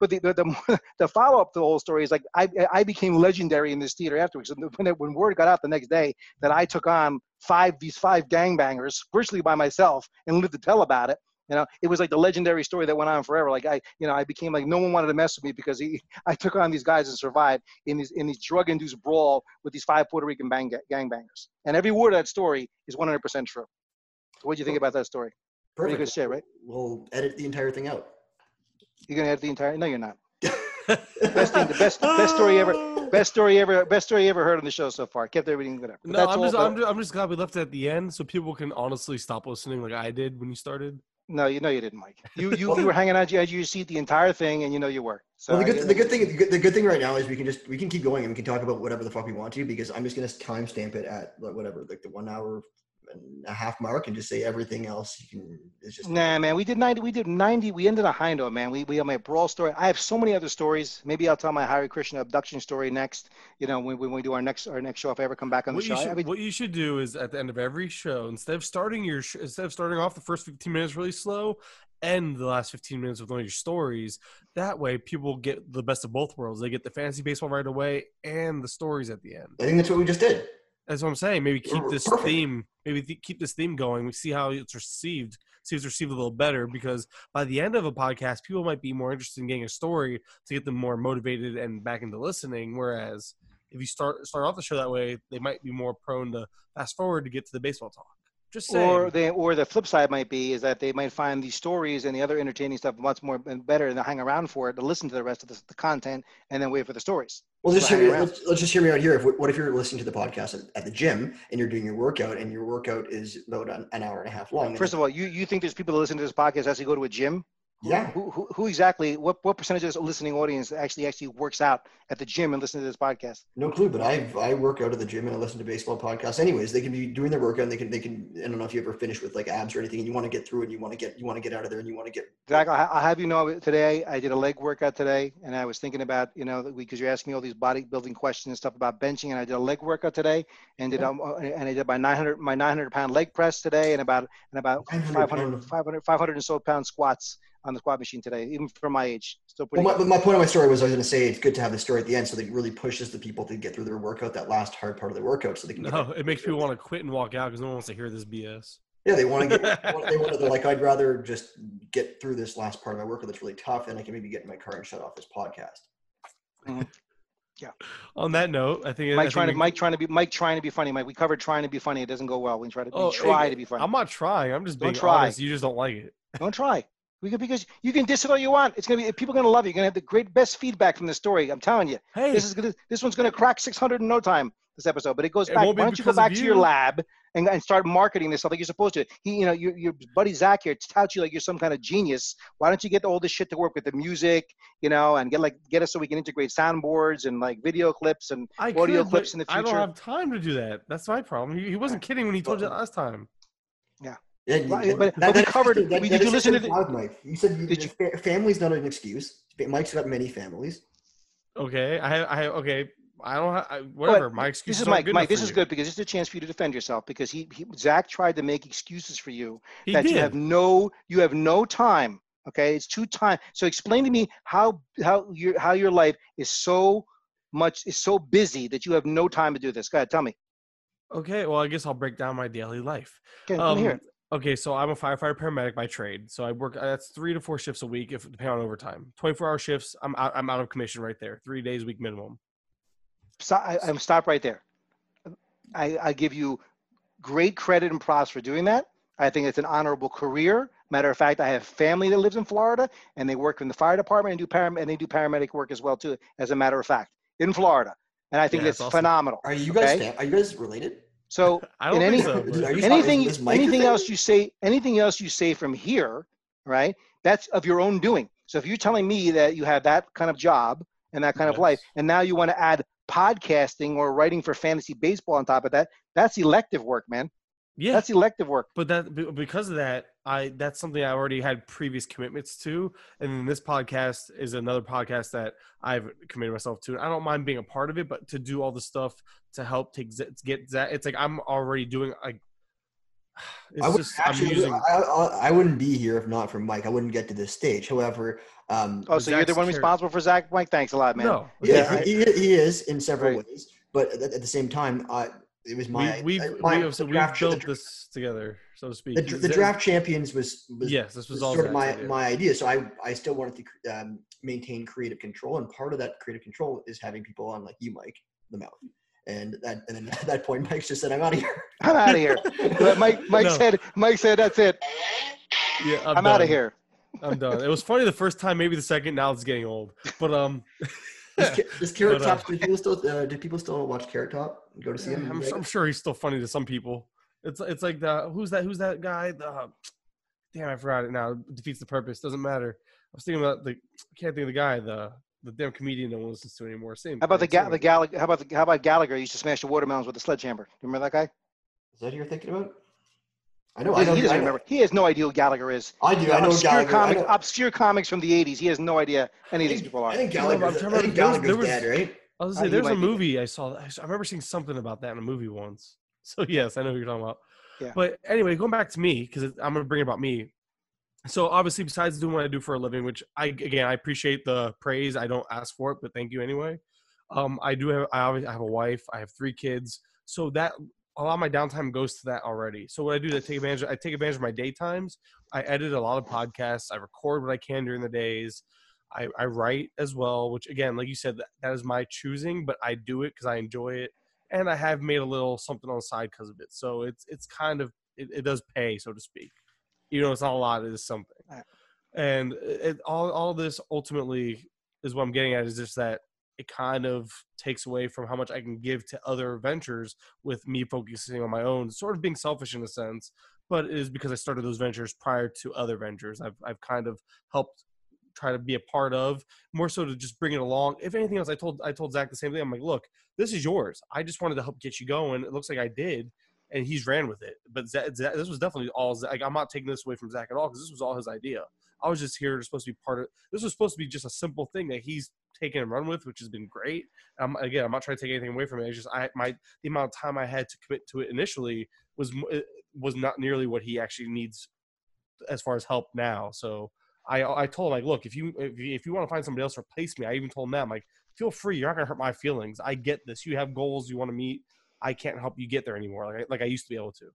But the the, the, (laughs) the follow up to the whole story is like I I became legendary in this theater afterwards. When it, when word got out the next day that I took on five these five gangbangers virtually by myself and lived to tell about it. You know, it was like the legendary story that went on forever. Like I, you know, I became like no one wanted to mess with me because he, (laughs) I took on these guys and survived in these in these drug-induced brawl with these five Puerto Rican bang, gangbangers. And every word of that story is 100% true. So what do you think about that story? Pretty Perfect. good shit, right? We'll edit the entire thing out. You're gonna have the entire? No, you're not. (laughs) best thing, the best, best story ever, best story ever, best story ever heard on the show so far. Kept everything good. No, I'm just, I'm just, I'm just glad we left it at the end so people can honestly stop listening like I did when you started. No, you know you didn't, Mike. (laughs) You you, you were hanging out edge of your seat the entire thing, and you know you were. So well, the good, the good thing, the good, the good thing right now is we can just we can keep going and we can talk about whatever the fuck we want to because I'm just gonna timestamp it at whatever like the one hour and a half mark and just say everything else you can is just nah man we did 90 we did 90 we ended a high note man. We we have my brawl story. I have so many other stories. Maybe i'll tell my Hare Krishna abduction story next you know when, when we do our next our next show if i ever come back on the what show. You should, I mean, what you should do is at the end of every show instead of starting your sh- instead of starting off the first 15 minutes really slow end the last 15 minutes with one of your stories. That way people get the best of both worlds. They get the fantasy baseball right away and the stories at the end. I think that's what we just did that's what I'm saying. Maybe keep this theme. Maybe th- keep this theme going. We see how it's received. See if it's received a little better because by the end of a podcast, people might be more interested in getting a story to get them more motivated and back into listening. Whereas if you start start off the show that way, they might be more prone to fast forward to get to the baseball talk. Just saying. Or they, or the flip side might be is that they might find these stories and the other entertaining stuff much more and better, and they hang around for it to listen to the rest of the, the content and then wait for the stories. Well, just hear me, let's, let's, just hear me out here. If, what if you're listening to the podcast at, at, the gym and you're doing your workout and your workout is about an, an hour and a half long? First of all, you, you think there's people that listen to this podcast as they go to a gym? Yeah. Who, who, who, exactly? What what percentage of the listening audience actually actually works out at the gym and listen to this podcast? No clue, but I I work out at the gym and I listen to baseball podcasts. Anyways, they can be doing their workout. And they can they can. I don't know if you ever finish with like abs or anything, and you want to get through it. And you want to get you want to get out of there, and you want to get. Zach, I'll have you know today I did a leg workout today, and I was thinking about you know because you're asking me all these bodybuilding questions and stuff about benching, and I did a leg workout today, and did um, and I did my 900 my 900 pound leg press today, and about and about 500 500 500 and so pound squats on the squat machine today, even for my age. Still pretty. Well, my, my, point of my story was I was going to say it's good to have the story at the end, so that it really pushes the people to get through their workout, that last hard part of their workout, so they can. No, it makes people want to quit and walk out because no one wants to hear this BS. Yeah, they want to get. (laughs) they want to. They're like, I'd rather just get through this last part of my workout that's really tough, and I can maybe get in my car and shut off this podcast. Mm-hmm. Yeah. (laughs) On that note, I think Mike I trying think to Mike trying to be Mike trying to be funny. Mike, we covered trying to be funny. It doesn't go well. We try to we try it, to be funny. I'm not trying. I'm just Don't being try. honest. You just don't like it. Don't try. We can, because you can diss it all you want. It's gonna be people are gonna love you. You're gonna have the great best feedback from the story. I'm telling you. Hey, This is gonna this one's gonna crack 600 in no time. This episode, but it goes It back. Why don't you go back to your lab and, and start marketing this stuff like you're supposed to? He, you know, your, your buddy Zach here touts you like you're some kind of genius. Why don't you get all this shit to work with the music, you know, and get like get us so we can integrate soundboards and like video clips and I audio could, clips in the future? I don't have time to do that. That's my problem. He, he wasn't kidding when he told you last time. Yeah, Right, but- but we covered- that- we- did you listen to just the- loud, Mike? You said you, Did you- family's not an excuse. Mike's got many families. Okay, I have, I have, okay. I don't. Have, I, whatever. My excuse This is Mike. good Mike, this is you. good because this is a chance for you to defend yourself because he, he Zach tried to make excuses for you He that did. you have no you have no time. Okay, it's too time. So explain to me how how your how your life is so much is so busy that you have no time to do this. Go ahead, tell me. Okay, well, I guess I'll break down my daily life. Okay, let me hear Um, it. Okay, so I'm a firefighter paramedic by trade. So I work uh, that's three to four shifts a week, if depending on overtime. 24 hour shifts. I'm out. I'm out of commission right there. Three days a week minimum. Stop, I, I'm stop right there. I, I give you great credit and props for doing that. I think it's an honorable career. Matter of fact, I have family that lives in Florida, and they work in the fire department and do param- and they do paramedic work as well too. As a matter of fact, in Florida, and I think Yeah, it's awesome. phenomenal. Are you guys Okay. fam- are you guys related? So (laughs) I don't in think any so. Are but- you anything is Mike your anything else you say anything else you say from here, right? That's of your own doing. So if you're telling me that you have that kind of job and that kind of life, and now you want to add podcasting or writing for fantasy baseball on top of that, that's elective work, man. Yeah, That's elective work. but that because of that, I that's something I already had previous commitments to, and then this podcast is another podcast that I've committed myself to. And I don't mind being a part of it, but to do all the stuff to help take Z- get that, it's like I'm already doing like. (sighs) It's I would just I'm actually, using. I, I, I wouldn't be here if not for Mike. I wouldn't get to this stage. However, um, Oh, so you're the one responsible for Zach Mike? Thanks a lot, man. No, yeah, right. (laughs) he, he is in several Right. ways, but at, at the same time, uh, it was my we, we've, uh, my- we've, so we've draft- built the, this together, so to speak. the, the draft champions was, was Yes, this was was all sort of my idea. my idea. So I I still wanted to um, maintain creative control, and part of that creative control is having people on like you, Mike, the mouth. And that and then (laughs) at that point, Mike just said, "I'm out of here." I'm out of here. But Mike (laughs) Mike No. said Mike said that's it. Yeah, I'm, out of here. I'm done. It was funny the first time, maybe the second. Now it's getting old. But um, Does, does Carrot (laughs) But, uh, Top? Do people still uh, do people still watch Carrot Top? And Go to see him? I'm, I'm sure he's still funny to some people. It's it's like the who's that who's that guy? The uh, damn, I forgot it now. Defeats the purpose. Doesn't matter. I was thinking about the I can't think of the guy. The the damn comedian no one listens to anymore. Same. How about the Ga- the Gallagher? How about the, how about Gallagher? Used to smash the watermelons with a sledgehammer. Do you remember that guy? Is that who you're thinking about? I know. I he, know. he doesn't I know- remember. He has no idea who Gallagher is. I do. I know obscure Gallagher. I, comics, know, obscure comics from the '80s. He has no idea any of these people are. I are. think No, but I'm Gallagher's, trying to I think remember- there Gallagher's was- dead, right? I was Uh, gonna say he there's a might be. movie I saw. I remember seeing something about that in a movie once. (laughs) So yes, I know who you're talking about. Yeah. But anyway, going back to me because I'm gonna bring it about me. So obviously, besides doing what I do for a living, which I again I appreciate the praise. I don't ask for it, but thank you anyway. Um, I do have I obviously have a wife. I have three kids. So that a lot of my downtime goes to that already. So what I do is I take advantage. I take advantage of my daytimes. I edit a lot of podcasts. I record what I can during the days. I, I write as well, which again, like you said, that, that is my choosing, but I do it because I enjoy it, and I have made a little something on the side because of it. So it's it's kind of it, it does pay, so to speak. You know, it's not a lot; it is something. Right. And it, all all this ultimately is what I'm getting at is just that it kind of takes away from how much I can give to other ventures with me focusing on my own, sort of being selfish in a sense, but it is because I started those ventures prior to other ventures. I've I've kind of helped try to be a part of more so to just bring it along. If anything else, I told I told Zach the same thing. I'm like, look, this is yours. I just wanted to help get you going. It looks like I did, and he's ran with it. But Zach, Zach, this was definitely all. Zach. Like, I'm not taking this away from Zach at all because this was all his idea. I was just here to supposed to be part of. This was supposed to be just a simple thing that he's taken and run with, which has been great. Um, again, I'm not trying to take anything away from it. It's just I my the amount of time I had to commit to it initially was was not nearly what he actually needs as far as help now. So I I told him like, look, if you if you, want to find somebody else to replace me, I even told them like, feel free. You're not gonna hurt my feelings. I get this. You have goals you want to meet. I can't help you get there anymore, like I, like I used to be able to.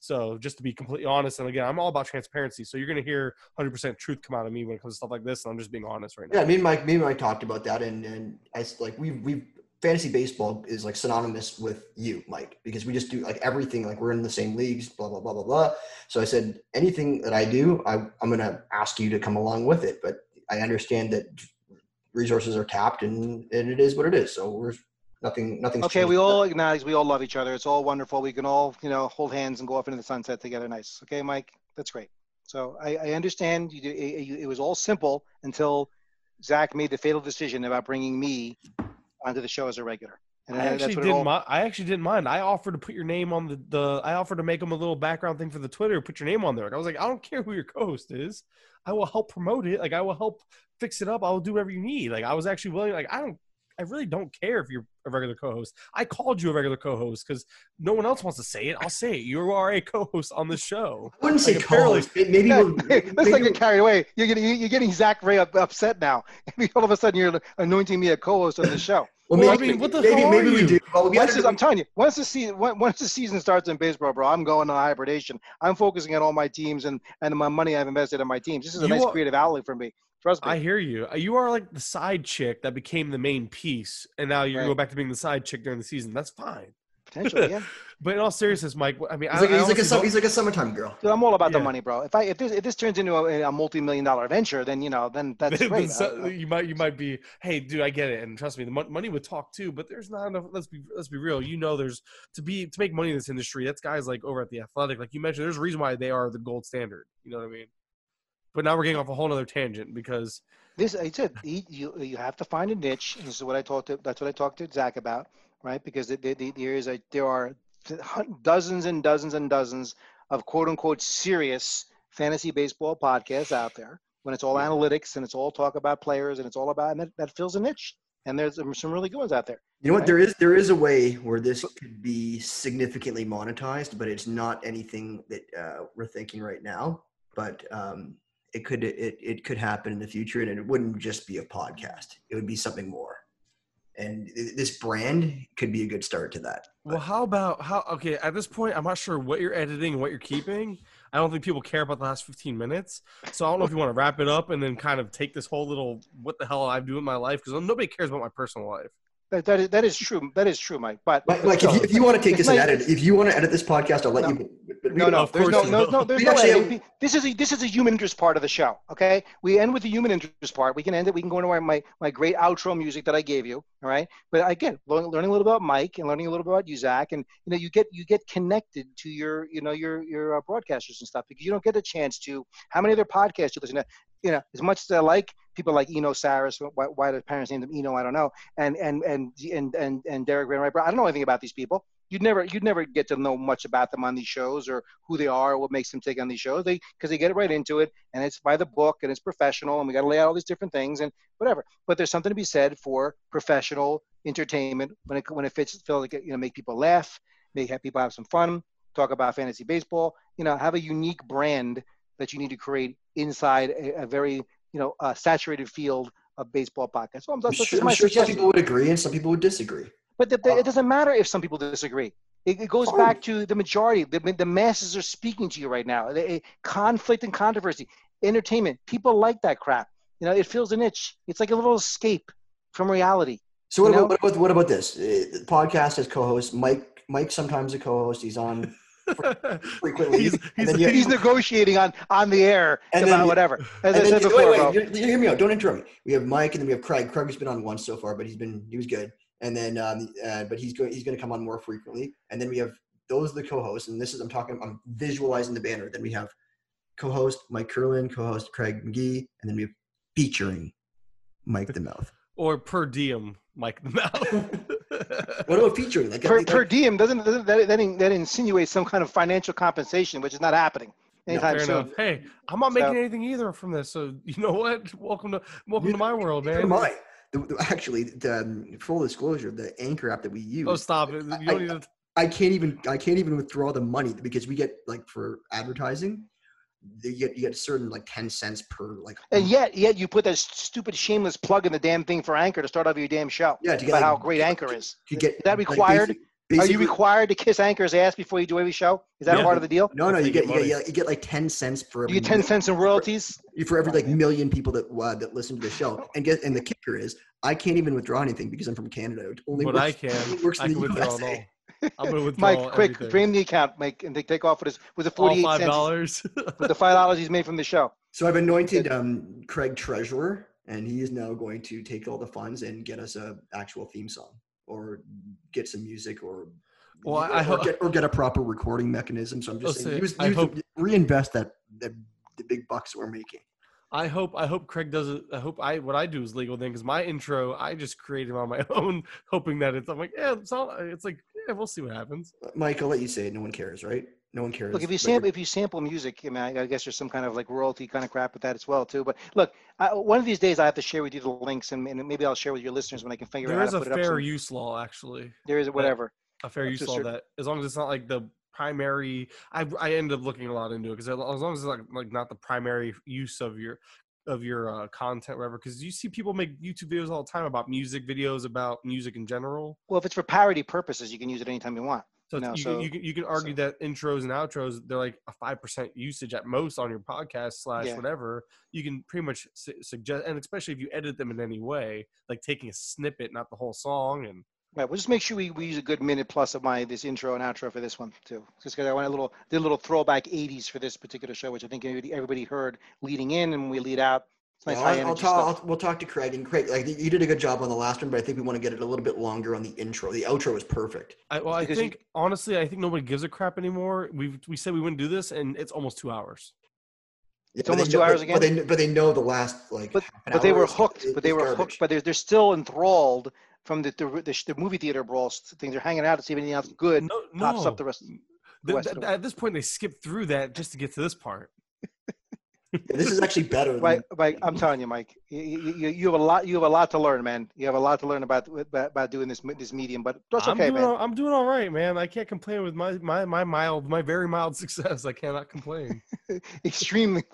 So just to be completely honest, and again, I'm all about transparency. So you're gonna hear 100% truth come out of me when it comes to stuff like this, and I'm just being honest right now. Yeah, me and Mike, me and Mike talked about that, and and I like we we fantasy baseball is like synonymous with you, Mike, because we just do like everything. Like we're in the same leagues, blah blah blah blah blah. So I said anything that I do, I I'm gonna ask you to come along with it. But I understand that resources are tapped, and and it is what it is. So we're nothing nothing. Okay, we all acknowledge we all love each other. It's all wonderful. We can all, you know, hold hands and go off into the sunset together. Nice. Okay, Mike, that's great. So I, I understand you, it- it was all simple until Zach made the fatal decision about bringing me onto the show as a regular. And I actually didn't all- mind. I actually didn't mind. I offered to put your name on the, the I offered to make them a little background thing for the Twitter. Put your name on there. I was like, I don't care who your co-host is. I will help promote it. Like I will help fix it up. I will do whatever you need. Like I was actually willing. Like I don't. I really don't care if you're a regular co-host. I called you a regular co-host because no one else wants to say it. I'll say it. You are a co-host on the show. I wouldn't say Like, apparently- co-host. Maybe Yeah, let's (laughs) maybe not get carried away. You're getting you're getting Zach Ray up, upset now. (laughs) All of a sudden, you're anointing me a co-host on the show. Well, Well, I maybe, mean, what the maybe, hell maybe are we you? do. Well, we Once this, I'm telling you, once the season once the season starts in baseball, bro, I'm going on hibernation. I'm focusing on all my teams and and my money I've invested in my teams. This is a You nice are- creative outlet for me. Trust me. I hear you. Uh, You are like the side chick that became the main piece, and now you Right. go back to being the side chick during the season. That's fine. Potentially, yeah. (laughs) But in all seriousness, Mike, I mean, he's I, like, I he's, like a, don't- he's like a summertime girl. Dude, I'm all about the money, bro. If I if this if this turns into a, a multi-million dollar venture, then you know, then (laughs) that's Then great. so- I- you might you might be hey dude i get it and trust me the mon- money would talk too but there's not enough let's be let's be real you know there's to be to make money in this industry that's guys like over at the athletic like you mentioned there's a reason why they are the gold standard you know what i mean but now we're getting off a whole other tangent because This I said you you you have to find a niche. and This is what I talked to. That's what I talked to Zach about, right? Because the, the, the, there is a there are dozens and dozens and dozens of quote unquote serious fantasy baseball podcasts out there. When it's all analytics and it's all talk about players and it's all about and that, that fills a niche. And there's some really good ones out there. You know what? There is there is a way where this could be significantly monetized, but it's not anything that uh, we're thinking right now. But um, it could it, it could happen in the future, and it wouldn't just be a podcast. It would be something more. And this brand could be a good start to that. well how about how okay at this point i'm not sure what you're editing and what you're keeping i don't think people care about the last 15 minutes so i don't know if you want to wrap it up and then kind of take this whole little what the hell i do in my life because nobody cares about my personal life That, that, is, that is true. That is true, Mike. But Mike, Mike if, you, if you want to take this and like- edit, if you want to edit this podcast, I'll let No. you. But, but No, no, Of there's course no, no, no, there's We no actually editing. This is a this is a human interest part of the show. Okay, we end with the human interest part. We can end it. We can go into my my, my great outro music that I gave you. All right, but again, learning, learning a little about Mike and learning a little bit about you, Zach, and you know, you get you get connected to your you know your your uh, broadcasters and stuff because you don't get a chance to. How many other podcasts you listen to? You know, as much as I like people like Eno Sarris, why, why the parents named him Eno, I don't know, and and and and and, and Derek VanRiper. I don't know anything about these people. You'd never you'd never get to know much about them on these shows or who they are or what makes them take on these shows. They because they get right into it and it's by the book and it's professional and we got to lay out all these different things and whatever. But there's something to be said for professional entertainment when it when it fits feel like it, you know make people laugh make have people have some fun talk about fantasy baseball you know have a unique brand that you need to create inside a, a very you know uh, saturated field of baseball podcasts so I'm, I'm that's, sure, I'm sure some people would agree and some people would disagree. but the, the- Uh, it doesn't matter if some people disagree. It, it goes Fine. back to the majority. The, the masses are speaking to you right now. Conflict and controversy, entertainment. People like that crap. You know, it fills a niche. It's like a little escape from reality. So what about, what about what about this Uh, the podcast as co-host? Mike Mike sometimes a co-host. He's on frequently. he's, and he's, you- He's (laughs) negotiating on on the air And about then- whatever. As I said then, before, wait, bro. wait, you- hear me out. Don't interrupt me. We have Mike, and then we have Craig. Craig has been on once so far, but he's been he was good. And then, um, uh, but he's going he's going to come on more frequently. And then we have those are the co-hosts, and this is I'm talking I'm visualizing the banner. Then we have co-host Mike Kurland, co-host Craig McGee, and then we have featuring Mike the Mouth. or per diem mike the mouth (laughs) What about featuring? Like, per, like- per diem doesn't, doesn't that, that, in- that insinuates some kind of financial compensation, which is not happening anytime Fair soon. enough. Hey, I'm not making anything either from this. So you know what? Welcome to welcome to my world, man. am I. The, the, actually, the um, full disclosure, the Anchor app that we use. Oh, stop it! You don't need to. I can't even I can't even withdraw the money because we get like for advertising, you get you get certain like ten cents per like. And yet, yet you put that stupid shameless plug in the damn thing for Anchor to start off your damn show. yeah, to get About like, how great Anchor is. to get Is that like, required? basic- Are you required to kiss Anchor's ass before you do every show? Is that Yeah. part of the deal? No, no, you they get, get you get you get like ten cents for every You get 10 cents in royalties? for every like million people that uh, that listen to the show. (laughs) And get and the kicker is I can't even withdraw anything because I'm from Canada. It only But works, I can. only works I can the withdraw it USA. all. I'm gonna (laughs) withdraw Mike, quick, everything. drain the account, Mike, and take, take off with his with the all 48 five cents, dollars. with the five (laughs) dollars he's made from the show. So I've anointed um, Craig treasurer, and he is now going to take all the funds and get us a actual theme song, or get some music, or Well, I- or, I ho- get, or get a proper recording mechanism. So I'm just I'll saying, say, use, I use the- hope- reinvest that, that the big bucks we're making. I hope I hope Craig does it. I hope I what I do is legal then because my intro I just created on my (laughs) own, hoping that it's I'm like yeah it's all it's like yeah we'll see what happens. Uh, Mike, I'll let you say it. No one cares, right? No one cares. Look, if you sample if you sample music, I mean, I, I guess there's some kind of like royalty kind of crap with that as well too. But look, I, one of these days I have to share with you the links, and, and maybe I'll share with your listeners when I can figure There out is how a put fair use law, actually. there is whatever. A fair use law certain- that, as long as it's not like the primary. I I ended up looking a lot into it because as long as it's like like not the primary use of your of your uh, content, whatever. Because you see people make YouTube videos all the time about music videos about music in general. Well, if it's for parody purposes, you can use it anytime you want. So No, you, so- can, you can you can argue that intros and outros they're like a five percent usage at most on your podcast slash Yeah. whatever. You can pretty much su- suggest, and especially if you edit them in any way, like taking a snippet, not the whole song, and Right. We'll just make sure we, we use a good minute plus of my this intro and outro for this one too. Just because I want a little did a little throwback '80s for this particular show, which I think everybody, everybody heard leading in, and we lead out. It's nice Well, high I'll, I'll talk. I'll, we'll talk to Craig and Craig. Like you did a good job on the last one, but I think we want to get it a little bit longer on the intro. The outro was perfect. I, well, I Because you- think honestly, I think nobody gives a crap anymore. We we said we wouldn't do this, and it's almost two hours. Yeah, It's almost two know- hours again. But they, but they know the last like. But- half an But they were hooked. is- But they were garbage. hooked. But they're, they're still enthralled from the the, the, the movie theater brawls things. They're hanging out to see if anything else good No, pops no. up the rest. Th- rest of the- at this point, they skip through that just to get to this part. Yeah, this is actually better. Than, Right, Mike. I'm telling you, Mike. You, you, you have a lot. You have a lot to learn, man. You have a lot to learn about about, about doing this this medium. But that's I'm okay, doing man. all, I'm doing all right, man. I can't complain with my my my mild, my very mild (laughs) success. I cannot complain. (laughs) Extremely. (laughs)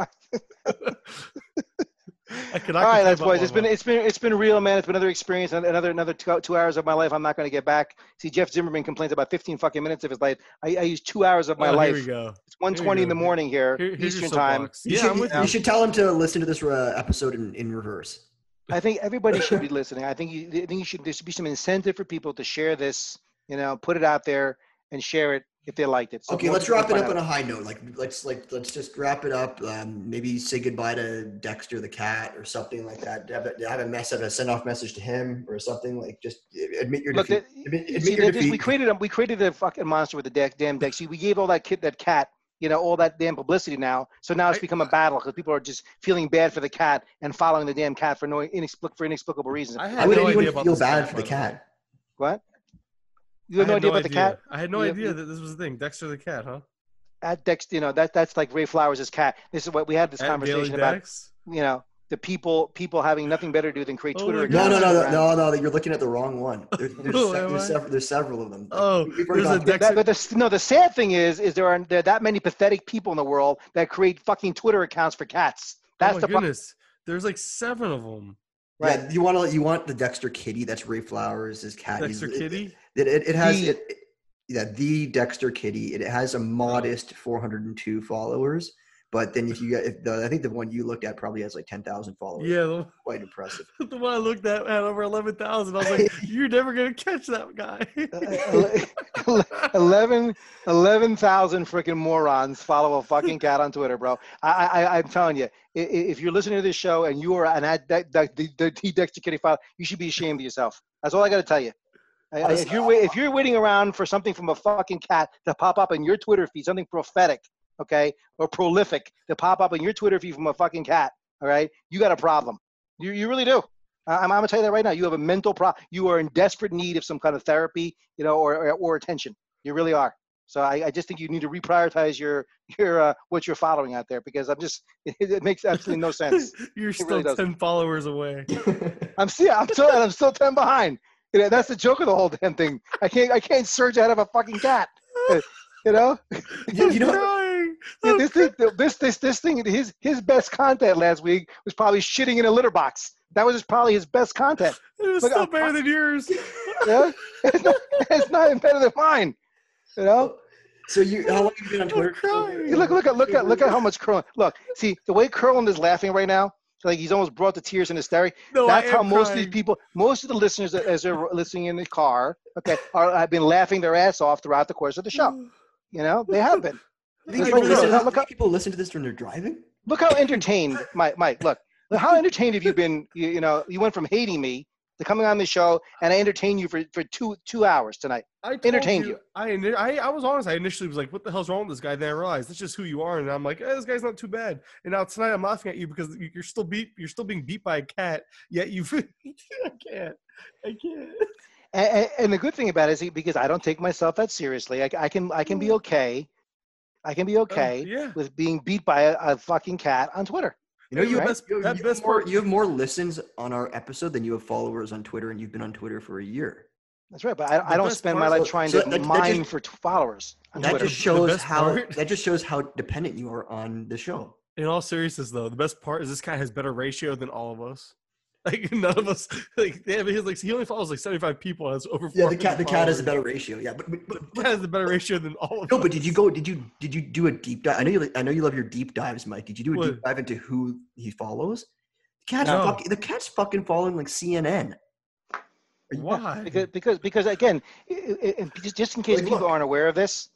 I cannot. All right, complain that's boys. It's one been it's been it's been real, man. It's been another experience, another another two, two hours of my life. I'm not going to get back. See, Jeff Zimmerman complains about 15 fucking minutes of his life. I, I used two hours of my Oh, life. Here we go. It's 1:20 in the morning here, Here- Eastern time. soapbox. you, Yeah, should, I'm with you you. should tell him to listen to this uh, episode in, in reverse. I think everybody should be (laughs) listening. I think you, I think you should there should be some incentive for people to share this. You know, put it out there and share it if they liked it. So Okay, let's wrap it up out. on a high note. Like let's like let's just wrap it up. Um, maybe say goodbye to Dexter the cat or something like that. Have a, have a mess, have a send off message to him or something. Like just admit your Look, defeat. that- admit admit See, your that is- we created a we created a fucking monster with the deck, damn deck. See, we gave all that kid that cat, you know, all that damn publicity now. So now it's I- become a battle because people are just feeling bad for the cat and following the damn cat for no inexplic- for inexplicable reasons. I Why had would no anyone idea about feel bad cat, for the cat? what? You have I no had idea about the cat? I had no You- idea you- that this was the thing. Dexter the cat, huh? At Dex, you know that that's like Ray Flowers' cat. This is what we had this At Daily conversation about. Dex? You know, the people people having nothing better to do than create Oh Twitter my. No, no, no, no, no, no. You're looking at the wrong one. There- (laughs) There's, Oh, se- there's, several, there's several of them. Oh, we've there's a gone- Dex- That, but the, no, the sad thing is, is there are there are that many pathetic people in the world that create fucking Twitter accounts for cats. That's oh my the problem. goodness. There's like seven of them. Right. Yeah, you want to you want the Dexter Kitty? That's Ray Flowers' cat. Dexter it- Kitty. It, it, it has The- it, it- yeah the Dexter Kitty. It has a modest 402 followers, but then if you get if the I think the one you looked at probably has like 10,000 followers. Yeah, the, (laughs) quite impressive. (laughs) the one I looked at had over eleven thousand. I was like, (laughs) "You're never gonna catch that guy." Uh, 11 11,000 freaking morons follow a fucking cat on Twitter, bro. I, I, I'm telling you, if you're listening to this show and you are an ad, the, the Dexter Kitty file, you should be ashamed of yourself. That's all I got to tell you. I- I- If you're, if you're waiting around for something from a fucking cat to pop up in your Twitter feed, something prophetic, okay, or prolific to pop up in your Twitter feed from a fucking cat, all right, you got a problem. You, you really do. I- I'm, I'm gonna tell you that right now. You have a mental problem. You are in desperate need of some kind of therapy, you know, or or, or attention. You really are. So I, I just think you need to reprioritize your your uh, what you're following out there because I'm just (laughs) it, it makes absolutely no sense. (laughs) You're It still really doesn't. ten followers away. I'm still I'm still I'm still ten behind. You know, that's the joke of the whole damn thing. I can't I can't surge out of a fucking cat. You know, (laughs) you, you know. Yeah, I'm this thing this this this thing his his best content last week was probably shitting in a litter box. That was probably his best content. (laughs) It was Look, still I'm- better than yours. (laughs) Yeah, it's not, it's not even better than mine. You know. so you how long have you been on Twitter? crying. You look, look at, look at, look at how much Kurland. Look, see the way Kurland is laughing right now. Like he's almost brought to tears and hysterics. No, That's how am most of these people, most of the listeners, that- as they're listening in the car, okay, (laughs) are have been laughing their ass off throughout the course of the show. You know, they have been. (laughs) Think It's people like, listen, look, to- look how- people listen to this when they're driving? Look how entertained, Mike. Mike, look, look how entertained have you been? You, you know, you went from hating me to coming on the show, and I entertain you for for two two hours tonight. I entertained you. I, I I was honest. I initially was like, "What the hell's wrong with this guy?" Then I realized that's just who you are, and I'm like, eh, "This guy's not too bad." And now tonight, I'm laughing at you because you- you're still beat. You're still being beat by a cat. Yet you, (laughs) I can't. I can't. And, and, and the good thing about it is because I don't take myself that seriously, I, I can I can be okay I can be okay Uh, yeah. with being beat by a, a fucking cat on Twitter. You know, you, Right? have, you, you best have more, part- you have more listens on our episode than you have followers on Twitter, and you've been on Twitter for a year. That's right, but I, I don't spend my life trying so to that- that mine just- for t- followers on That Twitter. just shows how part- that just shows how dependent you are on the show. In all seriousness, though, the best part is this guy has better ratio than all of us. (laughs) Like none of us, like yeah, but he's like he only follows like seventy five people. and Has over Yeah, the cat the cat has a better ratio. Yeah, but, but, but, The but cat has a better ratio than all of no, us. but did you go? Did you did you do a deep dive? I know you I know you love your deep dives, Mike. Did you do a What? deep dive into who he follows? The cat's No. fucking, the cat's fucking following like CNN. Why? because because because again, i- i- i- just just in case Like, people look. aren't aware of this,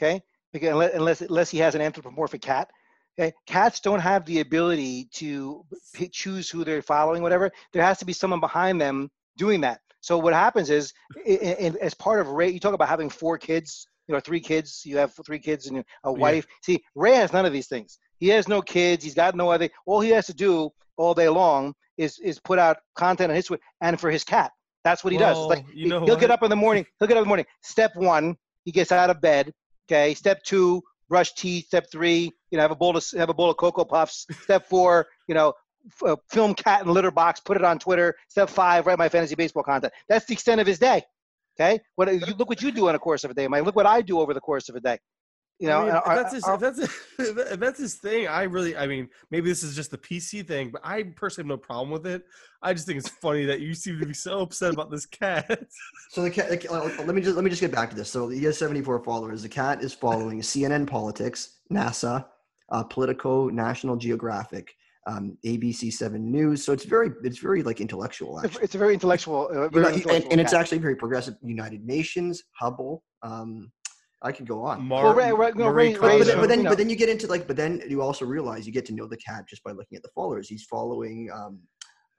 okay? Because unless unless, unless he has an anthropomorphic cat, okay? Cats don't have the ability to p- choose who they're following, whatever. There has to be someone behind them doing that. So what happens is, i- i- i- as part of Ray, you talk about having four kids, you know, three kids. You have three kids and a wife. See, Ray has none of these things. He has no kids. He's got no other. All he has to do all day long is is put out content on his and for his cat. That's what he does. It's like you know he'll get up in the morning. He'll get up in the morning. Step one, he gets out of bed. Okay. Step two, brush teeth. Step three, you know, have a bowl of have a bowl of cocoa puffs. Step four, you know, f- uh, film cat in litter box, put it on Twitter. Step five, write my fantasy baseball content. That's the extent of his day. Okay. What you look what you do in the course of a day, Mike. Look what I do over the course of a day. You know, I mean, if our- that's his, our- if that's if (laughs) that's his thing. I really, I mean, maybe this is just the PC thing, but I personally have no problem with it. I just think it's funny that you seem to be so upset about this cat. (laughs) So the cat. The, cat- let me just let me just get back to this. So he has 74 followers. The cat is following CNN Politics, NASA, uh, Politico, National Geographic, um, ABC Seven News. So it's very it's very like intellectual. it's a- Actually. it's a very intellectual, uh, You know, very and, and it's actually very progressive. United Nations, Hubble. Um, I could go on. Mar- Ray- Ray- no, Marie Ray- But, Ray- but, then, but then, you know. but then you get into like, but then you also realize you get to know the cat just by looking at the followers. He's following, um,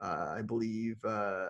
uh, I believe, uh,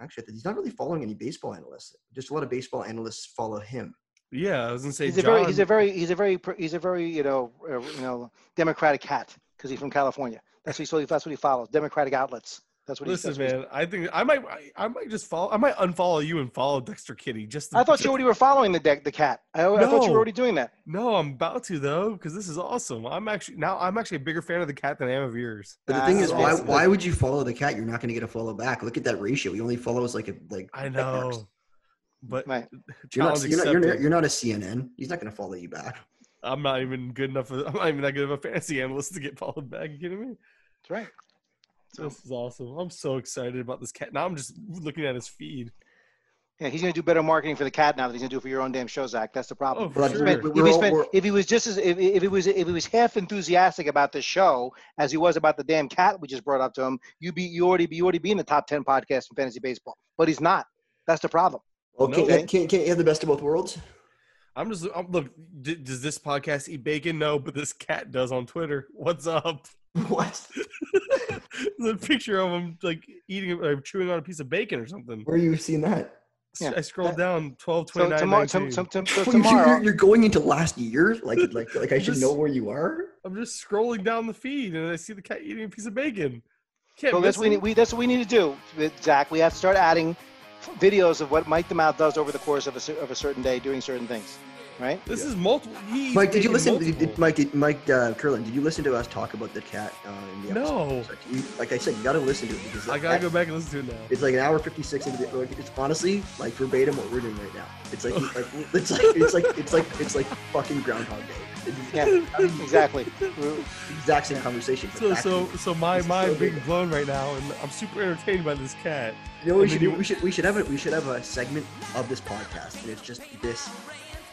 actually, he's not really following any baseball analysts. Just a lot of baseball analysts follow him. yeah, I was gonna say He's a very, he's a very, he's a very, pr- he's a very, you know, uh, you know, democratic cat because he's from California. That's what he, so that's what he follows. Democratic outlets. That's what he. Listen, that's what he- man, I think I might, I, I might just follow. I might unfollow you and follow Dexter Kitty. Just to, I thought just- you already were following the deck, the cat. I, I thought you were already doing that. No, I'm about to though, because this is awesome. I'm actually now. I'm actually a bigger fan of the cat than I am of yours. But the Ah, thing is, why awesome. why would you follow the cat? You're not going to get a follow back. Look at that ratio. He only follows like a like. I know, but Right. You're not, you're, not, you're, not, you're not a CNN. He's not going to follow you back. I'm not even good enough. For, I'm not even that good of a fantasy analyst to get followed back. You kidding me? That's right. So- This is awesome. I'm so excited about this cat. Now I'm just looking at his feed. Yeah, he's gonna do better marketing for the cat now than he's gonna do for your own damn show, Zach. That's the problem. Oh, sure. we- If he, spent, we're- if he was just as if, if he was if he was half enthusiastic about the show as he was about the damn cat we just brought up to him, you be you already be you already be in the top ten podcast in fantasy baseball. But he's not. That's the problem. Okay, Okay. can't, can't, can't you have the best of both worlds? I'm just I'm, look. D- does this podcast eat bacon? No, but this cat does on Twitter. What's up? (laughs) What? (laughs) (laughs) the picture of him like eating or chewing on a piece of bacon or something. Where you seen that? Yeah, I scrolled down 12, So tomorrow, 19. tom- tom- tom- oh, so You're- tomorrow, You're, you're going into last year, like (laughs) like like I should This- know where you are. I'm just scrolling down the feed and I see the cat eating a piece of bacon. Can't so that's what we need. We, that's what we need to do, Zach. We have to start adding videos of what Mike the Mouth does over the course of a, of a certain day, doing certain things. Right? This is multiple. He Mike, did you listen? Did, did, Mike, did, Mike uh, Kurland, did you listen to us talk about the cat uh, in the? No. It's Like, you, like I said, you got to listen to it because I gotta go back and listen to it now. It's like an hour fifty six into the. Like, it's honestly like verbatim what we're doing right now. It's like, like it's like it's like it's like it's like fucking Groundhog Day. It's Yeah. exactly. exact same conversation. So so so my mind so being blown right now, and I'm super entertained by this cat. You know we should then We should we should have a we should have a segment of this podcast, and it's just this.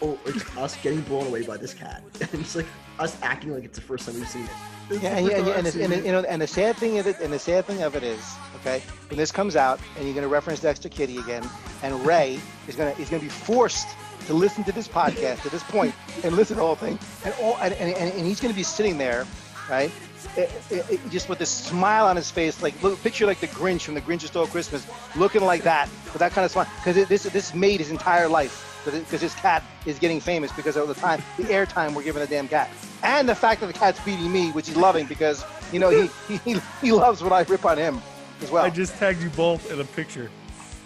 Oh, it's us getting blown away by this cat, (laughs) and it's like us acting like it's the first time we've seen it. It's Yeah, the and, first and, time and, it. you know, and the sad thing of it, and the sad thing of it is, okay, when this comes out, and you're going to reference Dexter Kitty again, and Ray is going to is going to be forced to listen to this podcast at this point and listen to the whole thing, and all, and, and, and he's going to be sitting there, right, it, it, it- just with this smile on his face, like look, picture like the Grinch from The Grinch Stole Christmas, looking like that with that kind of smile, because this this made his entire life. Because his cat is getting famous because of the time, the airtime we're giving the damn cat, and the fact that the cat's beating me, which he's loving because you know he he, he loves when I rip on him as well. I just tagged you both in a picture.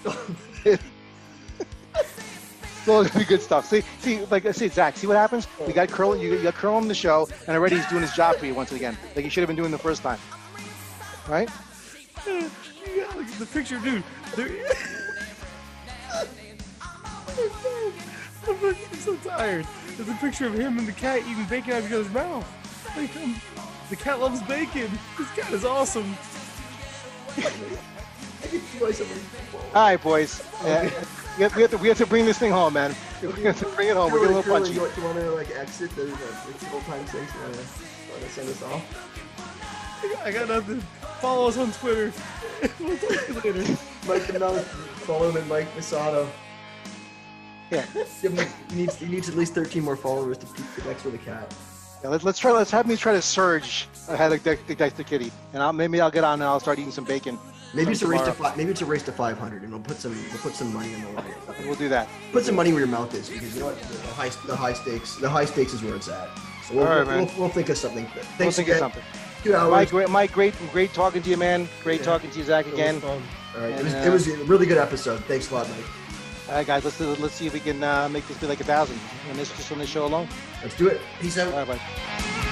(laughs) It's all gonna be good stuff. See, see, like I see, Zach. See what happens? We got Curl. You, you got Curl on the show, and already he's doing his job for you once again, like he should have been doing the first time. Right? yeah, look at the picture, dude. There... (laughs) I'm fucking so tired. There's a picture of him and the cat eating bacon out of each other's mouth. Like, um, the cat loves bacon. This cat is awesome. (laughs) All right, boys. Yeah, (laughs) we, have, we, have to, we have to bring this thing home, man. We have to bring it home. We're getting a little punchy. You, want- you want to like exit? There's a full time thing. You want to want to send us off? I got, I got nothing. Follow us on Twitter. (laughs) we'll talk to you later. Mike the Mouth. Follow him at Mike Misato. Yeah. He needs he needs at least 13 more followers to keep the next with a cat. Yeah, let's let's try. Let's have me try to surge ahead of the, the, the kitty, and I'll, maybe I'll get on and I'll start eating some bacon. Maybe it's a race to tomorrow. fi- maybe it's a race to 500, and we'll put some we'll put some money in the line. We'll do that. Put some money where your mouth is, because you know what? The high the high stakes the high stakes is where it's at. So we'll, All right, we'll, man. we'll, we'll think of something. We'll Thanks think of again. something. Two hours. Mike, great, Mike, great, great talking to you, man. Great Yeah. talking to you, Zach, It again. was fun. All right, it was, uh, it was a really good episode. Thanks a lot, Mike. All right, guys, let's let's see if we can uh, make this be like a thousand, and this just on this show alone. Let's do it. Peace out. All right, bye.